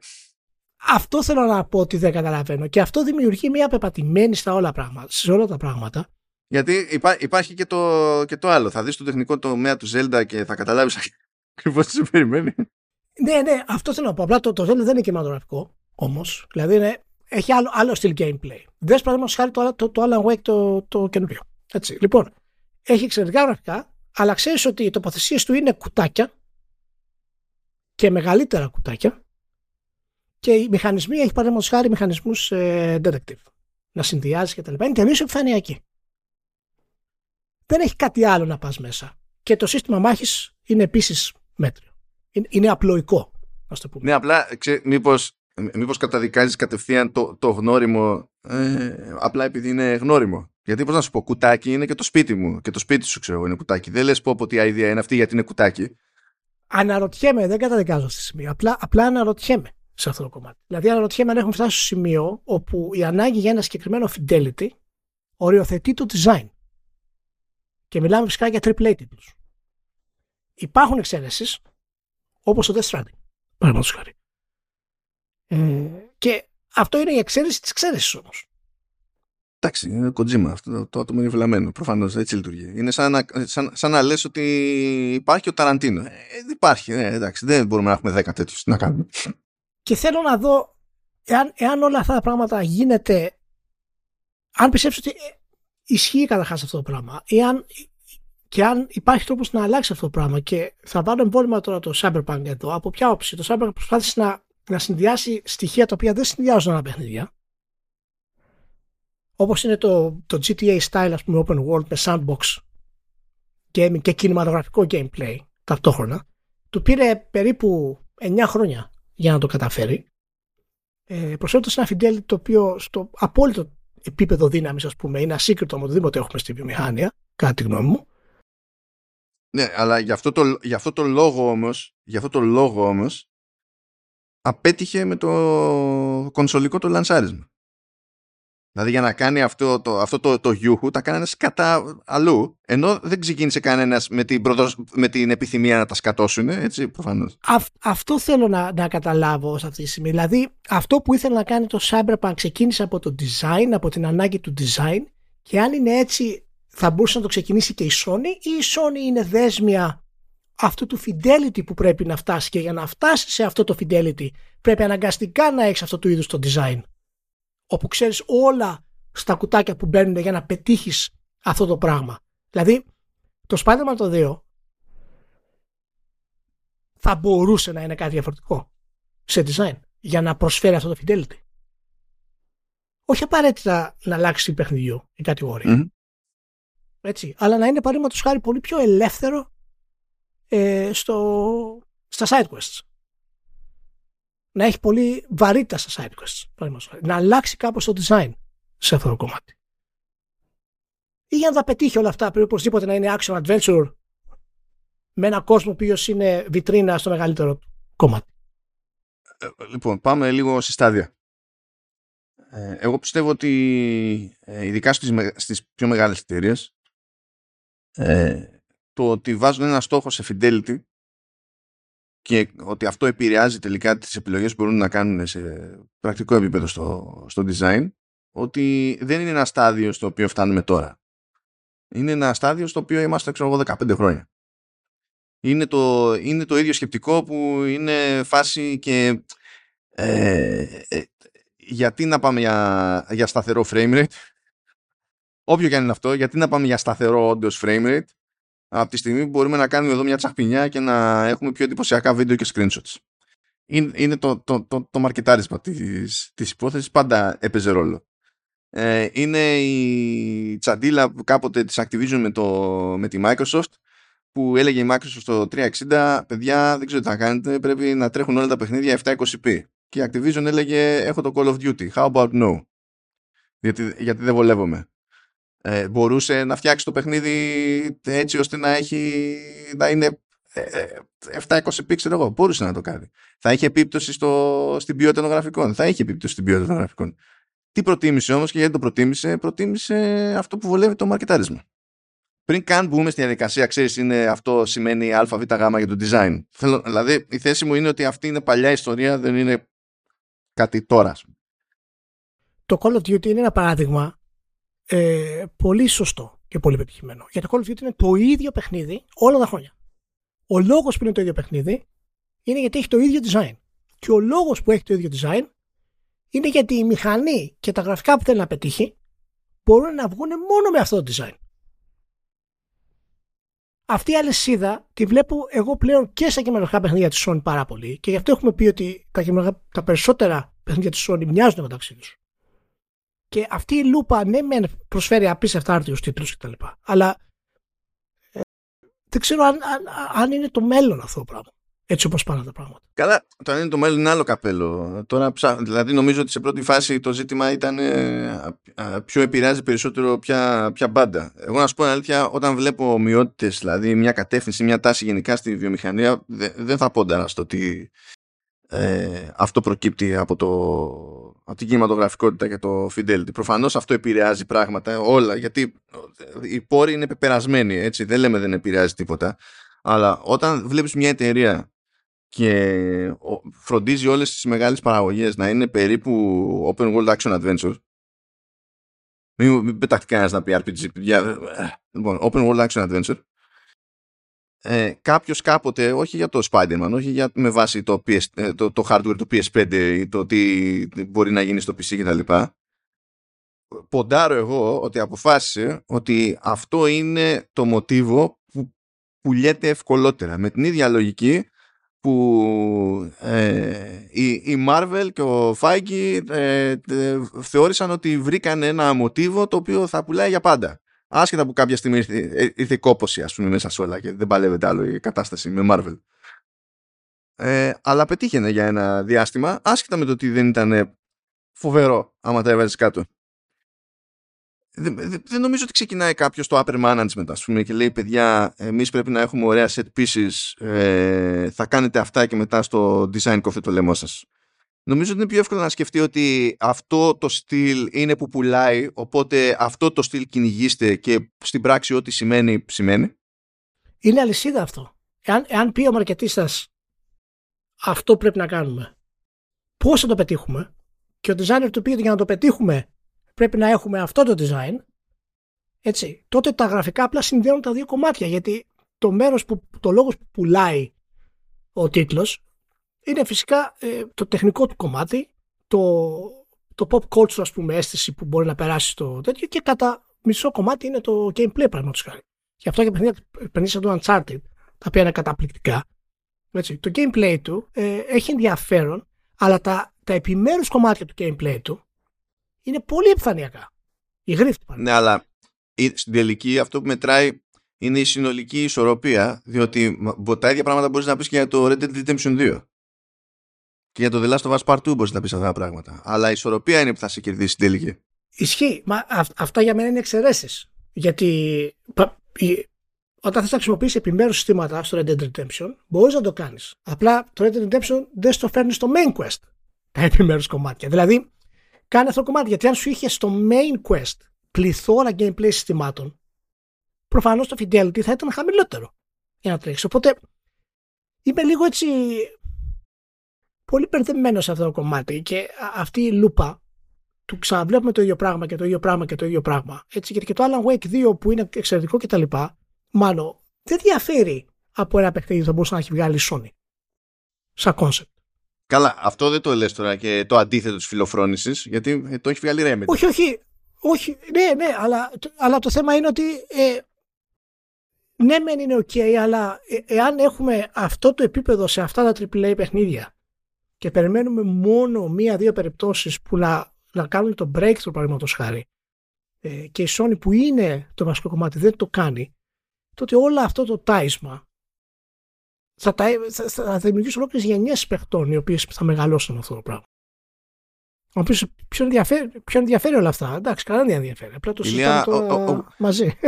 Αυτό θέλω να πω ότι δεν καταλαβαίνω. Και αυτό δημιουργεί μια πεπατημένη στα όλα πράγματα, σε όλα τα πράγματα. Γιατί υπά, υπάρχει και το, και το άλλο. Θα δεις το τεχνικό τομέα του Zelda και θα καταλάβεις ακριβώς τι σε περιμένει. Ναι, ναι, αυτό θέλω να πω. Απλά το, το Zelda δεν είναι κινηματογραφικό όμως. Δηλαδή είναι, έχει άλλο, άλλο στυλ gameplay. Δες παραδείγματο χάρη το, το, το Alan Wake το, το καινούριο. Έτσι. Λοιπόν, έχει εξαιρετικά γραφικά, αλλά ξέρεις ότι οι τοποθεσίες του είναι κουτάκια και μεγαλύτερα κουτάκια και οι μηχανισμοί, έχει παραδείγματο χάρη μηχανισμούς ε, detective. Να συνδυάζεις κτλ. Είναι τελείως επιφανειακή. Δεν έχει κάτι άλλο να πας μέσα. Και το σύστημα μάχης είναι επίσης μέτριο. Είναι, είναι απλοϊκό, ας το πούμε. Ναι, απλά μήπως μήπως καταδικάζεις κατευθείαν το, το γνώριμο ε, απλά επειδή είναι γνώριμο. Γιατί πώς να σου πω, κουτάκι είναι και το σπίτι μου. Και το σπίτι σου ξέρω είναι κουτάκι. Δεν λες πω ότι η idea είναι αυτή γιατί είναι κουτάκι. Αναρωτιέμαι, δεν καταδικάζω αυτή τη στιγμή. Απλά, απλά αναρωτιέμαι σε αυτό το κομμάτι. Δηλαδή, αναρωτιέμαι αν έχουμε φτάσει στο σημείο όπου η ανάγκη για ένα συγκεκριμένο fidelity οριοθετεί το design. Και μιλάμε φυσικά για AAA τίτλους. Υπάρχουν εξαίρεσει, όπως το Death Stranding. Παραδείγματος χάρη. Ε, και αυτό είναι η εξαίρεση της εξαίρεσης όμως. Εντάξει, είναι κοντζίμα. Αυτό το άτομο είναι βλαμμένο. Προφανώς έτσι λειτουργεί. Είναι σαν να, σαν, σαν να λες ότι υπάρχει ο Ταραντίνο. Ε, υπάρχει. Ε, εντάξει, δεν μπορούμε να έχουμε δέκα τέτοιους. να κάνουμε. Και θέλω να δω εάν, εάν όλα αυτά τα πράγματα γίνεται. Αν πιστέψω ότι ε, ισχύει καταρχάς αυτό το πράγμα, εάν, και αν υπάρχει τρόπος να αλλάξει αυτό το πράγμα. Και θα βάλω εμβόλυμα τώρα το Cyberpunk εδώ. Από ποια όψη; Το Cyberpunk προσπάθησε να, να συνδυάσει στοιχεία τα οποία δεν συνδυάζουν ένα παιχνίδια όπως είναι το, το GTA style ας πούμε open world με sandbox gaming και κινηματογραφικό gameplay ταυτόχρονα του πήρε περίπου 9 χρόνια για να το καταφέρει ε, προσφέροντας ένα fidelity το οποίο στο απόλυτο επίπεδο δύναμης, ας πούμε είναι ασύγκριτο με οτιδήποτε έχουμε στη βιομηχανία κατά τη γνώμη μου ναι, αλλά για αυτό το, για αυτό το λόγο όμως, για αυτό το λόγο όμως, απέτυχε με το κονσολικό το λανσάρισμα. Δηλαδή για να κάνει αυτό το, αυτό το, το γιούχου τα κάνει σκατά αλλού ενώ δεν ξεκίνησε κανένας με, την με την επιθυμία να τα σκατώσουν έτσι προφανώς. αυτό θέλω να, να καταλάβω σε αυτή τη στιγμή. Δηλαδή αυτό που ήθελε να κάνει το Cyberpunk ξεκίνησε από το design, από την ανάγκη του design και αν είναι έτσι θα μπορούσε να το ξεκινήσει και η Sony ή η Sony είναι δέσμια αυτού του fidelity που πρέπει να φτάσει και για να φτάσει σε αυτό το fidelity πρέπει αναγκαστικά να έχεις αυτό το είδους το design όπου ξέρεις όλα στα κουτάκια που μπαίνουν για να πετύχεις αυτό το πράγμα. Δηλαδή, το Spider-Man το 2 θα μπορούσε να είναι κάτι διαφορετικό σε design για να προσφέρει αυτό το fidelity. Όχι απαραίτητα να αλλάξει η παιχνιδιού η κατηγορία. Έτσι, αλλά να είναι παραδείγματος χάρη πολύ πιο ελεύθερο ε, στο, στα side quests να έχει πολύ βαρύτητα στα side quests. Να αλλάξει κάπως το design σε αυτό το κομμάτι. Ή για να τα πετύχει όλα αυτά πρέπει οπωσδήποτε να είναι action adventure με ένα κόσμο που είναι βιτρίνα στο μεγαλύτερο κομμάτι. Ε, λοιπόν, πάμε λίγο σε στάδια. Ε, εγώ πιστεύω ότι ε, ειδικά στις, στις πιο μεγάλες εταιρείες, το ότι βάζουν ένα στόχο σε fidelity και ότι αυτό επηρεάζει τελικά τις επιλογές που μπορούν να κάνουν σε πρακτικό επίπεδο στο, στο design ότι δεν είναι ένα στάδιο στο οποίο φτάνουμε τώρα. Είναι ένα στάδιο στο οποίο είμαστε ξέρω εγώ 15 χρόνια. Είναι το, είναι το ίδιο σκεπτικό που είναι φάση και ε, ε, γιατί να πάμε για, για σταθερό frame rate; Όποιο και αν είναι αυτό, γιατί να πάμε για σταθερό όντως frame rate; Από τη στιγμή που μπορούμε να κάνουμε εδώ μια τσαχπινιά και να έχουμε πιο εντυπωσιακά βίντεο και screenshots. Είναι, το, το, το, το μαρκετάρισμα της, της υπόθεσης, πάντα έπαιζε ρόλο. Ε, είναι η τσαντίλα που κάποτε της Activision με, το, με τη Microsoft που έλεγε η Microsoft στο 360 παιδιά δεν ξέρω τι θα κάνετε πρέπει να τρέχουν όλα τα παιχνίδια 720p και η Activision έλεγε έχω το Call of Duty how about no; Γιατί, γιατί δεν βολεύομαι ε, μπορούσε να φτιάξει το παιχνίδι έτσι ώστε να, έχει, να είναι 720p ε, ξέρω εγώ, μπορούσε να το κάνει. Θα είχε επίπτωση στο, στην ποιότητα των γραφικών. Θα είχε επίπτωση στην ποιότητα των γραφικών. Τι προτίμησε όμως και γιατί το προτίμησε, προτίμησε αυτό που βολεύει το μαρκετάρισμα. Πριν καν μπούμε στη διαδικασία, ξέρεις, είναι αυτό σημαίνει ΑΒΓ για το design. Θέλω, δηλαδή, η θέση μου είναι ότι αυτή είναι παλιά ιστορία, δεν είναι κάτι τώρα. Το Call of Duty είναι ένα παράδειγμα ε, πολύ σωστό και πολύ πετυχημένο. Γιατί το Call of Duty είναι το ίδιο παιχνίδι όλα τα χρόνια. Ο λόγος που είναι το ίδιο παιχνίδι είναι γιατί έχει το ίδιο design. Και ο λόγος που έχει το ίδιο design είναι γιατί η μηχανή και τα γραφικά που θέλει να πετύχει μπορούν να βγουν μόνο με αυτό το design. Αυτή η αλυσίδα τη βλέπω εγώ πλέον και στα κειμενικά παιχνίδια της Sony πάρα πολύ και γι' αυτό έχουμε πει ότι τα, τα περισσότερα παιχνίδια της Sony μοιάζουν μεταξύ τους. Και αυτή η λούπα, ναι, με προσφέρει απίστευτα άρτιους τίτλους κτλ. Αλλά ε, δεν ξέρω αν, αν, αν, είναι το μέλλον αυτό το πράγμα. Έτσι όπως πάνε τα πράγματα. Καλά, το αν είναι το μέλλον είναι άλλο καπέλο. Τώρα, δηλαδή, νομίζω ότι σε πρώτη φάση το ζήτημα ήταν ε, ποιο επηρεάζει περισσότερο ποια, ποια μπάντα. Εγώ να σου πω αλήθεια, όταν βλέπω ομοιότητες, δηλαδή μια κατεύθυνση, μια τάση γενικά στη βιομηχανία, δεν θα πόνταρα στο ότι ε, αυτό προκύπτει από, το, από την κινηματογραφικότητα και το fidelity. Προφανώς αυτό επηρεάζει πράγματα όλα γιατί οι πόροι είναι πεπερασμένοι έτσι. Δεν λέμε δεν επηρεάζει τίποτα. Αλλά όταν βλέπεις μια εταιρεία και φροντίζει όλες τις μεγάλες παραγωγές να είναι περίπου open world action adventure μην, μην πεταχτεί κανένας να πει RPG. Λοιπόν open world action adventure ε, κάποιος κάποτε, όχι για το Spider-Man, όχι για, με βάση το, PS, ε, το, το hardware του PS5 ή το τι μπορεί να γίνει στο PC κτλ. Ποντάρω εγώ ότι αποφάσισε ότι αυτό είναι το μοτίβο που πουλιέται ευκολότερα. Με την ίδια λογική που ε, η, η Marvel και ο Feige ε, θεώρησαν ότι βρήκαν ένα μοτίβο το οποίο θα πουλάει για πάντα. Άσχετα που κάποια στιγμή ήρθε, ε, ήρθε η κόποση ας πούμε μέσα σε όλα και δεν παλεύεται άλλο η κατάσταση με Marvel. Ε, αλλά πετύχαινε για ένα διάστημα άσχετα με το ότι δεν ήταν φοβερό άμα τα έβαζες κάτω. Δεν, δεν, νομίζω ότι ξεκινάει κάποιος το upper management ας πούμε και λέει παιδιά εμείς πρέπει να έχουμε ωραία set pieces ε, θα κάνετε αυτά και μετά στο design κόφτε το λαιμό σας Νομίζω ότι είναι πιο εύκολο να σκεφτεί ότι αυτό το στυλ είναι που πουλάει, οπότε αυτό το στυλ κυνηγήστε και στην πράξη ό,τι σημαίνει, σημαίνει. Είναι αλυσίδα αυτό. Εάν, εάν πει ο μαρκετής αυτό πρέπει να κάνουμε, πώς θα το πετύχουμε, και ο designer του πει ότι για να το πετύχουμε πρέπει να έχουμε αυτό το design, έτσι, τότε τα γραφικά απλά συνδέουν τα δύο κομμάτια, γιατί το μέρος που, το λόγος που πουλάει ο τίτλος είναι φυσικά ε, το τεχνικό του κομμάτι, το, το pop culture ας πούμε αίσθηση που μπορεί να περάσει στο τέτοιο και κατά μισό κομμάτι είναι το gameplay πράγματος χάρη. Γι' αυτό και παιχνίδια σαν το Uncharted, τα οποία είναι καταπληκτικά, έτσι, το gameplay του ε, έχει ενδιαφέρον, αλλά τα, τα επιμέρους κομμάτια του gameplay του είναι πολύ επιφανειακά. Η γρήφτη Ναι, αλλά στην τελική αυτό που μετράει είναι η συνολική ισορροπία, διότι τα ίδια πράγματα μπορείς να πεις και για το Red Dead Redemption 2. Και για το The Last of Us Part 2 μπορείς να πεις αυτά τα πράγματα. Αλλά η ισορροπία είναι που θα σε κερδίσει στην τελική. Ισχύει. Μα αυτά για μένα είναι εξαιρέσεις. Γιατί όταν θες να χρησιμοποιήσεις επιμέρους συστήματα στο Red Dead Redemption, μπορείς να το κάνεις. Απλά το Red Dead Redemption δεν στο φέρνει στο main quest τα επιμέρους κομμάτια. Δηλαδή, κάνει αυτό το κομμάτι. Γιατί αν σου είχε στο main quest πληθώρα gameplay συστημάτων, προφανώς το fidelity θα ήταν χαμηλότερο για να τρέξεις. Οπότε είμαι λίγο έτσι πολύ μπερδεμένο σε αυτό το κομμάτι και αυτή η λούπα του ξαναβλέπουμε το ίδιο πράγμα και το ίδιο πράγμα και το ίδιο πράγμα. Έτσι, γιατί και το Alan Wake 2 που είναι εξαιρετικό κτλ. Μάλλον δεν διαφέρει από ένα παιχνίδι που θα μπορούσε να έχει βγάλει η Sony. Σαν concept. Καλά, αυτό δεν το λες τώρα και το αντίθετο της φιλοφρόνησης, γιατί το έχει βγάλει Remedy. Όχι, όχι, όχι, ναι, ναι, αλλά, αλλά το θέμα είναι ότι ε, ναι μεν είναι ok, αλλά ε, εάν έχουμε αυτό το επίπεδο σε αυτά τα AAA παιχνίδια και περιμένουμε μόνο μία-δύο περιπτώσεις που να, να κάνουν το breakthrough παραδείγματος χάρη ε, και η Sony που είναι το βασικό κομμάτι δεν το κάνει, τότε όλο αυτό το τάισμα θα, θα, θα, θα δημιουργήσει ολόκληρες γενιές παιχτών οι οποίες θα μεγαλώσουν αυτό το πράγμα. Να πει ποιον ενδιαφέρει, ενδιαφέρει όλα αυτά; Εντάξει, κανένα δεν ενδιαφέρει. Απλά το συζητάμε τώρα μαζί.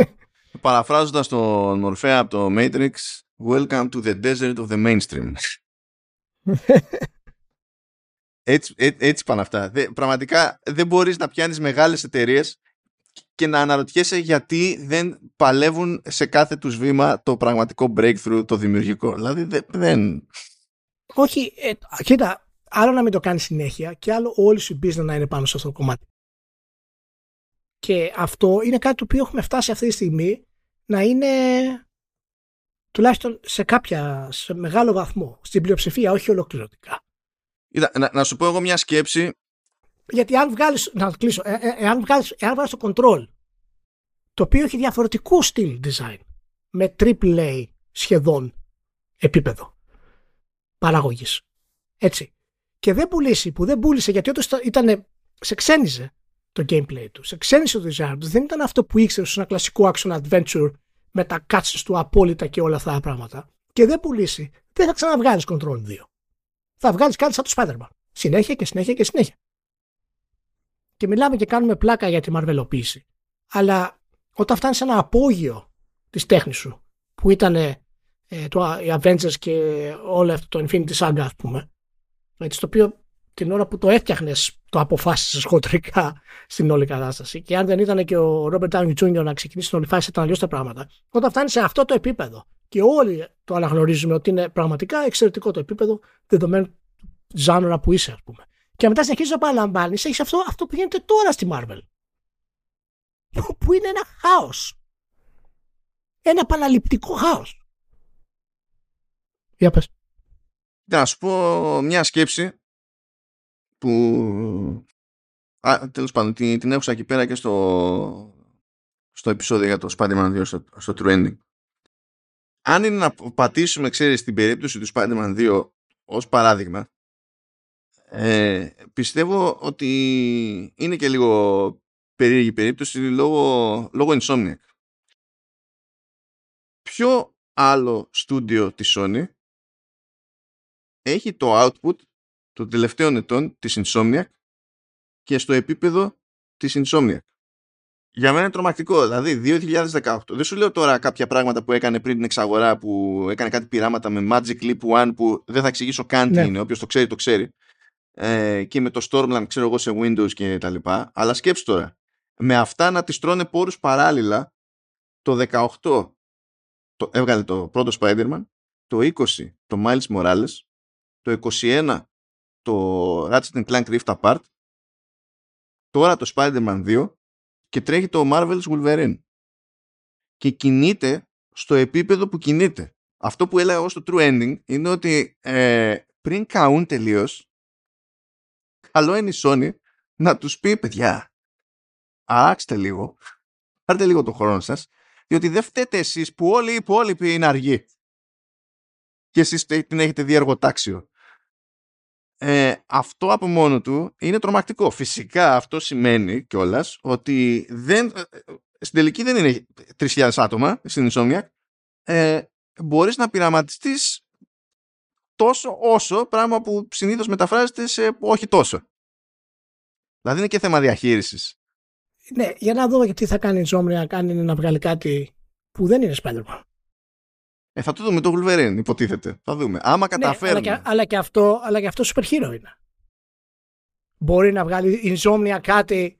Παραφράζοντας τον Μορφέα από το Matrix, Welcome to the desert of the mainstream. Έτσι, έτσι, έτσι πάνε αυτά. Δε, πραγματικά δεν μπορείς να πιάνεις μεγάλες εταιρείες και να αναρωτιέσαι γιατί δεν παλεύουν σε κάθε τους βήμα το πραγματικό breakthrough, το δημιουργικό. Δηλαδή δεν... Όχι, ε, κοίτα, άλλο να μην το κάνεις συνέχεια και άλλο όλη σου business να είναι πάνω σε αυτό το κομμάτι. Και αυτό είναι κάτι το οποίο έχουμε φτάσει αυτή τη στιγμή να είναι τουλάχιστον σε κάποια, σε μεγάλο βαθμό, στην πλειοψηφία, όχι ολοκληρωτικά. Είδα, να, να, σου πω εγώ μια σκέψη. Γιατί αν βγάλεις, να κλείσω, ε, ε, εάν βγάλεις, εάν βγάλεις το control, το οποίο έχει διαφορετικό στυλ design, με AAA σχεδόν επίπεδο παραγωγής. Έτσι. Και δεν πουλήσει, που δεν πούλησε γιατί όταν ήταν, σε ξένιζε το gameplay του, σε ξένιζε το design του, δεν ήταν αυτό που ήξερε σε ένα κλασικό action adventure με τα cutscenes του απόλυτα και όλα αυτά τα πράγματα. Και δεν πουλήσει, δεν θα ξαναβγάλεις Control 2. Θα βγάλεις κάτι σαν το Spider-Man. Συνέχεια και συνέχεια και συνέχεια. Και μιλάμε και κάνουμε πλάκα για τη μαρβελοποίηση. Αλλά όταν φτάνεις σε ένα απόγειο της τέχνης σου, που ήταν ε, το, οι Avengers και όλο αυτό το Infinity Saga, ας πούμε, έτσι, το οποίο την ώρα που το έφτιαχνες, το αποφάσισες χοντρικά στην όλη κατάσταση. Και αν δεν ήταν και ο Robert Downey Jr. να ξεκινήσει την όλη φάση, ήταν αλλιώς τα πράγματα. Όταν φτάνεις σε αυτό το επίπεδο και όλοι το αναγνωρίζουμε ότι είναι πραγματικά εξαιρετικό το επίπεδο δεδομένου ζάνορα που είσαι, ας πούμε. Και μετά συνεχίζεις να παραλαμβάνεις, έχεις αυτό, αυτό που γίνεται τώρα στη Marvel. Που είναι ένα χάος. Ένα παραληπτικό χάος. Για πες. Να σου πω μια σκέψη που α, τέλος πάντων την, την έχουσα εκεί πέρα και στο, στο επεισόδιο για το Spider-Man 2 στο, στο Trending. Αν είναι να πατήσουμε, ξέρεις, την περίπτωση του Spider-Man 2 ως παράδειγμα, ε, πιστεύω ότι είναι και λίγο περίεργη περίπτωση λόγω, λόγω Insomniac. Ποιο άλλο στούντιο της Sony έχει το output των τελευταίων ετών της Insomniac και στο επίπεδο της Insomniac; Για μένα είναι τρομακτικό. Δηλαδή, 2018. Δεν σου λέω τώρα κάποια πράγματα που έκανε πριν την εξαγορά που έκανε κάτι πειράματα με Magic Leap One που δεν θα εξηγήσω καν τι ναι. είναι. Όποιος το ξέρει, το ξέρει. Ε, και με το Stormland, ξέρω εγώ, σε Windows και τα λοιπά. Αλλά σκέψου τώρα. Με αυτά να τις τρώνε πόρους παράλληλα το 18 το, έβγαλε το πρώτο Spider-Man, το 20 το Miles Morales, το 21 το Ratchet Clank Rift Apart, τώρα το Spider-Man 2 και τρέχει το Marvel's Wolverine. Και κινείται στο επίπεδο που κινείται. Αυτό που έλεγα εγώ στο True Ending είναι ότι ε, πριν καούν τελείως, καλό είναι η Sony να τους πει παιδιά, αράξτε λίγο, πάρτε λίγο το χρόνο σας, διότι δεν φταίτε εσείς που όλοι οι υπόλοιποι είναι αργοί. Και εσείς την έχετε δει εργοτάξιο ε, αυτό από μόνο του είναι τρομακτικό. Φυσικά αυτό σημαίνει κιόλας ότι δεν, ε, ε, στην τελική δεν είναι 3.000 άτομα στην Insomniac. Ε, μπορείς να πειραματιστείς τόσο όσο πράγμα που συνήθως μεταφράζεται σε όχι τόσο. Δηλαδή είναι και θέμα διαχείρισης. Ναι, για να δούμε και τι θα κάνει η Insomniac αν είναι να βγάλει κάτι που δεν είναι Spider-Man. Ε, θα το δούμε το Wolverine, υποτίθεται. Θα δούμε. Άμα καταφέρουμε. Ναι, αλλά, και, αλλά, και αυτό, αλλά και αυτό super hero είναι. Μπορεί να βγάλει η Insomnia κάτι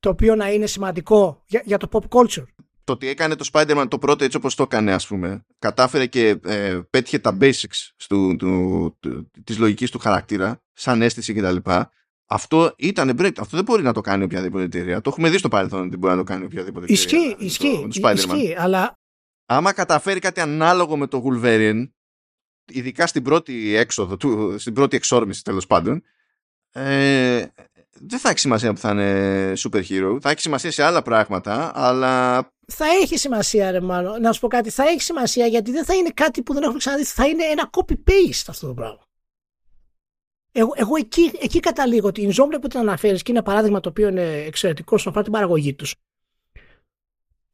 το οποίο να είναι σημαντικό για, για το pop culture. Το ότι έκανε το Spider-Man το πρώτο έτσι όπως το έκανε ας πούμε κατάφερε και ε, πέτυχε τα basics του, του, του, της λογικής του χαρακτήρα σαν αίσθηση κτλ. Αυτό ήταν break. Αυτό δεν μπορεί να το κάνει οποιαδήποτε εταιρεία. Το έχουμε δει στο παρελθόν ότι μπορεί να το κάνει οποιαδήποτε εταιρεία. Ισχύει, ισχύει. ισχύει αλλά άμα καταφέρει κάτι ανάλογο με το Wolverine, ειδικά στην πρώτη έξοδο, του, στην πρώτη εξόρμηση τέλος πάντων, ε, δεν θα έχει σημασία που θα είναι super hero. Θα έχει σημασία σε άλλα πράγματα, αλλά. Θα έχει σημασία, ρε μάλλον. Να σου πω κάτι. Θα έχει σημασία γιατί δεν θα είναι κάτι που δεν έχουμε ξαναδεί. Θα είναι ένα copy-paste αυτό το πράγμα. Εγώ, εγώ εκεί, εκεί καταλήγω ότι η Insomnia που την αναφέρεις και είναι ένα παράδειγμα το οποίο είναι εξαιρετικό στον αφορά την παραγωγή τους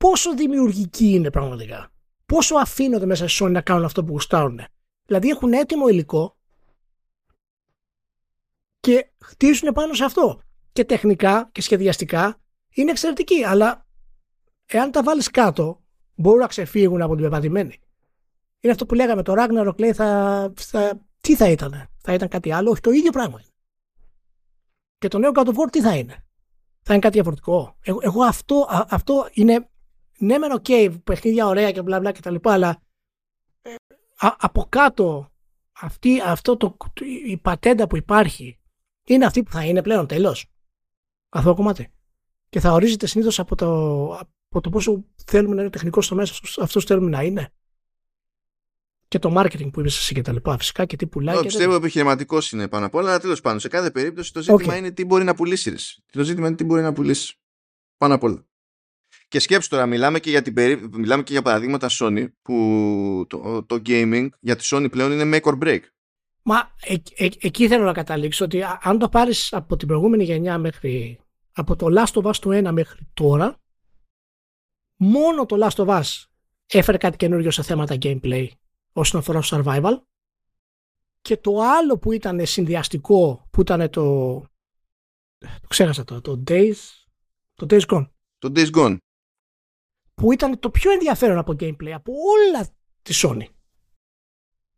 πόσο δημιουργικοί είναι πραγματικά; Πόσο αφήνονται μέσα σε Sony να κάνουν αυτό που γουστάρουν. Δηλαδή έχουν έτοιμο υλικό και χτίζουν πάνω σε αυτό. Και τεχνικά και σχεδιαστικά είναι εξαιρετικοί, αλλά εάν τα βάλεις κάτω μπορούν να ξεφύγουν από την πεπατημένη. Είναι αυτό που λέγαμε, το Ragnarok λέει θα, θα, τι θα ήταν, θα ήταν κάτι άλλο, όχι το ίδιο πράγμα. Και το νέο God of War τι θα είναι; Θα είναι κάτι διαφορετικό. Εγώ, εγώ αυτό, α, αυτό είναι. Ναι, μεν OK, okay, παιχνίδια ωραία και μπλα μπλα κτλ. Αλλά ε, α, από κάτω αυτή, αυτό το, η πατέντα που υπάρχει είναι αυτή που θα είναι πλέον τέλος. Αυτό το κομμάτι. Και θα ορίζεται συνήθως από το, από το πόσο θέλουμε να είναι τεχνικός στο μέσα, αυτό θέλουμε να είναι. Και το marketing που είπε εσύ και τα λοιπά, φυσικά και τι πουλάει. Εγώ πιστεύω επιχειρηματικός είναι πάνω απ' όλα, αλλά τέλος πάντων σε κάθε περίπτωση το ζήτημα okay. είναι τι μπορεί να πουλήσεις. Το ζήτημα είναι τι μπορεί να πουλήσεις. Πάνω απ' όλα. Και σκέψου τώρα, μιλάμε και για, την περί... μιλάμε και για παραδείγματα Sony που το, το gaming για τη Sony πλέον είναι make or break. Μα ε, ε, εκεί θέλω να καταλήξω ότι αν το πάρεις από την προηγούμενη γενιά μέχρι. από το Last of Us το 1 μέχρι τώρα, μόνο το Last of Us έφερε κάτι καινούριο σε θέματα gameplay όσον αφορά το survival. Και το άλλο που ήταν συνδυαστικό, που ήταν το. Το ξέχασα το, το Days. Το Days Gone. Το Days Gone. Που ήταν το πιο ενδιαφέρον από gameplay από όλα τη Sony.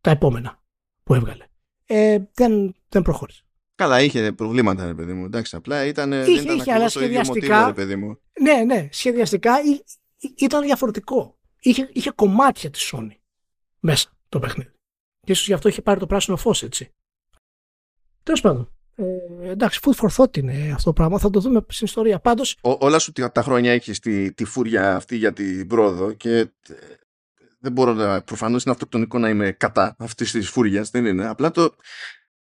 Τα επόμενα που έβγαλε. Ε, δεν, δεν προχώρησε. Καλά, είχε προβλήματα, ρε παιδί μου. Εντάξει, απλά ήταν. Είχε, δεν ήταν είχε αλλά σχεδιαστικά. μοτίβο, ρε παιδί μου. Ναι, ναι, σχεδιαστικά ήταν διαφορετικό. Είχε, είχε κομμάτια της Sony μέσα το παιχνίδι. Και ίσως γι' αυτό είχε πάρει το πράσινο φως, έτσι. Τέλος πάντων. Ε, εντάξει, food for thought είναι αυτό το πράγμα. Θα το δούμε στην ιστορία. Πάντως... όλα σου τα χρόνια έχεις τη, τη φούρια αυτή για την πρόοδο και ε, δεν μπορώ να. Προφανώς είναι αυτοκτονικό να είμαι κατά αυτής της φούριας. Δεν είναι. Απλά το.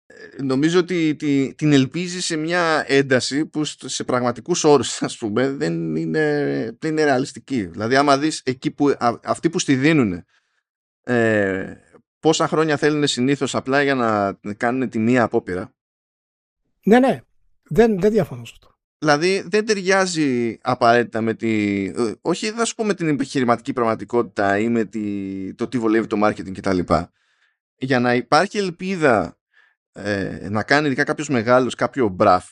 Ε, νομίζω ότι τη, την ελπίζεις σε μια ένταση που σε πραγματικούς όρους, ας πούμε, δεν είναι, δεν είναι ρεαλιστική. Δηλαδή, άμα δεις εκεί που αυτοί που στη δίνουν ε, πόσα χρόνια θέλουν συνήθως απλά για να κάνουν τη μία απόπειρα. Ναι, ναι. Δεν, δεν διαφωνώ σε αυτό. Δηλαδή δεν ταιριάζει απαραίτητα με τη. Ε, όχι, θα σου πω με την επιχειρηματική πραγματικότητα ή με τη, το τι βολεύει το marketing κτλ. Για να υπάρχει ελπίδα ε, να κάνει ειδικά κάποιος μεγάλος κάποιο μπραφ,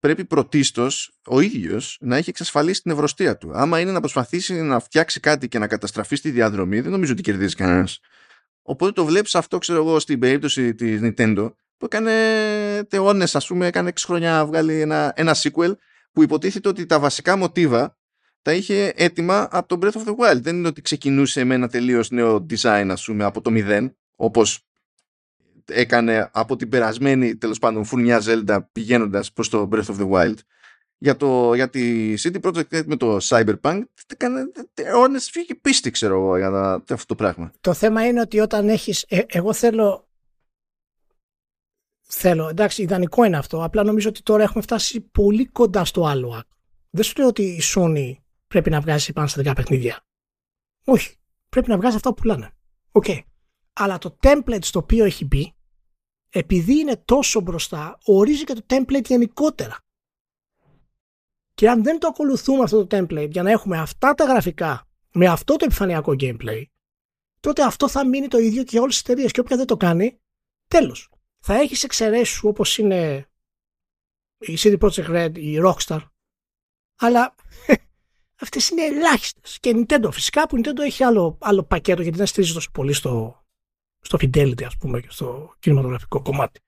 πρέπει πρωτίστως ο ίδιος να έχει εξασφαλίσει την ευρωστία του. Άμα είναι να προσπαθήσει να φτιάξει κάτι και να καταστραφεί στη διαδρομή, δεν νομίζω ότι κερδίζει κανένας. Οπότε το βλέπεις αυτό, ξέρω εγώ, στην περίπτωση της Nintendo, που έκανε αιώνες, ας πούμε, έκανε 6 χρόνια να βγάλει ένα, ένα sequel που υποτίθεται ότι τα βασικά μοτίβα τα είχε έτοιμα από το Breath of the Wild. Δεν είναι ότι ξεκινούσε με ένα τελείως νέο design, ας πούμε, από το μηδέν, όπως έκανε από την περασμένη τέλος πάντων φουρνιά Zelda πηγαίνοντας προς το Breath of the Wild. Για, το, για τη City Project με το Cyberpunk έκανε αιώνες φύγει πίστη ξέρω εγώ για αυτό το πράγμα. Το θέμα είναι ότι όταν έχει. Ε, εγώ θέλω θέλω. Εντάξει, ιδανικό είναι αυτό. Απλά νομίζω ότι τώρα έχουμε φτάσει πολύ κοντά στο άλλο Δεν σου λέω ότι η Sony πρέπει να βγάζει πάνω στα δικά παιχνίδια. Όχι. Πρέπει να βγάζει αυτά που πουλάνε. OK. Okay. Αλλά το template στο οποίο έχει μπει, επειδή είναι τόσο μπροστά, ορίζει και το template γενικότερα. Και αν δεν το ακολουθούμε αυτό το template για να έχουμε αυτά τα γραφικά με αυτό το επιφανειακό gameplay, τότε αυτό θα μείνει το ίδιο και για όλες τις εταιρείες. Και όποια δεν το κάνει, τέλος θα έχεις εξαιρέσεις όπως είναι η CD Projekt Red, η Rockstar, αλλά αυτές είναι ελάχιστες. Και η Nintendo φυσικά που η Nintendo έχει άλλο, άλλο πακέτο γιατί δεν στηρίζει τόσο πολύ στο, στο fidelity ας πούμε και στο κινηματογραφικό κομμάτι.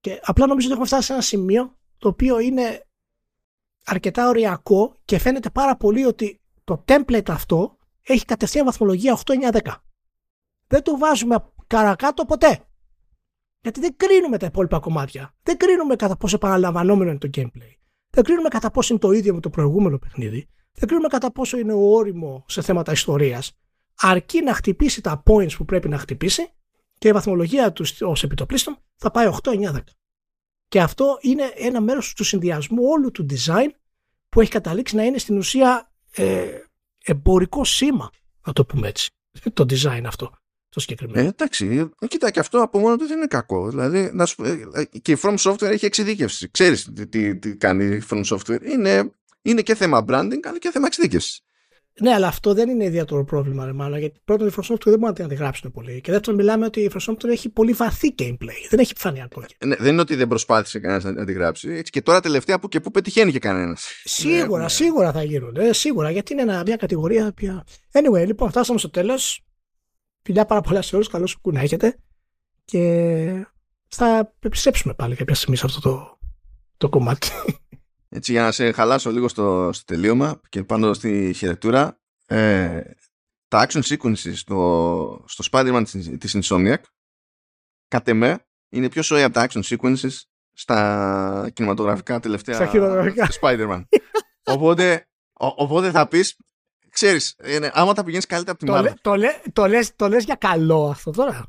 Και απλά νομίζω ότι έχουμε φτάσει σε ένα σημείο το οποίο είναι αρκετά ωριακό και φαίνεται πάρα πολύ ότι το template αυτό έχει κατευθείαν βαθμολογία 8-9-10. Δεν το βάζουμε καρακάτω ποτέ. Γιατί δεν κρίνουμε τα υπόλοιπα κομμάτια. Δεν κρίνουμε κατά πόσο επαναλαμβανόμενο είναι το gameplay. Δεν κρίνουμε κατά πόσο είναι το ίδιο με το προηγούμενο παιχνίδι. Δεν κρίνουμε κατά πόσο είναι όριμο σε θέματα ιστορίας. Αρκεί να χτυπήσει τα points που πρέπει να χτυπήσει και η βαθμολογία τους ως επιτοπλίστων θα πάει 8-9-10. Και αυτό είναι ένα μέρος του συνδυασμού όλου του design που έχει καταλήξει να είναι στην ουσία ε, εμπορικό σήμα, να το πούμε έτσι. Το design αυτό το συγκεκριμένο. Ε, εντάξει, κοίτα και αυτό από μόνο του δεν είναι κακό. Δηλαδή, να σου, ε, και η From Software έχει εξειδίκευση. Ξέρεις τι, τι, τι, κάνει η From Software. Είναι, είναι και θέμα branding, αλλά και θέμα εξειδίκευσης. Ναι, αλλά αυτό δεν είναι ιδιαίτερο πρόβλημα, ρε μάλλον, γιατί πρώτον η From Software δεν μπορεί να την γράψουν πολύ. Και δεύτερον, μιλάμε ότι η From Software έχει πολύ βαθύ gameplay. Δεν έχει επιφανειακό. Ναι, δεν είναι ότι δεν προσπάθησε κανένας να, την γράψει. Έτσι, και τώρα τελευταία που και που πετυχαίνει και κανένας. Σίγουρα, ναι, σίγουρα θα γίνουν. Ε, σίγουρα, γιατί είναι μια κατηγορία. Πια... Anyway, λοιπόν, φτάσαμε στο τέλος. Φιλιά πάρα πολλά σε όλους, καλώς που να έχετε και θα επιστρέψουμε πάλι κάποια στιγμή σε αυτό το, το κομμάτι. Έτσι, για να σε χαλάσω λίγο στο, στο τελείωμα και πάνω στη χαιρετούρα, ε, τα action sequences στο, στο Spider-Man της, της Insomniac, κατ' εμέ, είναι πιο σοή από τα action sequences στα κινηματογραφικά τελευταία Στα κινηματογραφικά. Spider-Man. οπότε, ο, οπότε θα πεις, ξέρεις, είναι, άμα τα πηγαίνεις καλύτερα από τη το, Marvel. λέ- το, λέ- το, λες, το λες για καλό αυτό τώρα.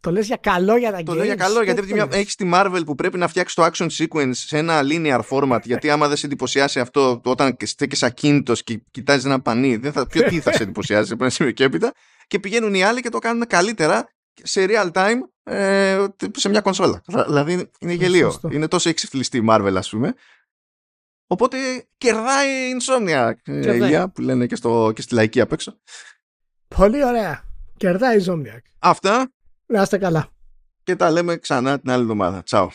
Το λες για καλό για τα Το games. λέω για καλό, γιατί Δεν από τη το μια λες. έχεις τη Marvel που πρέπει να φτιάξει το action sequence σε ένα linear format. γιατί άμα δεν σε εντυπωσιάσει αυτό όταν στέκει ακίνητος και κοιτάζεις ένα πανί, δεν θα, ποιο τι θα σε εντυπωσιάσει από ένα σημείο και έπειτα. Και πηγαίνουν οι άλλοι και το κάνουν καλύτερα σε real time ε, σε μια κονσόλα. Δηλαδή είναι γελίο. Σωστό. Είναι τόσο εξυφλιστή η Marvel, ας πούμε. Οπότε κερδάει η Insomnia, ε, Κερδάει. Ηλία, που λένε και, στο, και στη λαϊκή απ' έξω. Πολύ ωραία. Κερδάει η Zombiac. Αυτά Να είστε καλά. και τα λέμε ξανά την άλλη εβδομάδα. Τσάου.